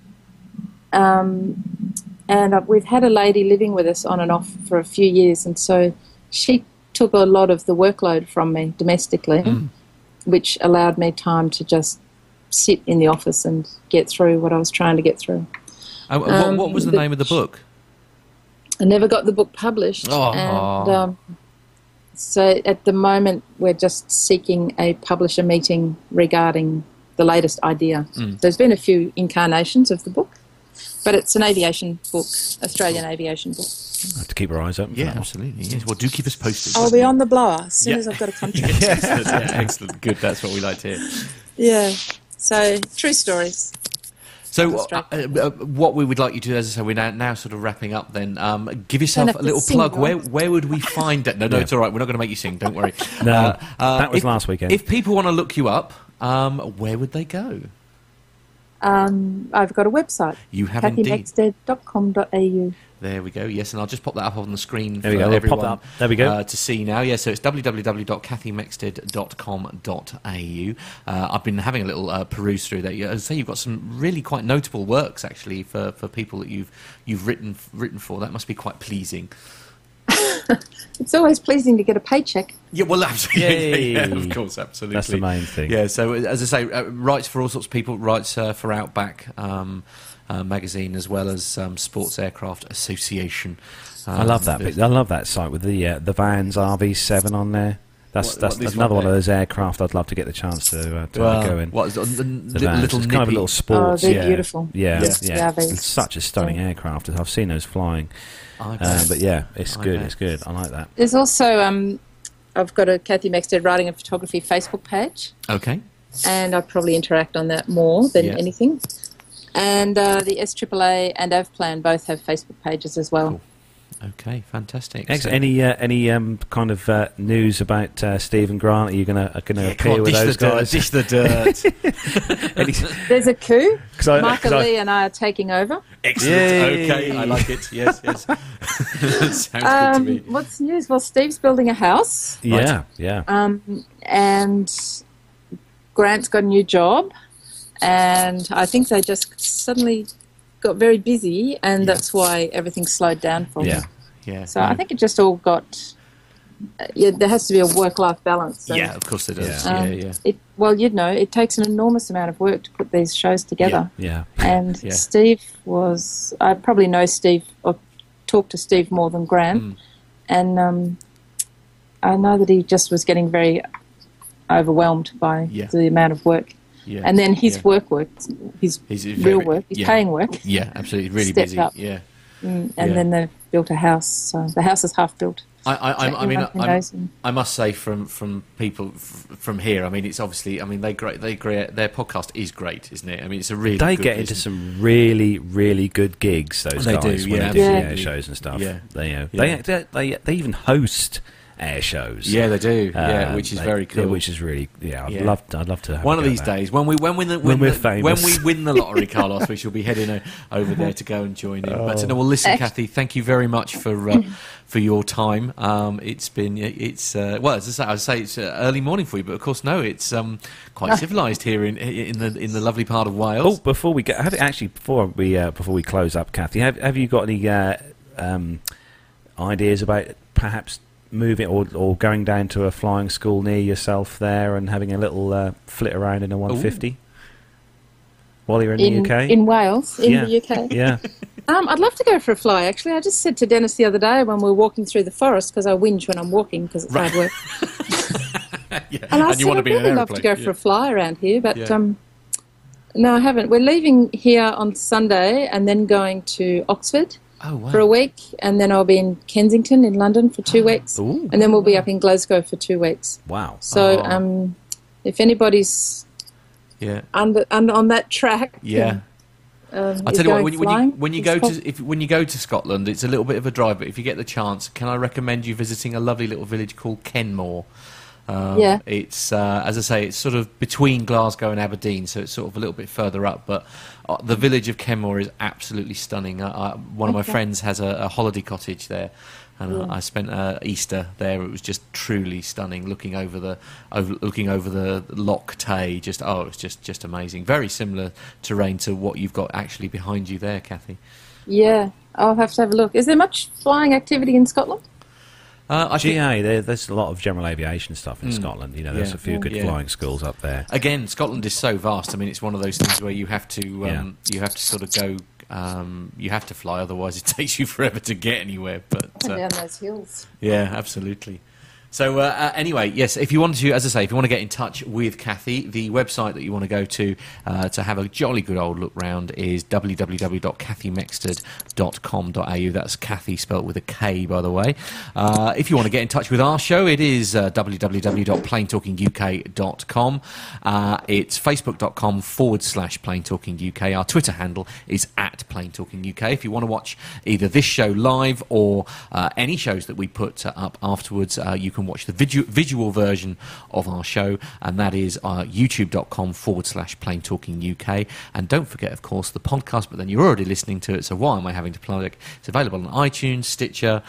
um, and we've had a lady living with us on and off for a few years, and so she took a lot of the workload from me domestically, Mm. which allowed me time to just sit in the office and get through what I was trying to get through. Uh, what, Um, what was the the- name of the book? I never got the book published. Oh. And um, so at the moment, we're just seeking a publisher meeting regarding the latest idea. Mm. There's been a few incarnations of the book, but it's an aviation book, Australian aviation book. I have to keep our eyes open. Yeah, absolutely. Yes. Well, do keep us posted. I'll be on the blower as soon Yeah. as I've got a [laughs] contract. excellent. Yeah, excellent. Good. That's what we like to hear. yeah. So true stories. So, uh, uh, what we would like you to, do, as I say, we're now, now sort of wrapping up. Then, um, give yourself a little plug. right? Where where would we [laughs] find that? No, no, Yeah. it's all right. We're not going to make you sing. Don't worry. [laughs] No, that was if- last weekend. If people want to look you up, um, where would they go? Um, I've got a website. You have indeed. kathymexted.com.au. There we go. Yes, and I'll just pop that up on the screen There we for go. We'll pop everyone that up. There we go. Uh, to see now. Yeah, so it's www.kathymexted.com.au. Uh, I've been having a little uh, peruse through there. Yeah, As I say, you've got some really quite notable works actually for, for people that you've you've written written for. That must be quite pleasing. [laughs] It's always pleasing to get a paycheck. Yeah, well, absolutely. [laughs] Yeah, of course, absolutely. That's the main thing. Yeah, so as I say, uh, writes for all sorts of people, writes uh, for Outback um, uh, magazine as well as um, Sports Aircraft Association. I love Um, that. bit. I love that site with the uh, the Vans RV7 on there. That's What- that's what, another one one of those aircraft I'd love to get the chance to, uh, to Well, go in. what is it, the- The the little it's kind of a little sports. Oh, they're yeah. beautiful. Yeah, Yes. yeah. The RVs. It's such a stunning aircraft. I've seen those flying. I Uh, but yeah, it's I good. bet. It's good. I like that. There's also um, I've got a Kathy Mexted writing and photography Facebook page, Okay. and I probably interact on that more than Yeah. anything. And uh, the SAAA and Avplan both have Facebook pages as well. Cool. Okay, fantastic. Ex- So- any uh, any um, kind of uh, news about uh, Stephen Grant? Are you gonna uh, gonna appear on, with dish those the dirt, guys? dish the dirt. [laughs] There's a coup. [laughs] 'Cause I- Mark 'cause I- Lee and I are taking over. Excellent. Yay. Okay, I like it. Yes, yes. [laughs] Sounds good to Um, me. what's news? Well, Steve's building a house, yeah, yeah. um, and Grant's got a new job, and I think they just suddenly got very busy, and Yeah. that's why everything slowed down for Yeah. them. Yeah. So I think it just all got. Uh, yeah, there has to be a work-life balance. and, Yeah, of course it does. Yeah. Yeah, um, yeah. It, well, you'd know, it takes an enormous amount of work to put these shows together. Yeah. yeah. And Yeah. Steve was, I probably know Steve or talk to Steve more than Grant, Mm. and um, I know that he just was getting very overwhelmed by Yeah. the amount of work. Yeah. And then his yeah. work work, his He's real very- work, his yeah. paying work, Yeah, absolutely. Really busy. up. Yeah. Mm, and Yeah. then they built a house. So the house is half built. I, I, I, I mean, I, I must say from from people f- from here. I mean, it's obviously. I mean, they great. They great. Their podcast is great, isn't it? I mean, it's a really. They good get into some really, really good gigs. Those They guys do, when yeah, they do the absolutely. shows and stuff. Yeah. They, uh, Yeah. they, they, they, they even host air shows. Yeah, they do. Yeah, Um, which is they- very yeah, cool. which is really yeah. I'd Yeah. love to, I'd love to have One a of go these at days, when we when we when, When we're the, when we win the lottery, [laughs] Carlos, we shall be heading o- over there to go and join in. But Oh. no, well, listen, Kathy, thank you very much for uh, [laughs] for your time. Um, it's been it's uh, well, as I say, I would say it's uh, early morning for you, but of course, no, it's um, quite civilised here in in the in the lovely part of Wales. Oh, before we go, have, actually before we uh, before we close up, Kathy, have have you got any uh, um, ideas about perhaps moving or or going down to a flying school near yourself there and having a little uh, flit around in a 150 while you're in, in, the UK? in Wales, in Yeah. the UK. yeah. [laughs] Um, I'd love to go for a fly. Actually, I just said to Dennis the other day when we were walking through the forest because I whinge when I'm walking because it's hard work. [laughs] yeah. And I and said you want to I'd be in an really love to aeroplane. go for a fly around here, but Yeah. um, no, I haven't. We're leaving here on Sunday and then going to Oxford Oh wow! for a week, and then I'll be in Kensington in London for two [gasps] weeks, Ooh. and then we'll be up in Glasgow for two weeks. Wow. So, Oh. um, if anybody's yeah. under, under on that track, Yeah. um, I tell you what, when you, when you when you go prob- to if when you go to Scotland, it's a little bit of a drive. But if you get the chance, can I recommend you visiting a lovely little village called Kenmore? Um, Yeah. it's uh, as I say, it's sort of between Glasgow and Aberdeen, so it's sort of a little bit further up. But uh, the village of Kenmore is absolutely stunning. I, I, one of my friends has a, a holiday cottage there. And uh, I spent uh, Easter there. It was just truly stunning, looking over the over, looking over the Loch Tay. Just oh, it was just just amazing. Very similar terrain to what you've got actually behind you there, Kathy. yeah, I'll have to have a look. Is there much flying activity in Scotland? Uh, I GA, there, there's a lot of general aviation stuff in Mm. Scotland. You know, there's Yeah. a few good Yeah. flying schools up there. again, Scotland is so vast. I mean, it's one of those things where you have to um, you have to sort of go. Um, you have to fly, otherwise it [laughs] takes you forever to get anywhere. But uh, down those hills. Yeah, absolutely. So uh, uh, anyway, yes, if you want to, as I say, if you want to get in touch with Kathy, the website that you want to go to uh, to have a jolly good old look round is www.kathymexted.com.au. That's Kathy spelt with a K, by the way. Uh, if you want to get in touch with our show, it is uh, www.planetalkinguk.com. Uh, it's facebook.com forward slash planetalkinguk. Our Twitter handle is at planetalkinguk. If you want to watch either this show live or uh, any shows that we put up afterwards, you can watch the vidu- visual version of our show, and that is uh, youtube.com forward slash Plane Talking UK. And don't forget, of course, the podcast, but then you're already listening to it, so why am I having to plug it? It's available on iTunes, Stitcher.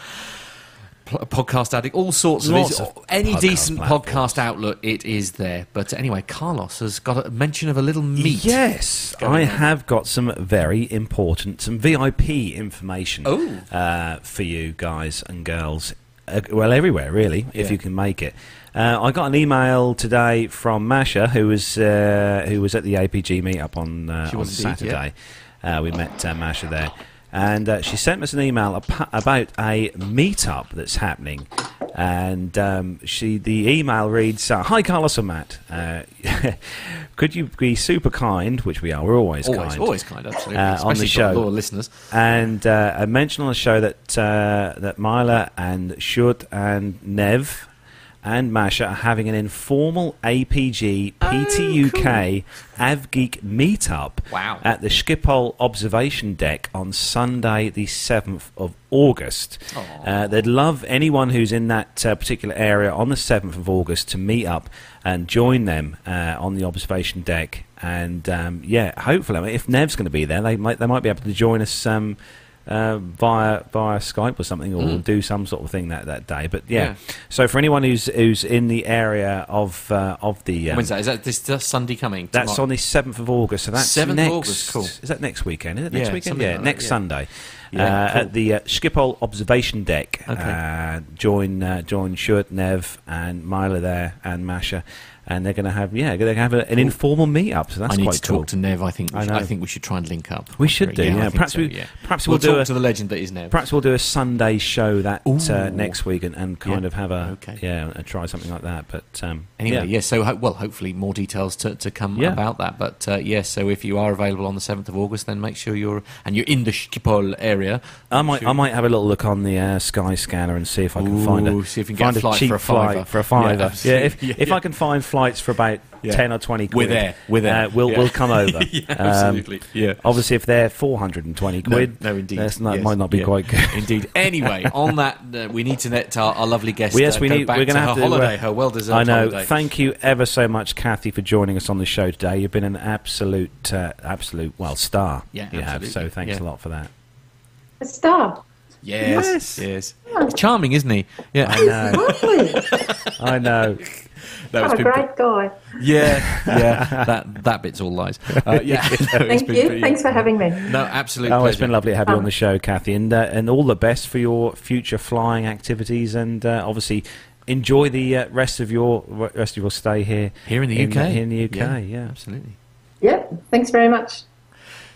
Podcast Addict, all sorts of, of. Any podcast decent platforms. podcast outlet, it is there. But anyway, Carlos has got a mention of a little meat. Yes, I on. have got some very important, some VIP information Oh. uh, for you guys and girls. Uh, well, everywhere really, if you can make it. Uh, I got an email today from Masha, who was uh, who was at the APG meetup on uh, on Saturday. Uh, we met uh, Masha there, and uh, she sent us an email about a meetup that's happening. And um, she, the email reads, uh, "Hi Carlos and Matt, uh, [laughs] could you be super kind, which we are, we're always, Always, kind, always kind, absolutely. uh, Especially on the show. loyal listeners. and uh, I mentioned on the show that uh, that Mila and Shud and Nev and Masha are having an informal APG PTUK AvGeek meetup Wow. at the Schiphol observation deck on Sunday, the 7th of August. Uh, they'd love anyone who's in that uh, particular area on the 7th of August to meet up and join them uh, on the observation deck. And um, yeah, hopefully, I mean, if Nev's going to be there, they might they might be able to join us um, uh, via via Skype or something, or Mm. do some sort of thing that, that day. But yeah, Yeah. so for anyone who's who's in the area of uh, of the um, When's that? Is that this, Sunday coming? that's Tomorrow? on the seventh of August. So that's 7th of next. August, cool. Is that next weekend? Is it next Yeah, weekend? Yeah, like next that, yeah. Sunday. Yeah, uh, cool. At the uh, Schiphol observation deck. Okay. Uh, join uh, join Stuart, Nev, and Mila there, and Masha, and they're going to have yeah, they're going to have a, an informal meetup. So that's I need quite to cool. talk to Nev. I think we I should. I think we should try and link up. We should do, yeah. think Perhaps so, we- yeah. perhaps we'll, we'll do talk a- to the legend that is Nev. Perhaps we'll do a Sunday show that uh, next week and, and kind Yeah. of have a Okay. yeah, and try something like that. But um, Anyway, yeah. so ho- well, hopefully more details to, to come Yeah. about that. But uh, yes, so if you are available on the seventh of August, then make sure you're and you're in the Schiphol area. I might, Should- I might have a little look on the uh, Skyscanner and see if I can find Ooh, a see if we can find get a flight cheap for a fiver. flight for a Yeah, fiver. Yeah, if if. I can find flights for about Yeah. ten or twenty We're there, we're there. Uh, we'll Yeah. we'll come over. [laughs] Yeah, Um, absolutely. Yeah. Obviously, if they're four hundred and twenty quid, no, indeed. that's not, Yes, might not be yeah. quite good. Indeed. [laughs] Anyway, on that, uh, we need to let our, our lovely guest Well, yes, uh, we go need. back we're going to to have her to. uh, holiday, her well-deserved I know. holiday. Thank you ever so much, Kathy, for joining us on the show today. You've been an absolute, uh, absolute well star. Yeah, you have. absolutely. So thanks Yeah. a lot for that. A star. Yes, yes. He's charming, isn't he? Yeah, I know. I know. [laughs] No, what it's a been- great guy. Yeah, [laughs] yeah. that that bit's all lies. Uh, [laughs] yeah. no, [laughs] Thank you. pretty- Thanks for having me. No, absolutely. Oh, pleasure. it's been lovely to have you on Um, the show, Kathy, and uh, and all the best for your future flying activities, and uh, obviously enjoy the uh, rest of your rest of your stay here Here in the UK. Here in the UK, Yeah, yeah. absolutely. Yep. Thanks very much.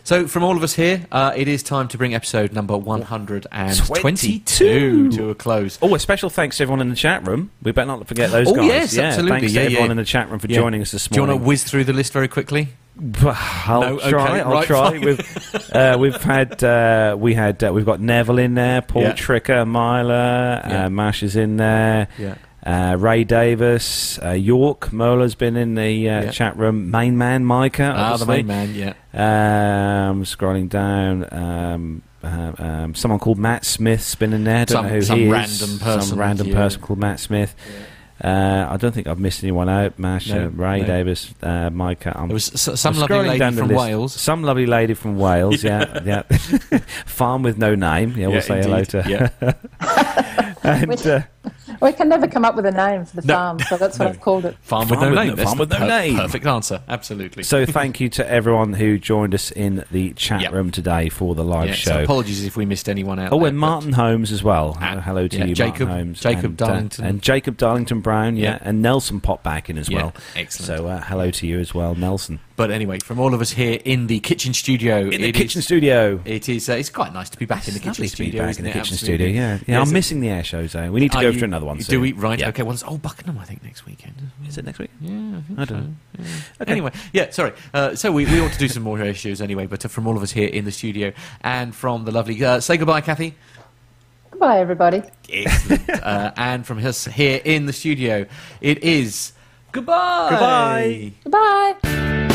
So, from all of us here, uh, it is time to bring episode number 122 to a close. Oh, a special thanks to everyone in the chat room. We better not forget those Oh, guys. yes, yeah, absolutely. Thanks Yeah, to everyone yeah. in the chat room for Yeah. joining us this morning. Do you want to whiz through the list very quickly? I'll No? Okay, try. I'll right, try. We've uh, we've had uh, we had uh, we've got Neville in there, Paul Yeah. Tricker, Myla, Yeah. uh, Mash is in there. Yeah. Uh, Ray Davis, uh, York, Mola's been in the uh, Yeah. chat room. Main man, Micah. Ah, the main man, yeah. Um, scrolling down, um, uh, um, someone called Matt Smith's been in there. I don't Some- know who some he is. random person, Some random person called Matt Smith. Uh, I don't think I've missed anyone out. Mash, No, Ray no. Davis, uh, Micah. I'm, There was some lovely lady from. Wales. Some lovely lady from Wales. yeah, [laughs] yeah. [laughs] Farm with no name. Yeah, we'll Yeah, say hello indeed. to. Yeah. [laughs] and uh, [laughs] We can never come up with a name for the No. farm, so that's what No. I've called it. Farm with Farm no with name. no- That's farm with no per- name. Perfect answer. Absolutely. so, thank you to everyone who joined us in the chat Yep. room today for the live yeah, show. so apologies if we missed anyone out. Oh, there, and Martin Holmes as well. Ah, Uh, hello to yeah, you, Jacob- Martin Holmes. Jacob and, uh, Darlington. and Jacob Darlington Brown, yeah, Yeah. and Nelson popped back in as Yeah, well. excellent. So, uh, hello to you as well, Nelson. But anyway, from all of us here in the kitchen studio, In the kitchen is- studio. It is. Uh, it's quite nice to be back in the It's kitchen lovely to be studio. back in the it? kitchen Absolutely. studio. Yeah, yeah. Yes, I'm it- missing the air shows though. We need to Are go you- for another one. Do soon. we? Right. Yeah. Okay. Well, it's oh Buckingham, I think next weekend. Is it next week? Yeah, I, think I don't so. know. Yeah. Okay. Anyway, yeah, sorry. Uh, so we, we ought to do some more [laughs] air shows anyway, but uh, from all of us here in the studio and from the lovely. Uh, say goodbye, Kathy. Goodbye, everybody. Excellent. [laughs] uh, and from us here in the studio, it is goodbye. Goodbye. Goodbye.